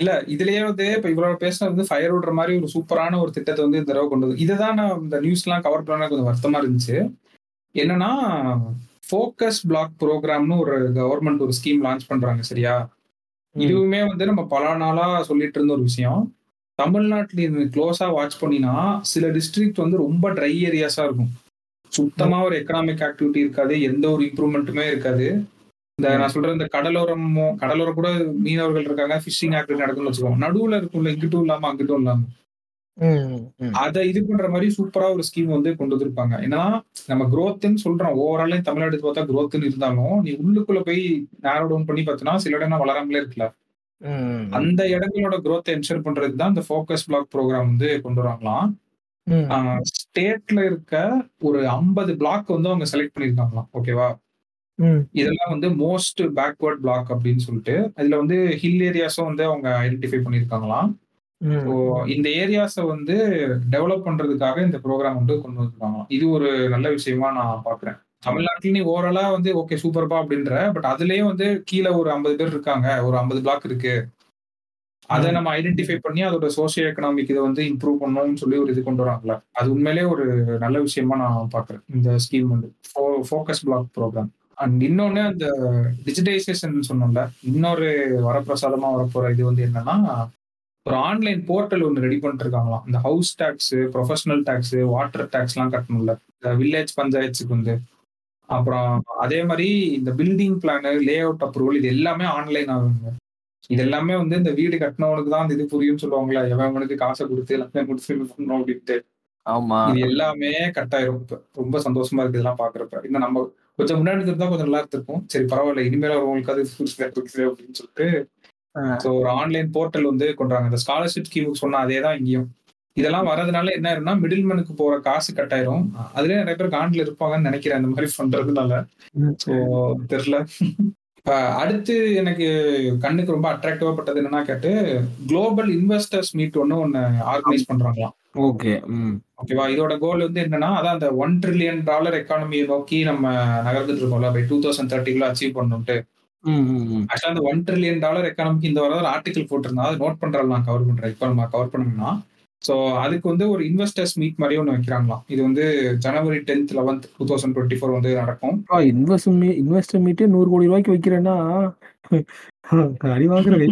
இல்ல இதுலயே வந்து இப்ப இவ்வளவு பேசினது வந்து ஃபயர் விடுற மாதிரி ஒரு சூப்பரான ஒரு திட்டத்தை வந்து இந்த தடவை கொண்டு வந்து இதுதான் நான் இந்த நியூஸ் எல்லாம் கவர் பண்ண கொஞ்சம் வருத்தமா இருந்துச்சு. என்னன்னா ஃபோக்கஸ் பிளாக் ப்ரோக்ராம்னு ஒரு கவர்மெண்ட் ஒரு ஸ்கீம் லான்ச் பண்றாங்க சரியா? இதுவுமே வந்து நம்ம பல நாளா சொல்லிட்டு இருந்த ஒரு விஷயம். தமிழ்நாட்டுல இது க்ளோஸா வாட்ச் பண்ணினா சில டிஸ்ட்ரிக்ட் வந்து ரொம்ப ட்ரை ஏரியாஸா இருக்கும். சுத்தமா ஒரு எக்கனாமிக் ஆக்டிவிட்டி இருக்காது. எந்த ஒரு இம்ப்ரூவ்மெண்ட்டுமே இருக்காது. இந்த நான் சொல்றேன் இந்த கடலோரமோ கடலோரம் கூட மீனவர்கள் இருக்காங்க. ஃபிஷிங் ஆக்டிவிட்டி நடக்கும்னு வச்சுக்கோங்க. நடுவுல இருக்கும்ல இங்கிட்டும் இல்லாம அங்கிட்டும் இல்லாம. அதை இது பண்ற மாதிரி சூப்பரா ஒரு ஸ்கீம் வந்து கொண்டு வந்திருப்பாங்க. ஏன்னா நம்ம growthன்னு சொல்றோம். ஓவராலே தமிழ்நாடு பார்த்தா growthன்னு இருந்தாலும் நீ உள்ளுக்குள்ள போய் நேரோ டவுன் பண்ணி பார்த்தீங்கன்னா சில இடம் வளராமலே ம். அந்த இடங்களோட growth என்ஷூர் பண்றதுக்கு தான் இந்த ஃபோக்கஸ் பிளாக் ப்ரோக்ராம் வந்து கொண்டு வராங்களாம் ஸ்டேட்ல இருக்க ஒரு ஐம்பது பிளாக் வந்து அவங்க செலக்ட் பண்ணிருக்காங்களாம் ஓகேவா. இதெல்லாம் வந்து மோஸ்ட் பேக்வர்ட் பிளாக் அப்படின்னு சொல்லிட்டு அதுல வந்து ஹில் ஏரியாஸும் வந்து அவங்க ஐடென்டிஃபை பண்ணிருக்காங்களாம் ம். ஸோ இந்த ஏரியாஸை வந்து டெவலப் பண்றதுக்காக இந்த ப்ரோக்ராம் வந்து கொண்டு வந்திருக்காங்களாம். இது ஒரு நல்ல விஷயமா நான் பாக்குறேன் தமிழ்நாட்டுல நீ ஓவராலா வந்து ஓகே சூப்பர்பா அப்படின்ற பட் அதுலயே வந்து கீழே ஒரு ஐம்பது பேர் இருக்காங்க. ஒரு ஐம்பது பிளாக் இருக்கு. அதை நம்ம ஐடென்டிஃபை பண்ணி அதோட சோசியோ எக்கனாமிக் இதை வந்து இம்ப்ரூவ் பண்ணணும்னு சொல்லி ஒரு இது கொண்டு வராங்களா அது உண்மையிலேயே ஒரு நல்ல விஷயமா நான் பாக்குறேன் இந்த ஸ்கீம் வந்து. ஃபோக்கஸ் பிளாக் ப்ரோக்ராம் அண்ட் இன்னொன்னு அந்த டிஜிட்டைசேஷன் சொன்னோம்ல. இன்னொரு வரப்பிரசாதமா வரப்போற இது வந்து என்னன்னா ஒரு ஆன்லைன் போர்ட்டல் ஒன்று ரெடி பண்ணிட்டு இருக்காங்களாம் இந்த house tax professional tax water டேக்ஸ்லாம் கட்டணும்ல. இந்த வில்லேஜ் பஞ்சாயத்துக்கு வந்து. அப்புறம் அதே மாதிரி இந்த building plan layout approval இது எல்லாமே ஆன்லைன் ஆகுங்க. இது எல்லாமே வந்து இந்த வீடு கட்டினவனுக்கு தான் இந்த இது புரியும் சொல்லுவாங்களா எவனுக்கு காசை கொடுத்து எல்லாமே கொடுத்து இது பண்ணணும் அப்படின்ட்டு ஆமா. இது எல்லாமே கட் ஆயிரும். இப்ப ரொம்ப சந்தோஷமா இருக்கு இதெல்லாம் பாக்குறப்ப. இன்னும் நம்ம கொஞ்சம் முன்னாடி இருந்தா கொஞ்சம் நல்லா இருந்திருக்கும். சரி பரவாயில்ல இனிமேல உங்களுக்கு அது அப்படின்னு சொல்லிட்டு. ஸோ ஒரு ஆன்லைன் போர்ட்டல் வந்து கொண்டாங்க இந்த ஸ்காலர்ஷிப் ஸ்கீமுக்கு சொன்ன அதே தான் இங்கேயும். இதெல்லாம் வரதுனால என்ன ஆயிரும்னா மிடில்மேனுக்கு போற காசு கட்டாயிரும் அதுலயே நிறைய பேர் காண்டில் இருப்பாங்கன்னு நினைக்கிறேன். இந்த மாதிரி பண்றதுனால. ஸோ தெரியல. இப்ப அடுத்து எனக்கு கண்ணுக்கு ரொம்ப அட்ராக்டிவா பட்டது என்னன்னா கேட்டு குளோபல் இன்வெஸ்டர்ஸ் மீட் ஒன்று ஒன்று ஆர்கனைஸ் பண்றாங்களாம். ஓகே ஓகேவா இதோட கோல் வந்து என்னன்னா அதான் அந்த ஒன் ட்ரில்லியன் டாலர் எக்கானமியை நோக்கி நம்ம நகர்ந்துட்டு இருக்கோம்ல பை டூ தௌசண்ட் தேர்ட்டிக்குள்ள அச்சீவ் ம். ஆக்சுவலா அந்த ஒன் ட்ரில்லியன் டாலர் எக்கானமிக்கு இந்த வர ஒரு ஆர்டிகல் போட்டிருந்தா அதை நோட் பண்றது நான் கவர் பண்றேன். இப்போ நம்ம கவர் பண்ணணும்னா ஸோ அதுக்கு வந்து ஒரு இன்வெஸ்டர்ஸ் மீட் மாதிரி ஒன்று வைக்கிறாங்களாம். இது வந்து January tenth eleventh two thousand twenty four வந்து நடக்கும் இன்வெஸ்ட் இன்வெஸ்டர் மீட்டே நூறு கோடி ரூபாய்க்கு வைக்கிறேன்னா அடி வாங்குற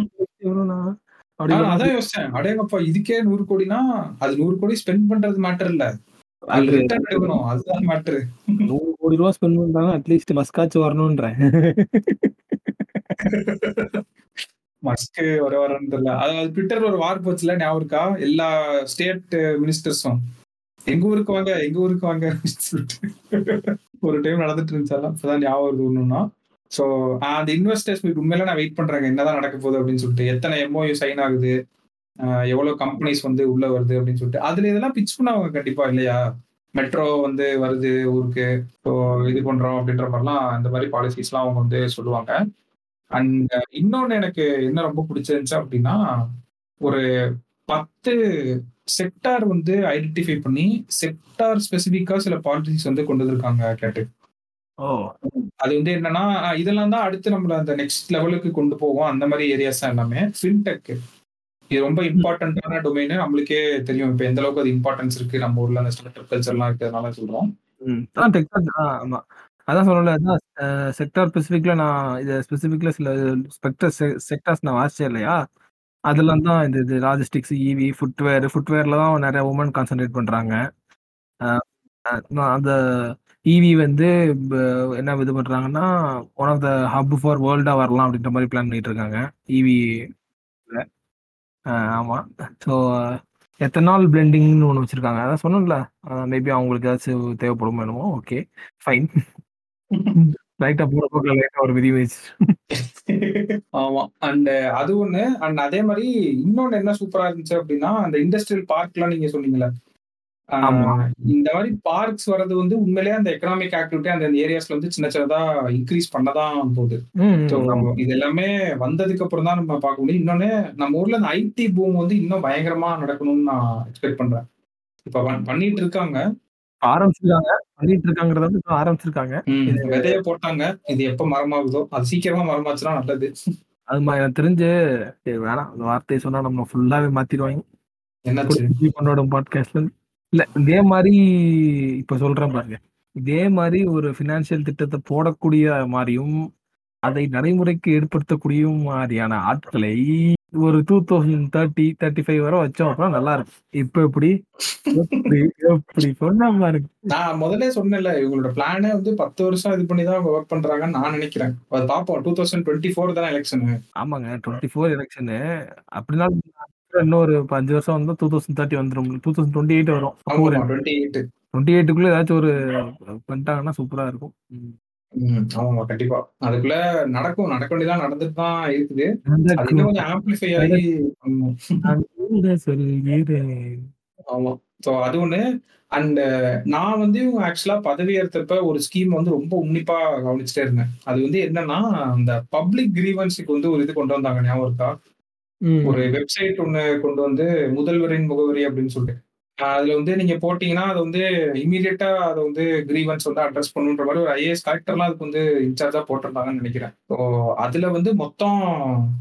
அதான் யோசிச்சேன். அடேங்கப்பா இதுக்கே நூறு கோடினா அது நூறு கோடி ஸ்பெண்ட் பண்றது மேட்டர் இல்ல. அதுதான் மேட்டர் நூறு கோடி ரூபா ஸ்பெண்ட் பண்றாங்க அட்லீஸ்ட் மஸ்காச்சு வரணும்ன்றேன். மஸ்க் வர வரன்னு தெரியல. அதாவது ட்விட்டர்ல ஒரு வார் போச்சுல ஞாபகம் இருக்கா? எல்லா ஸ்டேட் மினிஸ்டர்ஸும் எங்க ஊருக்கு வாங்க எங்க ஊருக்கு வாங்க ஒரு டைம் நடந்துட்டு இருந்துச்சாலாம் இப்பதான் ஞாபகம் வருது ஒண்ணுன்னா ஸோ அந்த இன்வெஸ்டர்ஸ் மீட் உண்மையில நான் வெயிட் பண்றாங்க. என்னதான் நடக்க போகுது அப்படின்னு சொல்லிட்டு. எத்தனை எம்ஓயு சைன் ஆகுது? எவ்வளோ எவ்வளவு கம்பெனிஸ் வந்து உள்ள வருது அப்படின்னு சொல்லிட்டு. அதுல இதெல்லாம் பிச் பண்ணுவாங்க கண்டிப்பா இல்லையா? மெட்ரோ வந்து வருது ஊருக்கு. ஸோ இது பண்றோம் அப்படின்ற மாதிரிலாம் இந்த மாதிரி பாலிசிஸ்லாம் அவங்க வந்து சொல்லுவாங்க. அண்ட் இன்னொன்னு எனக்கு என்ன ரொம்ப பிடிச்சிருந்துச்சு அப்படின்னா ஒரு பத்து செக்டார் வந்து ஐடென்டிஃபை பண்ணி செக்டார் ஸ்பெசிஃபிக்கா சில பாலிசிஸ் வந்து கொண்டு வந்திருக்காங்க கேட்டு. ஓ. அது வந்து என்னன்னா இதெல்லாம் தான் அடுத்து நம்மள அந்த நெக்ஸ்ட் லெவலுக்கு கொண்டு போவோம் அந்த மாதிரி ஏரியாஸ் தான் எல்லாமே. ஃபின்டெக் இது ரொம்ப இம்பார்ட்டன்டான டொமைன் நம்மளுக்கே தெரியும். இப்போ எந்த அளவுக்கு அது இம்பார்ட்டன்ஸ் இருக்கு நம்ம ஊர்ல அந்த ஸ்டார்ட் கல்ச்சர்லாம் இருக்கிறதுனால சொல்றோம். ம். அதான் ஆமா அதான் செக்டார் ஸ்பெசிஃபிக்ல நான் இது ஸ்பெசிஃபிக்ல சில ஸ்பெக்டர் செக்டார்ஸ் நான் வாசிச்சேன் இல்லையா? அதெல்லாம் தான் இந்த இது லாஜிஸ்டிக்ஸ் இவி ஃபுட்வேர் ஃபுட்வேர்ல தான் நிறைய உமன் கான்சென்ட்ரேட் பண்றாங்க. அந்த இவி வந்து ப- என்ன இது பண்றாங்கன்னா one of the hub for வேர்ல்டா வரலாம் அப்படின்ற மாதிரி பிளான் பண்ணிட்டு இருக்காங்க இவி ஆமா. ஸோ எத்தனால் பிளெண்டிங்னு ஒன்று வச்சிருக்காங்க. அதான் சொன்னேன்ல மேபி அவங்களுக்கு ஏதாச்சும் தேவைப்படும் என்னமோ ஓகே ஃபைன் லைட்டா போற போக்கில் லைட்டா ஒரு விதி வச்சு. ஆமா. அண்ட் அது ஒண்ணு. அண்ட் அதே மாதிரி இன்னொன்னு என்ன சூப்பரா இருந்துச்சு அப்படின்னா அந்த இண்டஸ்ட்ரியல் பார்க்லாம் நீங்க சொன்னீங்கல்ல. இந்த மாதிரி பார்க்ஸ் வர்றது வந்து உண்மையிலேயே அந்த எக்கனாமிக் ஆக்டிவிட்டி அந்த ஏரியாஸ்ல வந்து சின்ன சின்னதா இன்க்ரீஸ் பண்ணதான் போகுது. இது எல்லாமே வந்ததுக்கு அப்புறம் தான் நம்ம பார்க்க முடியும். இன்னொன்னு நம்ம ஊர்ல இந்த ஐடி பூம் வந்து இன்னும் பயங்கரமா நடக்கணும்னு நான் எக்ஸ்பெக்ட் பண்றேன். இப்ப பண்- பண்ணிட்டு இருக்காங்க. ஆரம்பிச்சிருக்காங்க. பண்ணிட்டு இருக்காங்கிறத வந்து ஆரம்பிச்சிருக்காங்க. விதைய போட்டாங்க. இது எப்ப மரமாகுதோ அது சீக்கிரமா மரமாச்சுன்னா நல்லது. அது மாதிரி எனக்கு தெரிஞ்சு வேணாம். அந்த வார்த்தையை சொன்னா நம்ம ஃபுல்லாவே மாத்திடுவாங்க. என்னாச்சு? பண்ணோட பாட்காஸ்ட்ல இல்ல இதே மாதிரி இப்ப சொல்றேன் பாருங்க. இதே மாதிரி ஒரு பினான்சியல் திட்டத்தை போடக்கூடிய மாதிரியும் அதை நடைமுறைக்கு ஏற்படுத்தக்கூடிய மாதிரியான ஆட்களை ஒரு 2030, 35 வரை வச்சோம் அப்புறம் நல்லா இருக்கும். இப்ப எப்படி? எப்படி சொன்ன பாருங்க. நான் முதல்லே சொன்னேன்ல, இவங்களோட பிளானே வந்து 10 வருஷம் இது பண்ணி தான் அவங்க வொர்க் பண்றாங்கன்னு நான் நினைக்கிறேன். அது பார்ப்போம். 2024 தானே எலக்ஷனு. ஆமாங்க. 24 எலக்ஷன்னு. அப்படினாலும் இன்னும் ஒரு 5 வருஷம் வந்தா 2030 வந்துரும். 2028 வரும். அப்போ ஒரு ஆமாமா 28. 28க்குள்ள ஏதாச்சும் ஒரு பண்ணிட்டாங்கன்னா சூப்பரா இருக்கும். ம். ம். ஆமாமா. கண்டிப்பா. அதுக்குள்ள நடக்கும். நடக்க வேண்டியதெல்லாம் நடந்துட்டு தான் இருக்குது. அது இன்னும். கொஞ்சம் ஆம்பிளிஃபை ஆகி ஆமா. ஆமா. ஸோ அது ஒண்ணு. அண்ட் நான் வந்து இவங்க ஆக்சுவலா பதவி ஏற்றப்ப ஒரு ஸ்கீம் வந்து ரொம்ப உன்னிப்பா கவனிச்சுட்டே இருந்தேன். அது வந்து என்னன்னா, அந்த பப்ளிக் கிரீவன்ஸ்க்கு வந்து ஒரு இது கொண்டு வந்தாங்க ஞாபகம் இருக்கா? ஒரு வெப்சைட் ஒண்ணு கொண்டு வந்து முதல்வரின் முகவரி அப்படின்னு சொல்லிட்டு. அதுல வந்து நீங்க போட்டீங்கன்னா, அது வந்து இம்மீடியட்டா அத வந்து கிரீவன்ஸ் வந்து அட்ரஸ் பண்ணுன்ற மாரி ஒரு ஐஏஎஸ் கலெக்டர்லாம் அதுக்கு வந்து இன்சார்ஜா போட்டிருந்தாங்கன்னு நெனைக்கிறேன். ஸோ அதுல வந்து மொத்தம்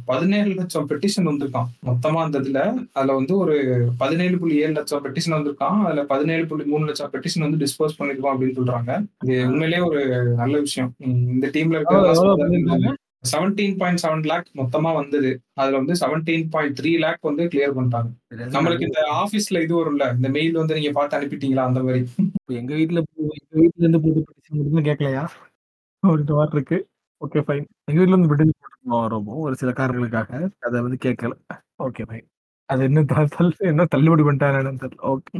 17,00,000 பெட்டிஷன் வந்திருக்காம். மொத்தமா அந்த இதுல. அதுல வந்து ஒரு 17.7 லட்சம் பெட்டிஷன் வந்திருக்காம். அதுல 17.3 லட்சம் பெட்டிஷன் வந்து டிஸ்போஸ் பண்ணியிருக்கோம் அப்படின்னு சொல்றாங்க. இது உண்மையிலேயே ஒரு நல்ல விஷயம். இந்த டீம்ல எவ்வளோ சொல்றது பண்ணியிருக்காங்க? 17.7 லேக் மொத்தமா வந்தது. அதுல வந்து 17.3 லேக் வந்து கிளியர் பண்ணிட்டாங்க. நம்மளுக்கு இந்த ஆஃபீஸ்ல இது வரும்ல, இந்த மெயில் வந்து நீங்க பார்த்து அனுப்பிட்டீங்களா அந்த. இப்ப எங்க வீட்ல எங்க வீட்ல இருந்து போட்டு பெட்டிஷன் மட்டும் கேட்கலையா? அப்படின்ற மாரி இருக்கு. Okay fine. எங்க வீட்ல இருந்து பெட்டிஷன் போட்டுருந்தோம் ரொம்ப ஒரு சில காரணங்களுக்காக. அத வந்து கேட்கல. Okay fine. அது தள் இன்னும் தள்ளுபடி பண்ணிட்டாரா. ஓகே.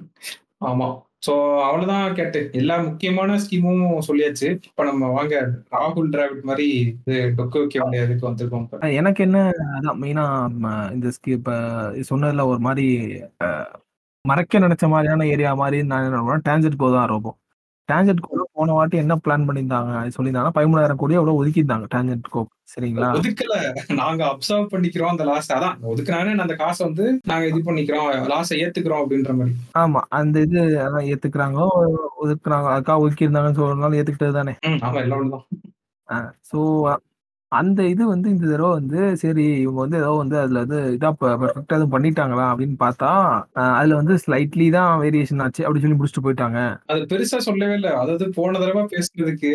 ஆமா. ஸோ அவ்வளவுதான் கேட்டு. எல்லா முக்கியமான ஸ்கீமும் சொல்லியாச்சு. இப்ப நம்ம வாங்க ராகுல் டிராவிட் மாரி இது டொக்கு இதுக்கு வந்திருக்கோம் இப்ப. எனக்கு என்ன அதான் மெயினா ம இந்த ஸ்கி இப்ப சொன்னதுல ஒரு மாரி அ மறைக்க நினைச்ச மாரியான ஏரியா மாரி நான் என்ன நம்புறேன், டான்ஜென்ட் போதான் டான்ஜென்ட் கோல போன வாட்டி என்ன பிளான் பண்ணியிருந்தாங்க? அது சொல்லியிருந்தாங்கன்னா 13,000 கோடியோ எவ்வளோ ஒதுக்கியிருந்தாங்க டான்ஜென்ட் கோ சரிங்களா? ஒதுக்கல. நாங்க அப்சர்வ் பண்ணிக்கிறோம் அந்த லாஸ். அதான் ஒதுக்குனாங்கன்னு அந்த காச வந்து நாங்க இது பண்ணிக்கிறோம். லாஸ ஏத்துக்கிறோம் அப்படின்ற மாரி. ஆமா. அந்த இது அதான் ஏத்துக்கிறாங்களோ, ஒதுக்குறாங்க. அதுக்காக ஒதுக்கியிருந்தாங்கன்னு சொல்றதுனால ஏத்துக்கிட்டது தானே. ஆமா எல்லாம் ஸோ அந்த இது வந்து இந்த தடவ வந்து சரி இவங்க வந்து ஏதோ வந்து அதுல வந்து இதா பெ பெர்ஃபெக்ட்டா எதுவும் பண்ணிட்டாங்களா அப்படின்னு பார்த்தா, அதுல வந்து ஸ்லைட்லி தான் வேரியேஷன் ஆச்சு அப்படின்னு சொல்லி முடிச்சுட்டு போயிட்டாங்க. அது பெருசா சொல்லவே இல்ல. அதாவது போன தடவ பேசுனதுக்கு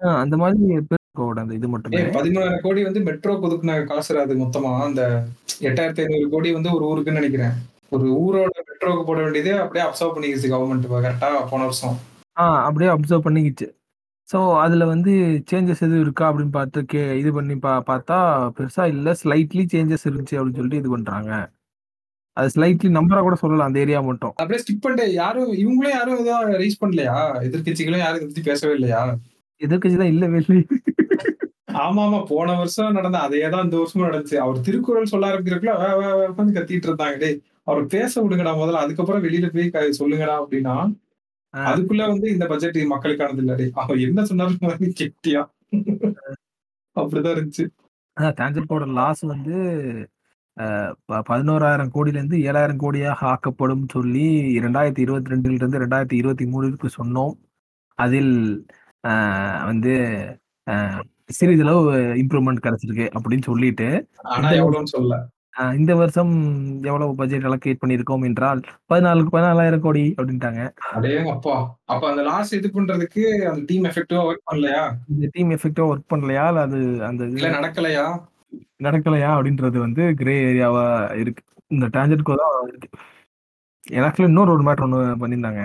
ஆ அந்த மாதிரி அந்த இது மட்டுமே. 13,000 கோடி வந்து மெட்ரோக்கு ஒதுக்குன காசுடா அது மொத்தமா. அந்த 8,500 கோடி வந்து ஒரு ஊருக்குன்னு நெனைக்கிறேன். ஒரு ஊரோட மெட்ரோக்கு போட வேண்டியது அப்படியே அப்சர்வ் பண்ணிக்கிச்சு கவர்ன்மெண்ட் கரெக்ட்டா போன வருஷம். ஆ அப்படியே அப்சர்வ் பண்ணிக்கிச்சு. ஸோ அதுல வந்து சேஞ்சஸ் எதுவும் இருக்கா அப்படின்னு பார்த்து கே இது பண்ணி பா பார்த்தா பெருசா இல்ல. ஸ்லைட்லி சேஞ்சஸ் இருந்துச்சு அப்படின்னு சொல்லிட்டு இது பண்றாங்க. அது ஸ்லைட்லி நம்பரா கூட சொல்லலாம் அந்த ஏரியா மட்டும். அப்படியே ஸ்கிப் பண்ணிட்டு யாரும் இவங்களும் யாரும் இதா ரைஸ் பண்ணலையா? எதிர்க்கட்சிகளும் யாரும் இத பத்தி பேசவே இல்லையா? எதிர்க்கட்சி தான் இல்லவே இல்லையே. ஆமாமா. போன வருஷம் நடந்த அதே தான் இந்த வருஷமும் நடந்துச்சு. அவர் திருக்குறள் சொல்ல வே வேன்னு கத்திட்டு இருந்தாங்க. டேய் அவர பேச விடுங்கடா முதல்ல. அதுக்கப்புறம் வெளியில போய் சொல்லுங்கடா அப்படின்னா. அதுக்குள்ள வந்து இந்த பட்ஜெட் மக்களுக்கானது இல்ல. அவர் என்ன சொன்னாலும் கெட்டியா. அப்படிதான் இருந்துச்சு. அதான் டான்ஜென்ட் கோட லாஸ் வந்து அ ப 11,000 கோடியிலிருந்து 7,000 கோடியாக ஆக்கப்படும் சொல்லி 2022லிருந்து 2023ற்கு சொன்னோம். அதில் வந்து சிறிதளவு இம்ப்ரூவ்மென்ட் கிடைச்சிருக்கு அப்படின்னு சொல்லிட்டு, ஆனா இந்த எவ்வளவுன்னு சொல்லல. அ இந்த வருஷம் எவ்வளவு பட்ஜெட் அலோகேட் பண்ணியிருக்கோம் என்றால் 14 14,000 கோடி அப்படின்ட்டாங்க. அடேங்கப்பா! அப்ப அந்த லாஸ் இது பண்றதுக்கு அந்த டீம் எஃபெக்டிவா வொர்க் பண்ணலையா? இந்த டீம் எஃபெக்டிவா ஒர்க் பண்ணலையா? இல்ல அது அந்த இது இல்ல நடக்கலையா? நடக்கலையா? அப்படின்றது வந்து கிரே ஏரியாவா இருக்கு. இந்த டான்ஜென்ட் கோ தான் இருக்கு. ஆக்சுவலா இன்னொரு ஒரு மேட்டர் ஒண்ணு பண்ணியிருந்தாங்க.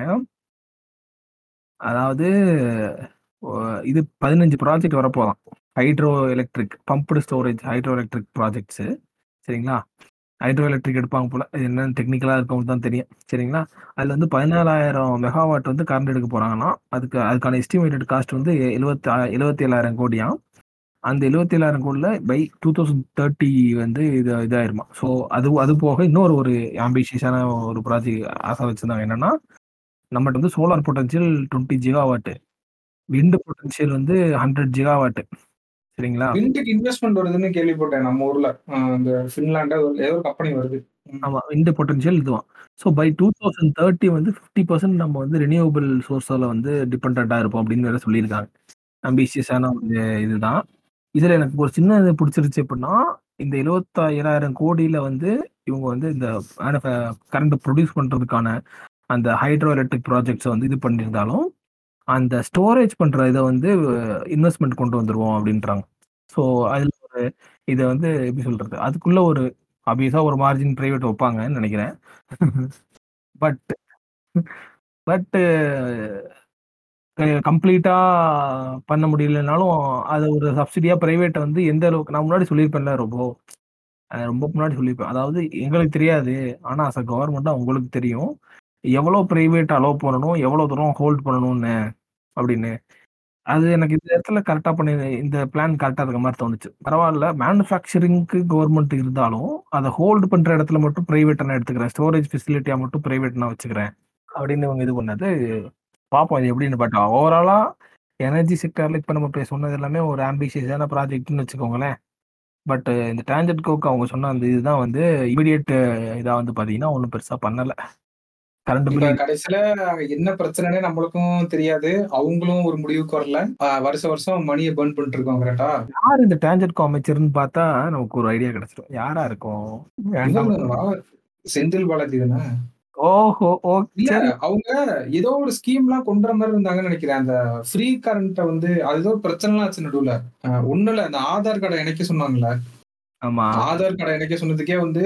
அதாவது ஒ இது 15 project வரப்போதாம். Hydro electric pumped storage hydro electric projects சரிங்களா? ஹைட்ரோ எலக்ட்ரிக் எடுப்பாங்க போல. இது என்னன்னு டெக்னிக்கலா தான் தெரியும். சரிங்களா? அதில் வந்து 14,000 மெகாவாட் வந்து கரண்ட் எடுக்க போகிறாங்கன்னா அதுக்கு அதுக்கான எஸ்டிமேட்டட் காஸ்ட் வந்து எழுவத் 77,000 கோடியாம். அந்த எழுபத்தி ஏழாயிரம் கோடியில் பை 2030 வந்து இது இதாயிருமா. ஸோ அது அது போக இன்னொரு ஒரு ஆம்பிஷியஸான ஒரு ப்ராஜெக்ட் ஆசை வச்சுருந்தாங்க என்னென்னா நம்மகிட்ட வந்து solar potential twenty gigawatt wind potential வந்து 100 ஜிகாவாட். சரிங்களா? விண்டுக்கு இன்வெஸ்ட்மென்ட் வருதுன்னு கேள்விப்பட்டேன் நம்ம ஊர்ல. இந்த ஃபின்லாண்ட்ல ஏதோ ஒரு கம்பெனி வருது. ஆமா. விண்ட் பொட்டன்ஷியல் இதுவாம். ஸோ பை 2030 வந்து 50% நம்ம வந்து ரினியூவபிள் சோர்ஸ்ல வந்து டிபெண்டன்ட்டா இருப்போம் அப்படின்னு வேற சொல்லியிருக்காங்க. ஆம்பிஷியஸான ஒரு இதுதான். இதுல எனக்கு ஒரு சின்ன இது புடிச்சிருச்சு எப்படின்னா, இந்த 77,000 கோடியில வந்து இவங்க வந்து இந்த கரண்ட் ப்ரொடியூஸ் பண்றதுக்கான அந்த ஹைட்ரோ எலக்ட்ரிக் ப்ராஜெக்ட்ஸ வந்து இது பண்ணியிருந்தாலும், அந்த ஸ்டோரேஜ் பண்ற இதை வந்து இன்வெஸ்ட்மெண்ட் கொண்டு வந்துருவோம் அப்படின்றாங்க. ஸோ அதுல ஒரு இத வந்து எப்படி சொல்றது? அதுக்குள்ள ஒரு அபியஸா ஒரு மார்ஜின் பிரைவேட் வைப்பாங்கன்னு நினைக்கிறேன் பட் கம்ப்ளீட்டா பண்ண முடியலனாலும் அது ஒரு சப்சிடியா பிரைவேட்டை வந்து எந்த அளவுக்கு நான் முன்னாடி சொல்லியிருப்பேன்ல ரொம்ப ரொம்ப முன்னாடி சொல்லியிருப்பேன் அதாவது எங்களுக்கு தெரியாது ஆனா அஸ் அ கவர்மெண்ட் உங்களுக்கு தெரியும் எவ்வளோ பிரைவேட் அலோவ் பண்ணணும் எவ்வளோ தூரம் ஹோல்ட் பண்ணணும்னு அப்படின்னு. அது எனக்கு இந்த இடத்துல கரெக்டாக பண்ணி இந்த பிளான் கரெக்டாக இருக்க மாதிரி தோணுச்சு. பரவாயில்ல மேனுஃபேக்சரிங்க்கு கவர்மெண்ட் இருந்தாலும் அதை ஹோல்டு பண்ணுற இடத்துல மட்டும் ப்ரைவேட்டாக நான் எடுத்துக்கிறேன். ஸ்டோரேஜ் ஃபெசிலிட்டியாக மட்டும் ப்ரைவேட்னா நான் வச்சுக்கிறேன். அப்படின்னு இவங்க இது பண்ணது பார்ப்போம் இது எப்படின்னு பட் ஓவராலாக எனர்ஜி செக்டரில் இப்போ நம்ம இப்போ சொன்னது எல்லாமே ஒரு ஆம்பிஷியஸான ப்ராஜெக்ட்னு வச்சுக்கோங்களேன். பட் இந்த டேஞ்சட் கோக்கு அவங்க சொன்ன அந்த இதுதான் வந்து இமீடியட் இதாக வந்து பார்த்தீங்கன்னா ஒன்றும் பெருசாக பண்ணலை. கடைசியில என்ன பிரச்சனைனே நம்மளுக்கும் தெரியாது. அவங்களும் ஒரு முடிவுக்கு வரல. வருஷம் வருஷம் மணியை பர்ன் பண்ணிட்டு இருக்கோம் கரெக்டா? யார் இந்த டேஞ்சட் கோ அமைச்சர்னு பார்த்தா நமக்கு ஒரு ஐடியா கிடைச்சிடும். யாரா இருக்கும். செந்தில் பாலாஜி தானே? ஓஹோ ஓ இல்ல சரி. அவங்க ஏதோ ஒரு ஸ்கீம் எல்லாம் கொண்டு வர மாதிரி இருந்தாங்கன்னு நினைக்கிறேன். அந்த ஃப்ரீ கரண்ட்டை வந்து அது ஏதோ பிரச்சனை எல்லாம் ஆச்சு நடுவுல. இல்ல அந்த ஆதார் கார்டை இணைக்க சொன்னாங்கல்ல. ஆமா. ஆதார் கார்டை இணைக்க சொன்னதுக்கே வந்து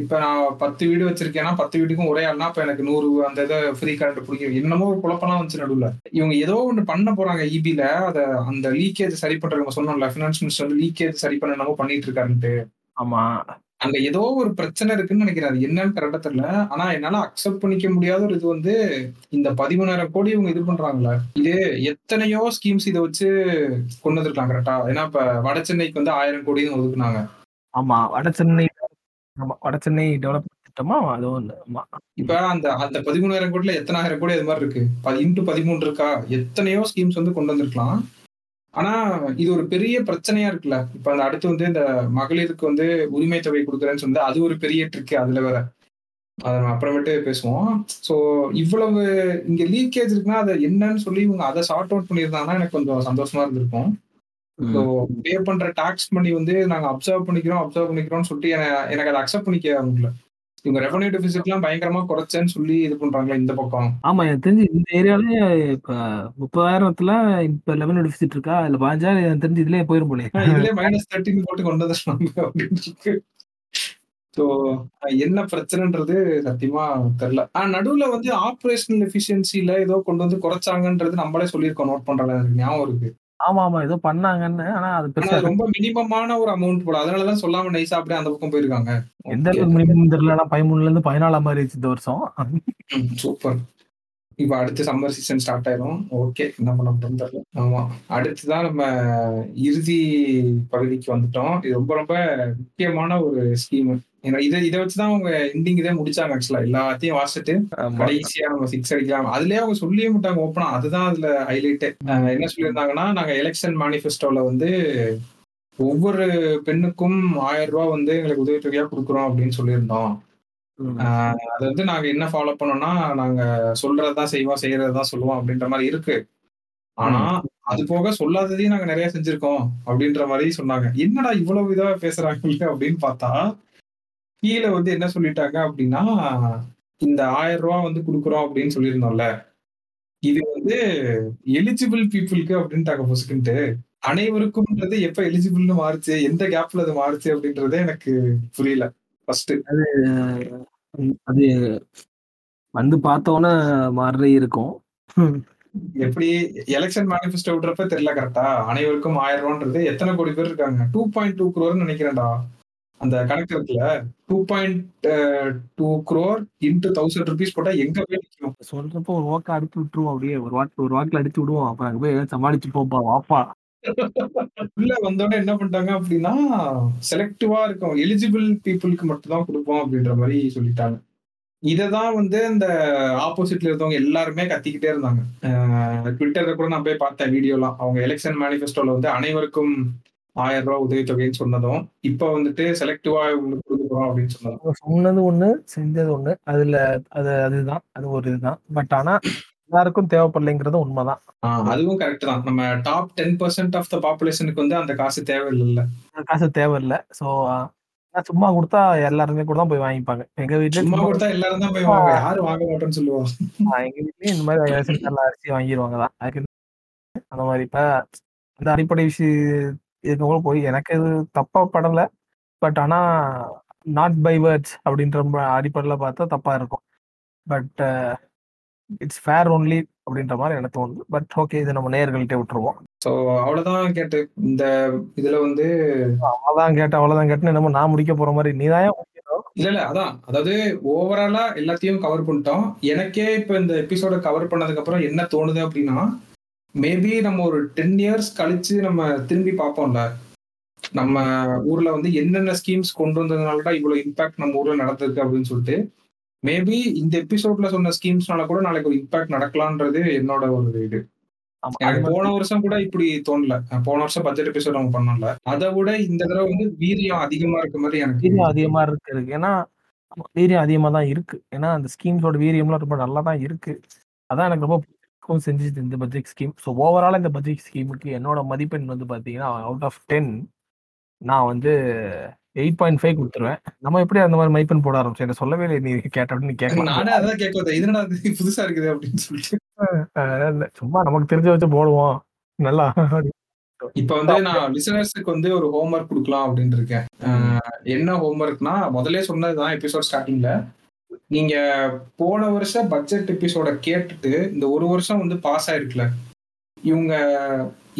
இப்ப நான் பத்து வீடு வச்சிருக்கேன்னா பத்து வீட்டுக்கும் ஒரே ஆள்னா இப்ப எனக்கு நூறு அந்த இதை ஃப்ரீ கரண்ட் பிடிக்கும் என்னமோ குழப்பம்லாம் வந்துச்சு நடுவுல. இவங்க ஏதோ ஒண்ணு பண்ண போறாங்க இபில அத அந்த லீக்கேஜ் சரி பண்றவங்க சொன்னோம்ல பினான்ஸ் மினிஸ்டர் வந்து லீக்கேஜ் சரி பண்ண என்னமோ பண்ணிட்டு இருக்காருன்ட்டு. ஆமா. அங்க ஏதோ ஒரு பிரச்சனை இருக்குன்னு நினைக்கிறேன். அது என்னன்னு கரெக்டா தெரியல. ஆனா என்னால அக்செப்ட் பண்ணிக்க முடியாத ஒரு இது வந்து இந்த பதிமூணாயிரம் கோடி இவங்க இது பண்றாங்கல்ல. இது எத்தனையோ ஸ்கீம்ஸ் இதை வச்சு கொண்டு வந்திருக்கலாம் கரெக்டா ஏன்னா இப்ப வட சென்னைக்கு வந்து ஆயிரம் கோடின்னு ஒதுக்குனாங்க. ஆமா வட சென்னை ஆமா வட சென்னை டெவலப் திட்டமா அது ஒண்ணு ஆமா. இப்ப அந்த அந்த பதிமூணாயிரம் கோடியில எத்தனாயிரம் கோடி அது மாதிரி இருக்கு. இன்ட்டு பதிமூணு இருக்கா? எத்தனையோ ஸ்கீம்ஸ் வந்து கொண்டு வந்திருக்கலாம். ஆனா இது ஒரு பெரிய பிரச்சனையா இருக்குல்ல. இப்ப அந்த அடுத்து வந்து இந்த மகளிருக்கு வந்து உரிமை தொகை கொடுக்குறேன்னு சொன்னா அது ஒரு பெரிய ட்ரிக் அதுல வேற. அதை நம்ம அப்புறமேட்டு பேசுவோம். ஸோ இவ்வளவு இங்க லீக்கேஜ் இருக்குன்னா அதை என்னன்னு சொல்லி இவங்க அதை சார்ட் அவுட் பண்ணியிருந்தாங்கன்னா எனக்கு கொஞ்சம் சந்தோஷமா இருந்திருக்கும். ஸோ பே பண்ற டாக்ஸ் மணி வந்து நாங்க அப்சர்வ் பண்ணிக்கிறோம் அப்சர்வ் பண்ணிக்கிறோம்னு சொல்லிட்டு என- எனக்கு அதை அக்செப்ட் பண்ணிக்க முடியல. இவங்க ரெவன்யூ டெபிசிட்லாம் பயங்கரமா குறைச்சேன்னு சொல்லி இது பண்றாங்களா இந்த பக்கம். ஆமா எனக்கு தெரிஞ்சு இந்த ஏரியாலே இப்ப முப்பதாயிரத்துல இப்ப லெவன் டெபிசிட் இருக்கா? இல்ல பதினஞ்சாயிரம் எனக்கு தெரிஞ்சு இதுலயே போயிரும் போலே இதுலயே மைனஸ் தேர்ட்டின் போட்டு கொண்டு வந்துருக்காங்க அப்படின்னு ஸோ என்ன பிரச்சனைன்றது சத்தியமா தெரியல. ஆனா நடுவுல வந்து ஆப்ரேஷனல் எஃபிஷியன்சில ஏதோ கொண்டு வந்து குறைச்சாங்கன்றது நம்மளே சொல்லியிருக்கோம் நோட் பண்றல ஞாபகம் இருக்கு. ஆமா ஆமா ஏதோ பண்ணாங்கன்னு. ஆனா அது பெருசா ரொம்ப மினிமமான ஒரு அமௌண்ட் போல. அதனாலதான் சொல்லாம நைஸா அப்படியே அந்த பக்கம் போயிருக்காங்க. எந்த அளவுக்கு மினிமம் தெரியல பதிமூணுல இருந்து பதினாலாம் மாதிரி இந்த வருஷம். சூப்பர் இப்ப அடுத்து சம்மர் சீசன் ஸ்டார்ட் ஆயிரும். ஓகே என்ன பண்ண தெரியல. ஆமா. அடுத்துதான் நம்ம இறுதி பகுதிக்கு வந்துட்டோம். இது ரொம்ப ரொம்ப முக்கியமான ஒரு ஸ்கீம் இதை இதை வச்சுதான் அவங்க எண்டிங் இதே முடிச்சாங்க ஆக்சுவலா எல்லாத்தையும் வாசிட்டு கடைசியா நம்ம சிக்ஸ் அடிக்கலாம். அதுலயே அவங்க சொல்லியே மாட்டாங்க ஓப்பனா அதுதான் அதுல ஹைலைட் என்ன சொல்லியிருந்தாங்கன்னா நாங்க எலெக்ஷன் மேனிஃபெஸ்டோல வந்து ஒவ்வொரு பெண்ணுக்கும் ஆயிரம் ரூபாய் வந்து எங்களுக்கு உதவித்தொகையா கொடுக்குறோம் அப்படின்னு சொல்லியிருந்தோம். அது வந்து நாங்க என்ன ஃபாலோ பண்ணோம்னா நாங்க சொல்றதுதான் செய்வோம் செய்யறதுதான் சொல்லுவோம் அப்படின்ற மாதிரி இருக்கு. ஆனா அது போக சொல்லாததையும் நாங்க நிறைய செஞ்சிருக்கோம் அப்படின்ற மாதிரி சொன்னாங்க. என்னடா இவ்வளவு இதா பேசுறாங்க அப்படின்னு பார்த்தா கீழே வந்து என்ன சொல்லிட்டாங்க அப்படின்னா இந்த ஆயிரம் ரூபாய் வந்து கொடுக்குறோம் அப்படின்னு சொல்லியிருந்தோம்ல. இது வந்து எலிஜிபிள் பீப்புளுக்கு அப்படின்ட்டாங்க பொசுக்குன்ட்டு அனைவருக்கும்ன்றது எப்ப எலிஜிபிள்னு மாறுச்சு எந்த கேப்ல அது மாறுச்சு அப்படின்றதே எனக்கு புரியல. ஃபர்ஸ்ட் அது வந்து பார்த்தோன்னே மாதிரி இருக்கும். எப்படி எலெக்ஷன் மேனிஃபெஸ்டோ விடுறப்ப தெரியல கரெக்டா அனைவருக்கும் ஆயிரம் ரூபான்றது எத்தனை கோடி பேர் இருக்காங்க? டூ பாயிண்ட் டூ குரோர்னு நினைக்கிறேன்டா. அந்த கணக்கு இருக்குல்ல? Two point two crore into thousand rupees போட்டா எங்க போய் நிற்கும் சொல்றப்போ ஒரு வாக்கு அடிச்சு விட்டுருவோம் அப்படியே. ஒரு வாக்கு ஒரு வாக்குல அடிச்சு விடுவோம். அப்புறம் அங்க போய் சமாளிச்சு போப்பா வாப்பா. உள்ள வந்தோடனே என்ன பண்ணிட்டாங்க அப்படின்னா செலக்டிவா இருக்கும். எலிஜிபிள் பீப்புளுக்கு மட்டும் தான் கொடுப்போம் அப்படின்ற மாதிரி சொல்லிட்டாங்க. இததான் வந்து இந்த ஆப்போசிட்ல இருந்தவங்க எல்லாருமே கத்திக்கிட்டே இருந்தாங்க. ட்விட்டர்ல கூட நான் போய் பார்த்தேன் வீடியோலாம் அவங்க எலெக்ஷன் மேனிஃபெஸ்டோல வந்து அனைவருக்கும் ஆயிரம் ரூபாய் உதவித்தொகைன்னு சொன்னதும் இப்ப வந்துட்டு செலக்டிவா இவங்களுக்கு கொடுக்குறோம் அப்படின்னு சொன்னதும். சொன்னது ஒண்ணு செஞ்சது ஒண்ணு. அதுல அது அதுதான். அது ஒரு இதுதான். பட் ஆனா எல்லாருக்கும் தேவைப்படலைங்கிறது உண்மைதான். அதுவும் கரெக்ட் தான். நம்ம top ten percent of the பாப்புலேஷனுக்கு வந்து அந்த காசு தேவையில்லை. அந்த காசு தேவையில்லை. ஸோ சும்மா கொடுத்தா எல்லாருமே கூட தான் போய் வாங்கிப்பாங்க. எங்க வீட்டுல சும்மா கொடுத்தா எல்லாரும் தான் போய் வாங்க யாரும் வாங்க மாட்டோம்னு சொல்லுவா. ஆஹ் எங்க வீட்லயும் இந்த மாதிரி ரேஷன் கார்டுல அரிசி வாங்கிடுவாங்க தான்? அந்த மாதிரி இப்ப அந்த அடிப்படை விஷயம் இருக்கவங்களும் போய் எனக்கு இது தப்பா படல. பட் ஆனா நாட் பை வேர்ட்ஸ் அப்படின்ற அடிப்படையில பார்த்தா தப்பா இருக்கும். பட் இட்ஸ் ஃபேர் ஒன்லி அப்படின்ற மாதிரி எனக்கு தோணுது. பட் ஓகே இது நம்ம நேயர்கள்ட்டே விட்டுருவோம். ஸோ அவ்வளவுதான் கேட்டு. இந்த இதுல வந்து அவ்வளவுதான் கேட்டேன் அவ்வளவுதான் கேட்டேன்னு என்னமோ நான் முடிக்க போற மாதிரி. நீ தான் இல்ல இல்ல அதான். அதாவது ஓவராலா எல்லாத்தையும் கவர் பண்ணிட்டோம். எனக்கே இப்ப இந்த எபிசோட கவர் பண்ணதுக்கு அப்புறம் என்ன தோணுது அப்படின்னா மேபி நம்ம ஒரு டென் இயர்ஸ் கழிச்சு நம்ம திரும்பி பார்ப்போம்ல. நம்ம ஊர்ல வந்து என்னென்ன ஸ்கீம்ஸ் கொண்டு வந்ததுனால தான் இவ்வளவு இம்பாக்ட் நம்ம ஊர்ல நடந்திருக்கு அப்படின்னு சொல்லிட்டு. மேபி இந்த எபிசோட்ல சொன்ன ஸ்கீம்ஸ்னால கூட நாளைக்கு ஒரு இம்பாக்ட் நடக்கலான்றது என்னோட ஒரு இது. எனக்கு போன வருஷம் கூட இப்படி தோணல. போன வருஷம் பட்ஜெட் எபிசோட் நம்ம பண்ணோம்ல. அதை விட இந்த தடவை வந்து வீரியம் அதிகமா இருக்க மாதிரி எனக்கு வீரியம் அதிகமா இருக்கு ஏன்னா வீரியம் அதிகமா தான் இருக்கு. ஏன்னா அந்த ஸ்கீம்ஸோட வீரியம்லாம் ரொம்ப நல்லா தான் இருக்கு. அதான் எனக்கு ரொம்ப பிடிக்கும் செஞ்சது இந்த பட்ஜெட் ஸ்கீம் ஸோ ஓவரால் இந்த பட்ஜெட் ஸ்கீமுக்கு என்னோட மதிப்பெண் வந்து பார்த்தீங்கன்னா அவுட் ஆஃப் டென் நான் வந்து எயிட் பாயிண்ட் ஃபைவ் கொடுத்துருவேன். நம்ம எப்படி அந்த மாதிரி மதிப்பெண் போட ஆரம்பிச்சோம்? என்ன சொல்லவே இல்லை நீ கேட்ட நீ கேட்கலாம் நானே அதான் கேட்க வந்தேன் இது என்னடா இது? புதுசா இருக்குது அப்படின்னு சொல்லிட்டு. சும்மா நமக்கு தெரிஞ்ச வச்சு போடுவோம். நல்லா இப்ப வந்து நான் லிசனர்ஸுக்கு வந்து ஒரு ஹோம்ஒர்க் கொடுக்கலாம் அப்படின்னு இருக்கேன். என்ன ஹோம்ஒர்க்னா முதல்ல சொன்னதுதான் எபிசோட் ஸ்டார்டிங்ல நீங்க போன வருஷம் பட்ஜெட் எபிசோட கேட்டுட்டு இந்த ஒரு வருஷம் வந்து பாஸ் ஆயிருக்குல. இவங்க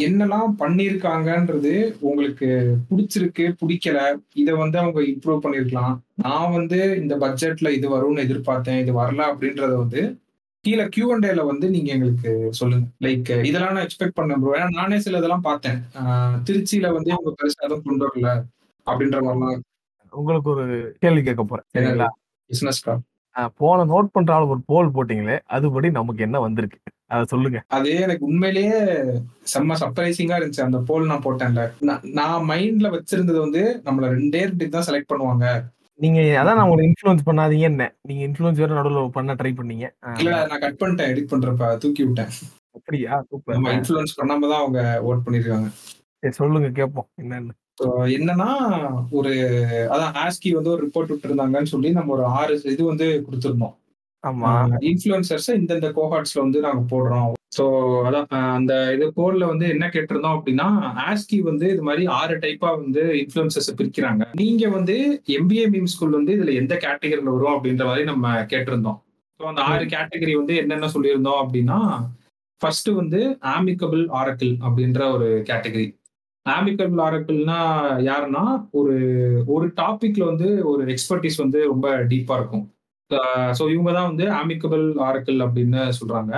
என்னெல்லாம் பண்ணியிருக்காங்கன்றது உங்களுக்கு பிடிச்சிருக்கு பிடிக்கல இதை வந்து அவங்க இம்ப்ரூவ் பண்ணிருக்கலாம். நான் வந்து இந்த பட்ஜெட்ல இது வரும்னு எதிர்பார்த்தேன் இது வரல அப்படின்றத வந்து கீழே கியூ அண்ட் ஏல வந்து நீங்க எங்களுக்கு சொல்லுங்க. லைக் இதெல்லாம் நான் எக்ஸ்பெக்ட் பண்ணேன் ப்ரோ ஏன்னா நானே சில இதெல்லாம் பார்த்தேன் திருச்சியில வந்து இவங்க பெருசா எதுவும் கொண்டு வரல அப்படின்ற மாதிரிலாம் உங்களுக்கு ஒரு கேள்வி கேட்க போறேன். சரிங்களா? பிசினஸ்க்கா ஆஹ் போன நோட் பண்ற ஆள் ஒரு போல் போட்டீங்களே அதுபடி நமக்கு என்ன வந்திருக்கு? அதை சொல்லுங்க. அது எனக்கு உண்மையிலேயே செம்ம சர்ப்ரைசிங்கா இருந்துச்சு. அந்த போல் நான் போட்டேன்ல. நான்- மைண்ட்ல வச்சிருந்தது வந்து நம்மள ரெண்டே ரெண்டு தான் செலக்ட் பண்ணுவாங்க. நீங்க அதான் நான் உங்களை இன்ஃப்ளூயன்ஸ் பண்ணாதீங்க என்ன. நீங்க இன்ஃப்ளூயன்ஸ் வேற நடுவில் பண்ண ட்ரை பண்ணீங்க. இல்ல நான் கட் பண்ணிட்டேன் எடிட் பண்றப்ப தூக்கி விட்டேன். அப்படியா? சூப்பர். நம்ம இன்ஃபுளுன்ஸ் பண்ணாம தான் அவங்க ஓட் பண்ணிருக்காங்க. சரி சொல்லுங்க கேட்போம். என்னன்னு. என்னன்னா ஒரு அதான் ஆஸ்கி வந்து ஒரு ரிப்போர்ட் விட்டுருந்தாங்கன்னு சொல்லி நம்ம ஒரு ஆறு இது வந்து கொடுத்துருந்தோம். ஆமா. இன்ஃபுளுசர்ஸ் இந்தந்த கோஹார்ட்ஸ்ல வந்து நாங்க போடுறோம். ஸோ அதான் அந்த இது போர்ல வந்து என்ன கேட்டிருந்தோம் அப்படின்னா ஆஸ்கி வந்து இது மாதிரி ஆறு டைப்பா வந்து இன்ஃபுளுசர்ஸ் பிரிக்கிறாங்க. நீங்க வந்து எம்பிஏ மீம் ஸ்கூல் வந்து இதுல எந்த கேட்டகரியில வரும் அப்படின்ற மாதிரி நம்ம கேட்டிருந்தோம். ஸோ அந்த ஆறு கேட்டகரி வந்து என்னென்ன சொல்லியிருந்தோம் அப்படின்னா ஃபர்ஸ்ட் வந்து ஆமிக்கபிள் ஆரக்கிள் அப்படின்ற ஒரு கேட்டகரி ஆமிக்கபிள் ஆரக்கிள்னா யாருன்னா ஒரு ஒரு டாபிக்ல வந்து ஒரு எக்ஸ்பர்டீஸ் வந்து ரொம்ப டீப்பா இருக்கும். ஸோ இவங்க தான் வந்து ஆமிக்கபிள் ஆரக்கிள் அப்படின்னு சொல்றாங்க.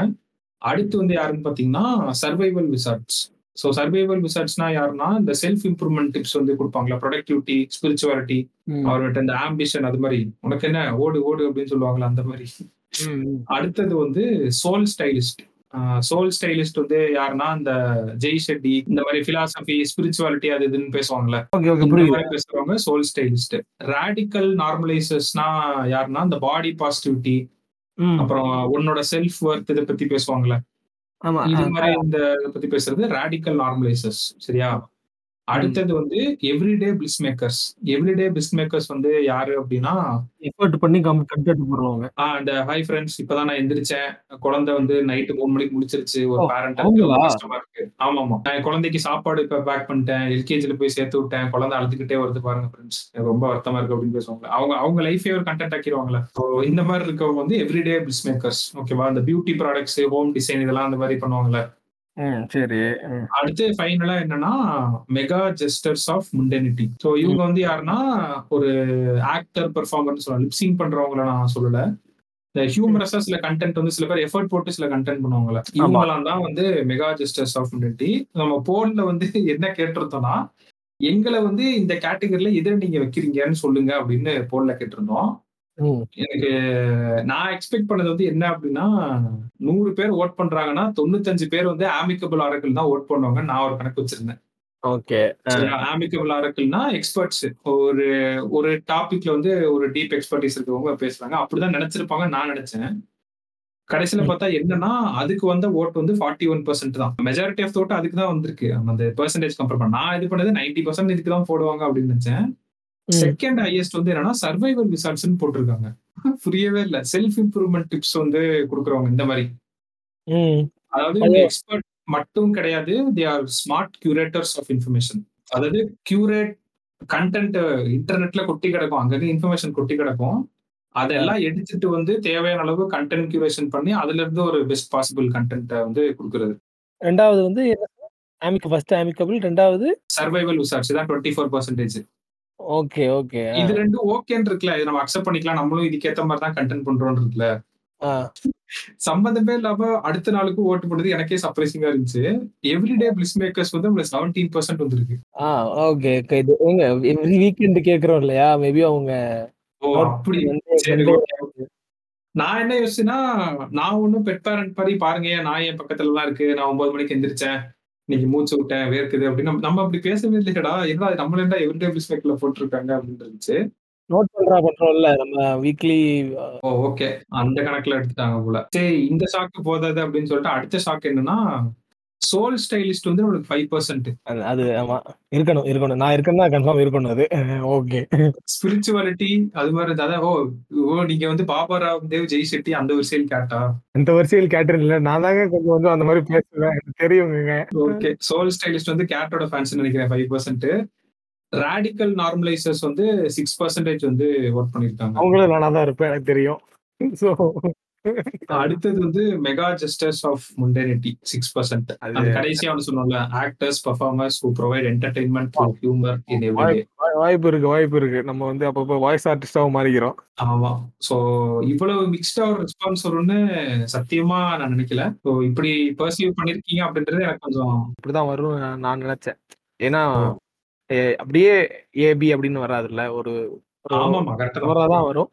அடுத்து வந்து யாருன்னு பார்த்தீங்கன்னா சர்வைவல் விசார்ட்ஸ் ஸோ சர்வைவல் விசார்ட்ஸ்னா யாருன்னா இந்த செல்ஃப் இம்ப்ரூவ்மெண்ட் டிப்ஸ் வந்து கொடுப்பாங்களா ப்ரொடக்டிவிட்டி ஸ்பிரிச்சுவாலிட்டி அவர்கிட்ட இந்த ஆம்பிஷன் அது மாதிரி. உனக்கு என்ன ஓடு ஓடு அப்படின்னு சொல்லுவாங்களா அந்த மாதிரி. அடுத்தது வந்து சோல் ஸ்டைலிஸ்ட் சோல் ஸ்டைலிஸ்ட் வந்து யாருன்னா இந்த ஜெய் ஷெட்டி இந்த மாதிரி பிலாசபி ஸ்பிரிச்சுவாலிட்டி அது இதுன்னு பேசுவாங்கல்ல. பேசுறவங்க சோல் ஸ்டைலிஸ்ட் ராடிக்கல் நார்மலைசர்ஸ்னா யாருன்னா இந்த பாடி பாசிட்டிவிட்டி அப்புறம் உன்னோட செல்ஃப் ஒர்த் இதை பத்தி பேசுவாங்கல்ல. இது மாதிரி இந்த பத்தி பேசுறது ராடிக்கல் நார்மலைசர்ஸ் சரியா? அடுத்தது வந்து everyday bliss makers everyday bliss makers வந்து யாரு அப்படின்னா எஃபர்ட் பண்ணி கண்டென்ட் போடுவாங்க ஆஹ் இந்த ஹை ஃப்ரெண்ட்ஸ் இப்பதான் நான் எந்திரிச்சேன். குழந்தை வந்து நைட்டு மூணு மணிக்கு முடிச்சிருச்சு. ஒரு பேரண்ட்? கஷ்டமா இருக்கு. ஆமா ஆமா நான் குழந்தைக்கு சாப்பாடு இப்ப பேக் பண்ணிட்டேன். எல்கேஜில போய் சேர்த்து விட்டேன். குழந்தை அழுதுகிட்டே வருது பாருங்க ஃப்ரெண்ட்ஸ் ரொம்ப வருத்தமா இருக்கு அப்படின்னு பேசுவாங்க அவங்க அவங்க லைஃபே ஒரு கண்டென்ட் ஆக்கிடுவாங்களே இந்த மாதிரி இருக்கவங்க வந்து எவ்ரிடே பிளிஸ் மேக்கர்ஸ் ஓகேவா இந்த பியூட்டி ப்ராடக்ட்ஸ் ஹோம் டிசைன் இதெல்லாம் அந்த மாதிரி பண்ணுவாங்கல்ல. ம் சரி. ம், அடுத்து ஃபைனலா என்னன்னா mega gestures of mundanity so இவங்க வந்து யாருன்னா ஒரு ஆக்டர் பெர்ஃபார்மர் சொல்லுவாங்க லிப்சிங் பண்றவங்கள நான் சொல்லல. இந்த ஹியூமரஸா சில கண்டென்ட் வந்து சில பேர் எஃபர்ட் போட்டு சில கண்டென்ட் பண்ணுவாங்கல்ல. இவங்கெல்லாம் தான் வந்து மெகா ஜெஸ்டர்ஸ் ஆஃப் முண்டனிட்டி நம்ம போன்ல வந்து என்ன கேட்டிருந்தோம்னா எங்களை வந்து இந்த கேட்டகரியில எதை நீங்க வைக்கிறீங்கன்னு சொல்லுங்க அப்படின்னு போன்ல கேட்டிருந்தோம். ம், எனக்கு நான் எக்ஸ்பெக்ட் பண்ணது வந்து என்ன அப்படின்னா நூறு பேர் ஓட் பண்றாங்கன்னா தொண்ணூத்தஞ்சு பேர் வந்து ஆமிக்கபிள் ஆரக்கிள் தான் ஓட் பண்ணுவாங்க நான் ஒரு கணக்கு வச்சிருந்தேன். ஓகே. ஆமிக்கபிள் ஆரக்கிள்னா எக்ஸ்பர்ட்ஸ் ஒரு ஒரு டாபிக்ல வந்து ஒரு டீப் எக்ஸ்பர்டீஸ் இருக்கவங்க பேசுறாங்க. அப்படிதான் நினைச்சிருப்பாங்க நான் நினைச்சேன். கடைசியில. பார்த்தா என்னன்னா அதுக்கு வந்த ஓட் வந்து ஃபார்ட்டி ஒன் பர்சன்ட் தான். மெஜாரிட்டி ஆஃப் ஓட் அதுக்கு தான் வந்திருக்கு. அந்த பெர்சன்டேஜ் கம்பேர் பண்ண நான் இது பண்ணது நைன்டி பர்சன்ட் இதுக்கு தான் போடுவாங்க அப்படின்னு நினைச்சேன். செகண்ட் ஹையஸ்ட் வந்து என்னன்னா சர்வைவல் ரிசார்ட்ஸ் போட்டிருக்காங்க. புரியவே இல்ல. செல்ஃப் இம்ப்ரூவ்மெண்ட் டிப்ஸ் வந்து கொடுக்குறவங்க இந்த மாதிரி. அதாவது அது- எக்ஸ்பர்ட் மட்டும் கிடையாது. They are smart curators of information அதாவது கியூரேட் கண்டென்ட் இன்டர்நெட்ல கொட்டி கிடக்கும். அங்கங்க இன்ஃபர்மேஷன் கொட்டி கிடக்கும். அதெல்லாம் எடுத்துட்டு வந்து தேவையான அளவு கண்டென்ட் கியூரேஷன் பண்ணி அதுல இருந்து ஒரு பெஸ்ட் பாசிபிள் கண்டென்ட்டை வந்து கொடுக்குறது. ரெண்டாவது வந்து ஆமிக் ஃபர்ஸ்ட் ஆமிக்கபிள் ரெண்டாவது? சர்வைவல் விசாரிச்சு தான் twenty four percentage okay okay இது ரெண்டும் ஓகேன்னு இருக்குல்ல. இது நம்ம அக்செப்ட் பண்ணிக்கலாம். நம்மளும் இதுக்கேத்த மாதிரி தான் கண்டென்ட் பண்றோம்னு இருக்குல்ல. சம்பந்தமே இல்லாம அடுத்த நாளுக்கு ஓட்டு போடுறது எனக்கே சர்ப்ரைசிங்கா இருந்துச்சு. எவ்ரிடே பிளிஸ் மேக்கர்ஸ் வந்து நம்மளுக்கு செவன்டீன் பர்சன்ட் வந்திருக்கு. ஆ ஓகே இது ஏங்க எவ்ரி வீக்கெண்ட் கேக்குறோம் இல்லையா? மேபி அவங்க அப்படி. நான் என்ன யோசிச்சுன்னா நான் ஒன்னும் பெட் பேரண்ட் மாதிரி பாருங்க. நான் என் பக்கத்துல தான் இருக்கு. நான் ஒன்பது மணிக்கு எந்திரிச்சேன். இன்னைக்கு மூச்சு விட்டேன் வேர்க்குது அப்படின்னு நம்ம- அப்படி பேசவே இல்லையடா. என்ன நம்மள என்ன எவ்ரிடே மேக்கர்ல போட்டிருக்காங்க அப்படின்னு இருந்துச்சு. நோட் பண்றா பண்றோம்ல நம்ம வீக்லி ஓ ஓகே அந்த கணக்குல எடுத்துட்டாங்க போல. சரி இந்த ஷாக்கு போதாது அப்படின்னு சொல்லிட்டு அடுத்த ஷாக் என்னன்னா சோல் ஸ்டைலிஸ்ட் வந்து நம்மளுக்கு ஃபைவ் பர்சன்ட் அது ஆமா. இருக்கணும் இருக்கணும். நான் இருக்கேன்னா கன்ஃபார்ம் இருக்கணும் அது. ஓகே ஸ்பிரிச்சுவாலிட்டி அது மாதிரி இருந்தா ஓ ஓ நீங்க வந்து பாபா ராவ் தேவ் ஜெய் செட்டி அந்த வரிசையில் கேட்டா? இந்த வரிசையில் கேட்டரிங் இல்ல. நான் தாங்க கொஞ்சம் கொஞ்சம் அந்த மாதிரி பேசுவேன். எனக்கு தெரியுங்க. ஓகே சோல் ஸ்டைலிஸ்ட் வந்து கேட்டோட ஃபேன்ஸ் நினைக்கிறேன் ஃபைவ் பர்சன்ட் ரேடிக்கல் நார்மலைசர்ஸ் வந்து சிக்ஸ் பர்சன்டேஜ் வந்து ஒர்க் பண்ணிருக்காங்க. அவங்களும் நானா தான் இருப்பேன் எனக்கு தெரியும். ஸோ அடுத்தது வந்து mega jesters of mundanity six percent அது- கடைசியா ஒன்று சொன்னோம்ல actors performers who provide entertainment humour in வாய்ப்பு இருக்கு வாய்ப்பு இருக்கு. நம்ம வந்து அப்பப்போ வாய்ஸ் ஆர்டிஸ்டாவும் மாறிக்கிறோம். ஆமா. சோ இவ்வளவு மிக்ஸ்டா ஒரு ரெஸ்பான்ஸ் வரும்னு சத்தியமா நான் நினைக்கல. ஸோ இப்படி பர்சீவ் பண்ணிருக்கீங்க அப்படின்றது எனக்கு கொஞ்சம் இப்படிதான் வரும் நான் நினைச்சேன். ஏன்னா அப்படியே ஏபி அப்படின்னு வராதுல்ல ஒரு ஆமாமா கரெக்டா வரும்.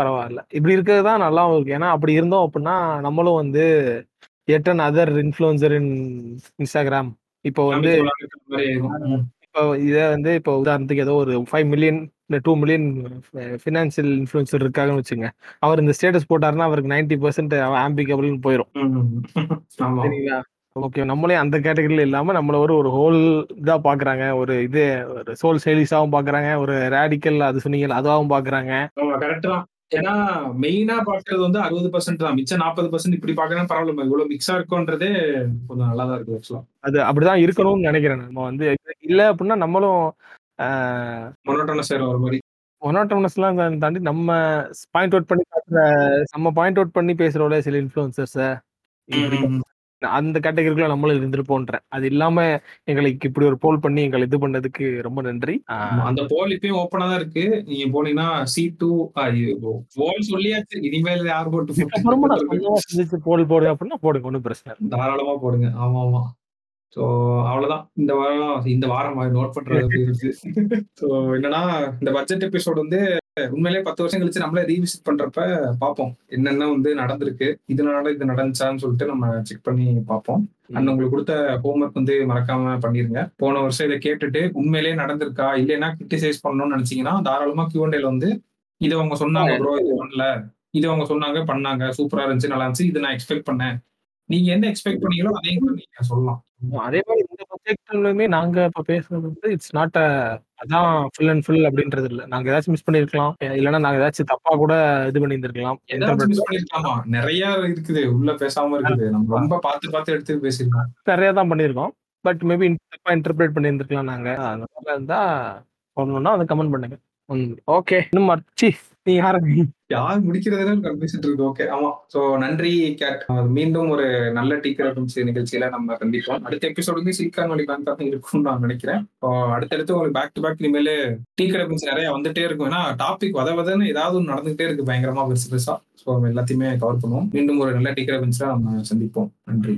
பரவாயில்ல. இப்படி இருக்கிறது தான் நல்லாவும் இருக்கு ஏன்னா அப்படி இருந்தோம் அப்படின்னா நம்மளும் வந்து yet another influencer in Instagram இப்போ வந்து இப்போ இதை வந்து இப்போ உதாரணத்துக்கு ஏதோ ஒரு ஃபைவ் மில்லியன் இல்லை டூ மில்லியன் ஃபினான்சியல் இன்ஃப்ளூயன்சர் இருக்காங்கன்னு வச்சுங்க அவர் இந்த ஸ்டேட்டஸ் போட்டாருன்னா அவருக்கு நைன்டி பர்சன்ட் ஆம்பிகபிள்னு போயிடும் சரிங்களா? ஓகே. நம்மளே அந்த கேட்டகரியில இல்லாம நம்மள ஒரு ஒரு ஹோல் இதா பாக்குறாங்க. ஒரு இது ஒரு சோல் ஸ்டைலிஷாவும் பாக்குறாங்க. ஒரு ரேடிக்கல் அது சொன்னீங்கல்ல அதுவாகவும் பாக்குறாங்க. ஏன்னா மெயினா பாக்குறது வந்து அறுபது பர்சன்ட் தான். மிச்சம் நாற்பது பர்சன்ட் இப்படி பாக்குறேன் பரவாயில்ல இவ்வளவு மிக்ஸா இருக்கும்ன்றதே கொஞ்சம் நல்லா தான் இருக்கு ஆக்சுவலா அது அப்படிதான் இருக்கணும்னு நினைக்கிறேன் நம்ம வந்து. இல்ல அப்படின்னா நம்மளும் மொனோட்டோன சேர ஒரு மாதிரி. ஒனாட்டோனஸ் எல்லாம் தாண்டி நம்ம பாயிண்ட் அவுட் பண்ணி நம்ம பாயிண்ட் அவுட் பண்ணி பேசுறோம்ல சில இன்ஃபுளுசர்ஸ அந்த கேட்டகரிக்குள்ள நம்மளும் இருந்திருப்போன்றேன் அது இல்லாம எங்களுக்கு இப்படி ஒரு போல் பண்ணி எங்களை இது பண்ணதுக்கு ரொம்ப நன்றி. அந்த போல் இப்பயும் ஓப்பனா தான் இருக்கு. நீங்க போனீங்கன்னா சி டூ போல் சொல்லியாச்சு. இனிமேல் யார் போட்டு போல் போடு அப்படின்னா போடுங்க ஒன்றும் பிரச்சனை தாராளமா போடுங்க. ஆமா ஆமா. சோ அவ்வளவுதான். இந்த வாரம் இந்த வாரம் நோட் பண்றது என்னன்னா இந்த பட்ஜெட் எபிசோட் வந்து உண்மையிலேயே பத்து வருஷம் கழிச்சு நம்மளே ரீவிசிட் பண்றப்ப பார்ப்போம். என்னென்ன வந்து நடந்திருக்கு இதனால இது நடந்துச்சான்னு சொல்லிட்டு நம்ம செக் பண்ணி பார்ப்போம். அண்ட் உங்களுக்கு கொடுத்த ஹோம்ஒர்க் வந்து மறக்காம பண்ணிருங்க. போன வருஷம் இதை கேட்டுட்டு உண்மையிலேயே நடந்திருக்கா இல்லைன்னா கிரிட்டிசைஸ் பண்ணணும்னு நினைச்சீங்கன்னா தாராளமா கியூஎன்டேல வந்து இது அவங்க சொன்னாங்க ப்ரோ இது பண்ணல. இது அவங்க சொன்னாங்க பண்ணாங்க சூப்பரா இருந்துச்சு நல்லா இருந்துச்சு இது நான் எக்ஸ்பெக்ட் பண்ணேன். நீங்க என்ன எக்ஸ்பெக்ட் பண்ணீங்களோ அதையும் நீங்க சொல்லலாம். அதே மாதிரி இந்த ப்ரொஜெக்ட்லயுமே நாங்க இப்ப பேசுறது வந்து இட்ஸ் நாட் அதான் ஃபுல் அண்ட் ஃபுல் அப்படின்றது இல்ல நாங்க ஏதாச்சும் மிஸ் பண்ணிருக்கலாம். இல்லைன்னா நாங்க ஏதாச்சும் தப்பா கூட இது பண்ணி இருந்திருக்கலாம் ஏதாச்சும் மிஸ் பண்ணிருக்கலாமா? நிறைய இருக்குது. உள்ள பேசாம இருக்குது. நம்ம ரொம்ப பார்த்து பார்த்து எடுத்து பேசியிருக்கோம். நிறைய தான் பண்ணியிருக்கோம். பட் மேபி தப்பா இன்டர்பிரேட் பண்ணி இருந்திருக்கலாம் நாங்க. அந்த மாதிரி இருந்தா சொல்லணும்னா அதை கமெண்ட் பண்ணுங்க. ஓகே இன்னும் மச்சி நீ யாரு? யார் முடிக்கிறதுன்னு கன்ஃபியூஷன் இருக்கு ஓகே ஆமா. சோ நன்றி கேட் மீண்டும் ஒரு நல்ல டீக்கர் நிகழ்ச்சியில நம்ம கண்டிப்போம். அடுத்த எபிசோடு வந்து சிலிக்கான் வழி பேங்க் இருக்கும்னு நான் நினைக்கிறேன். அடுத்தடுத்து உங்களுக்கு பேக் டு பேக் இனிமேல் டீக்கர் கடை நிறைய வந்துட்டே இருக்கும். ஏன்னா டாபிக் வத வதன்னு ஏதாவது ஒன்று நடந்துகிட்டே இருக்கு பயங்கரமா பெருசு பெருசா. ஸோ எல்லாத்தையுமே கவர் பண்ணுவோம். மீண்டும் ஒரு நல்ல டீக்கர் கடை நம்ம சந்திப்போம். நன்றி.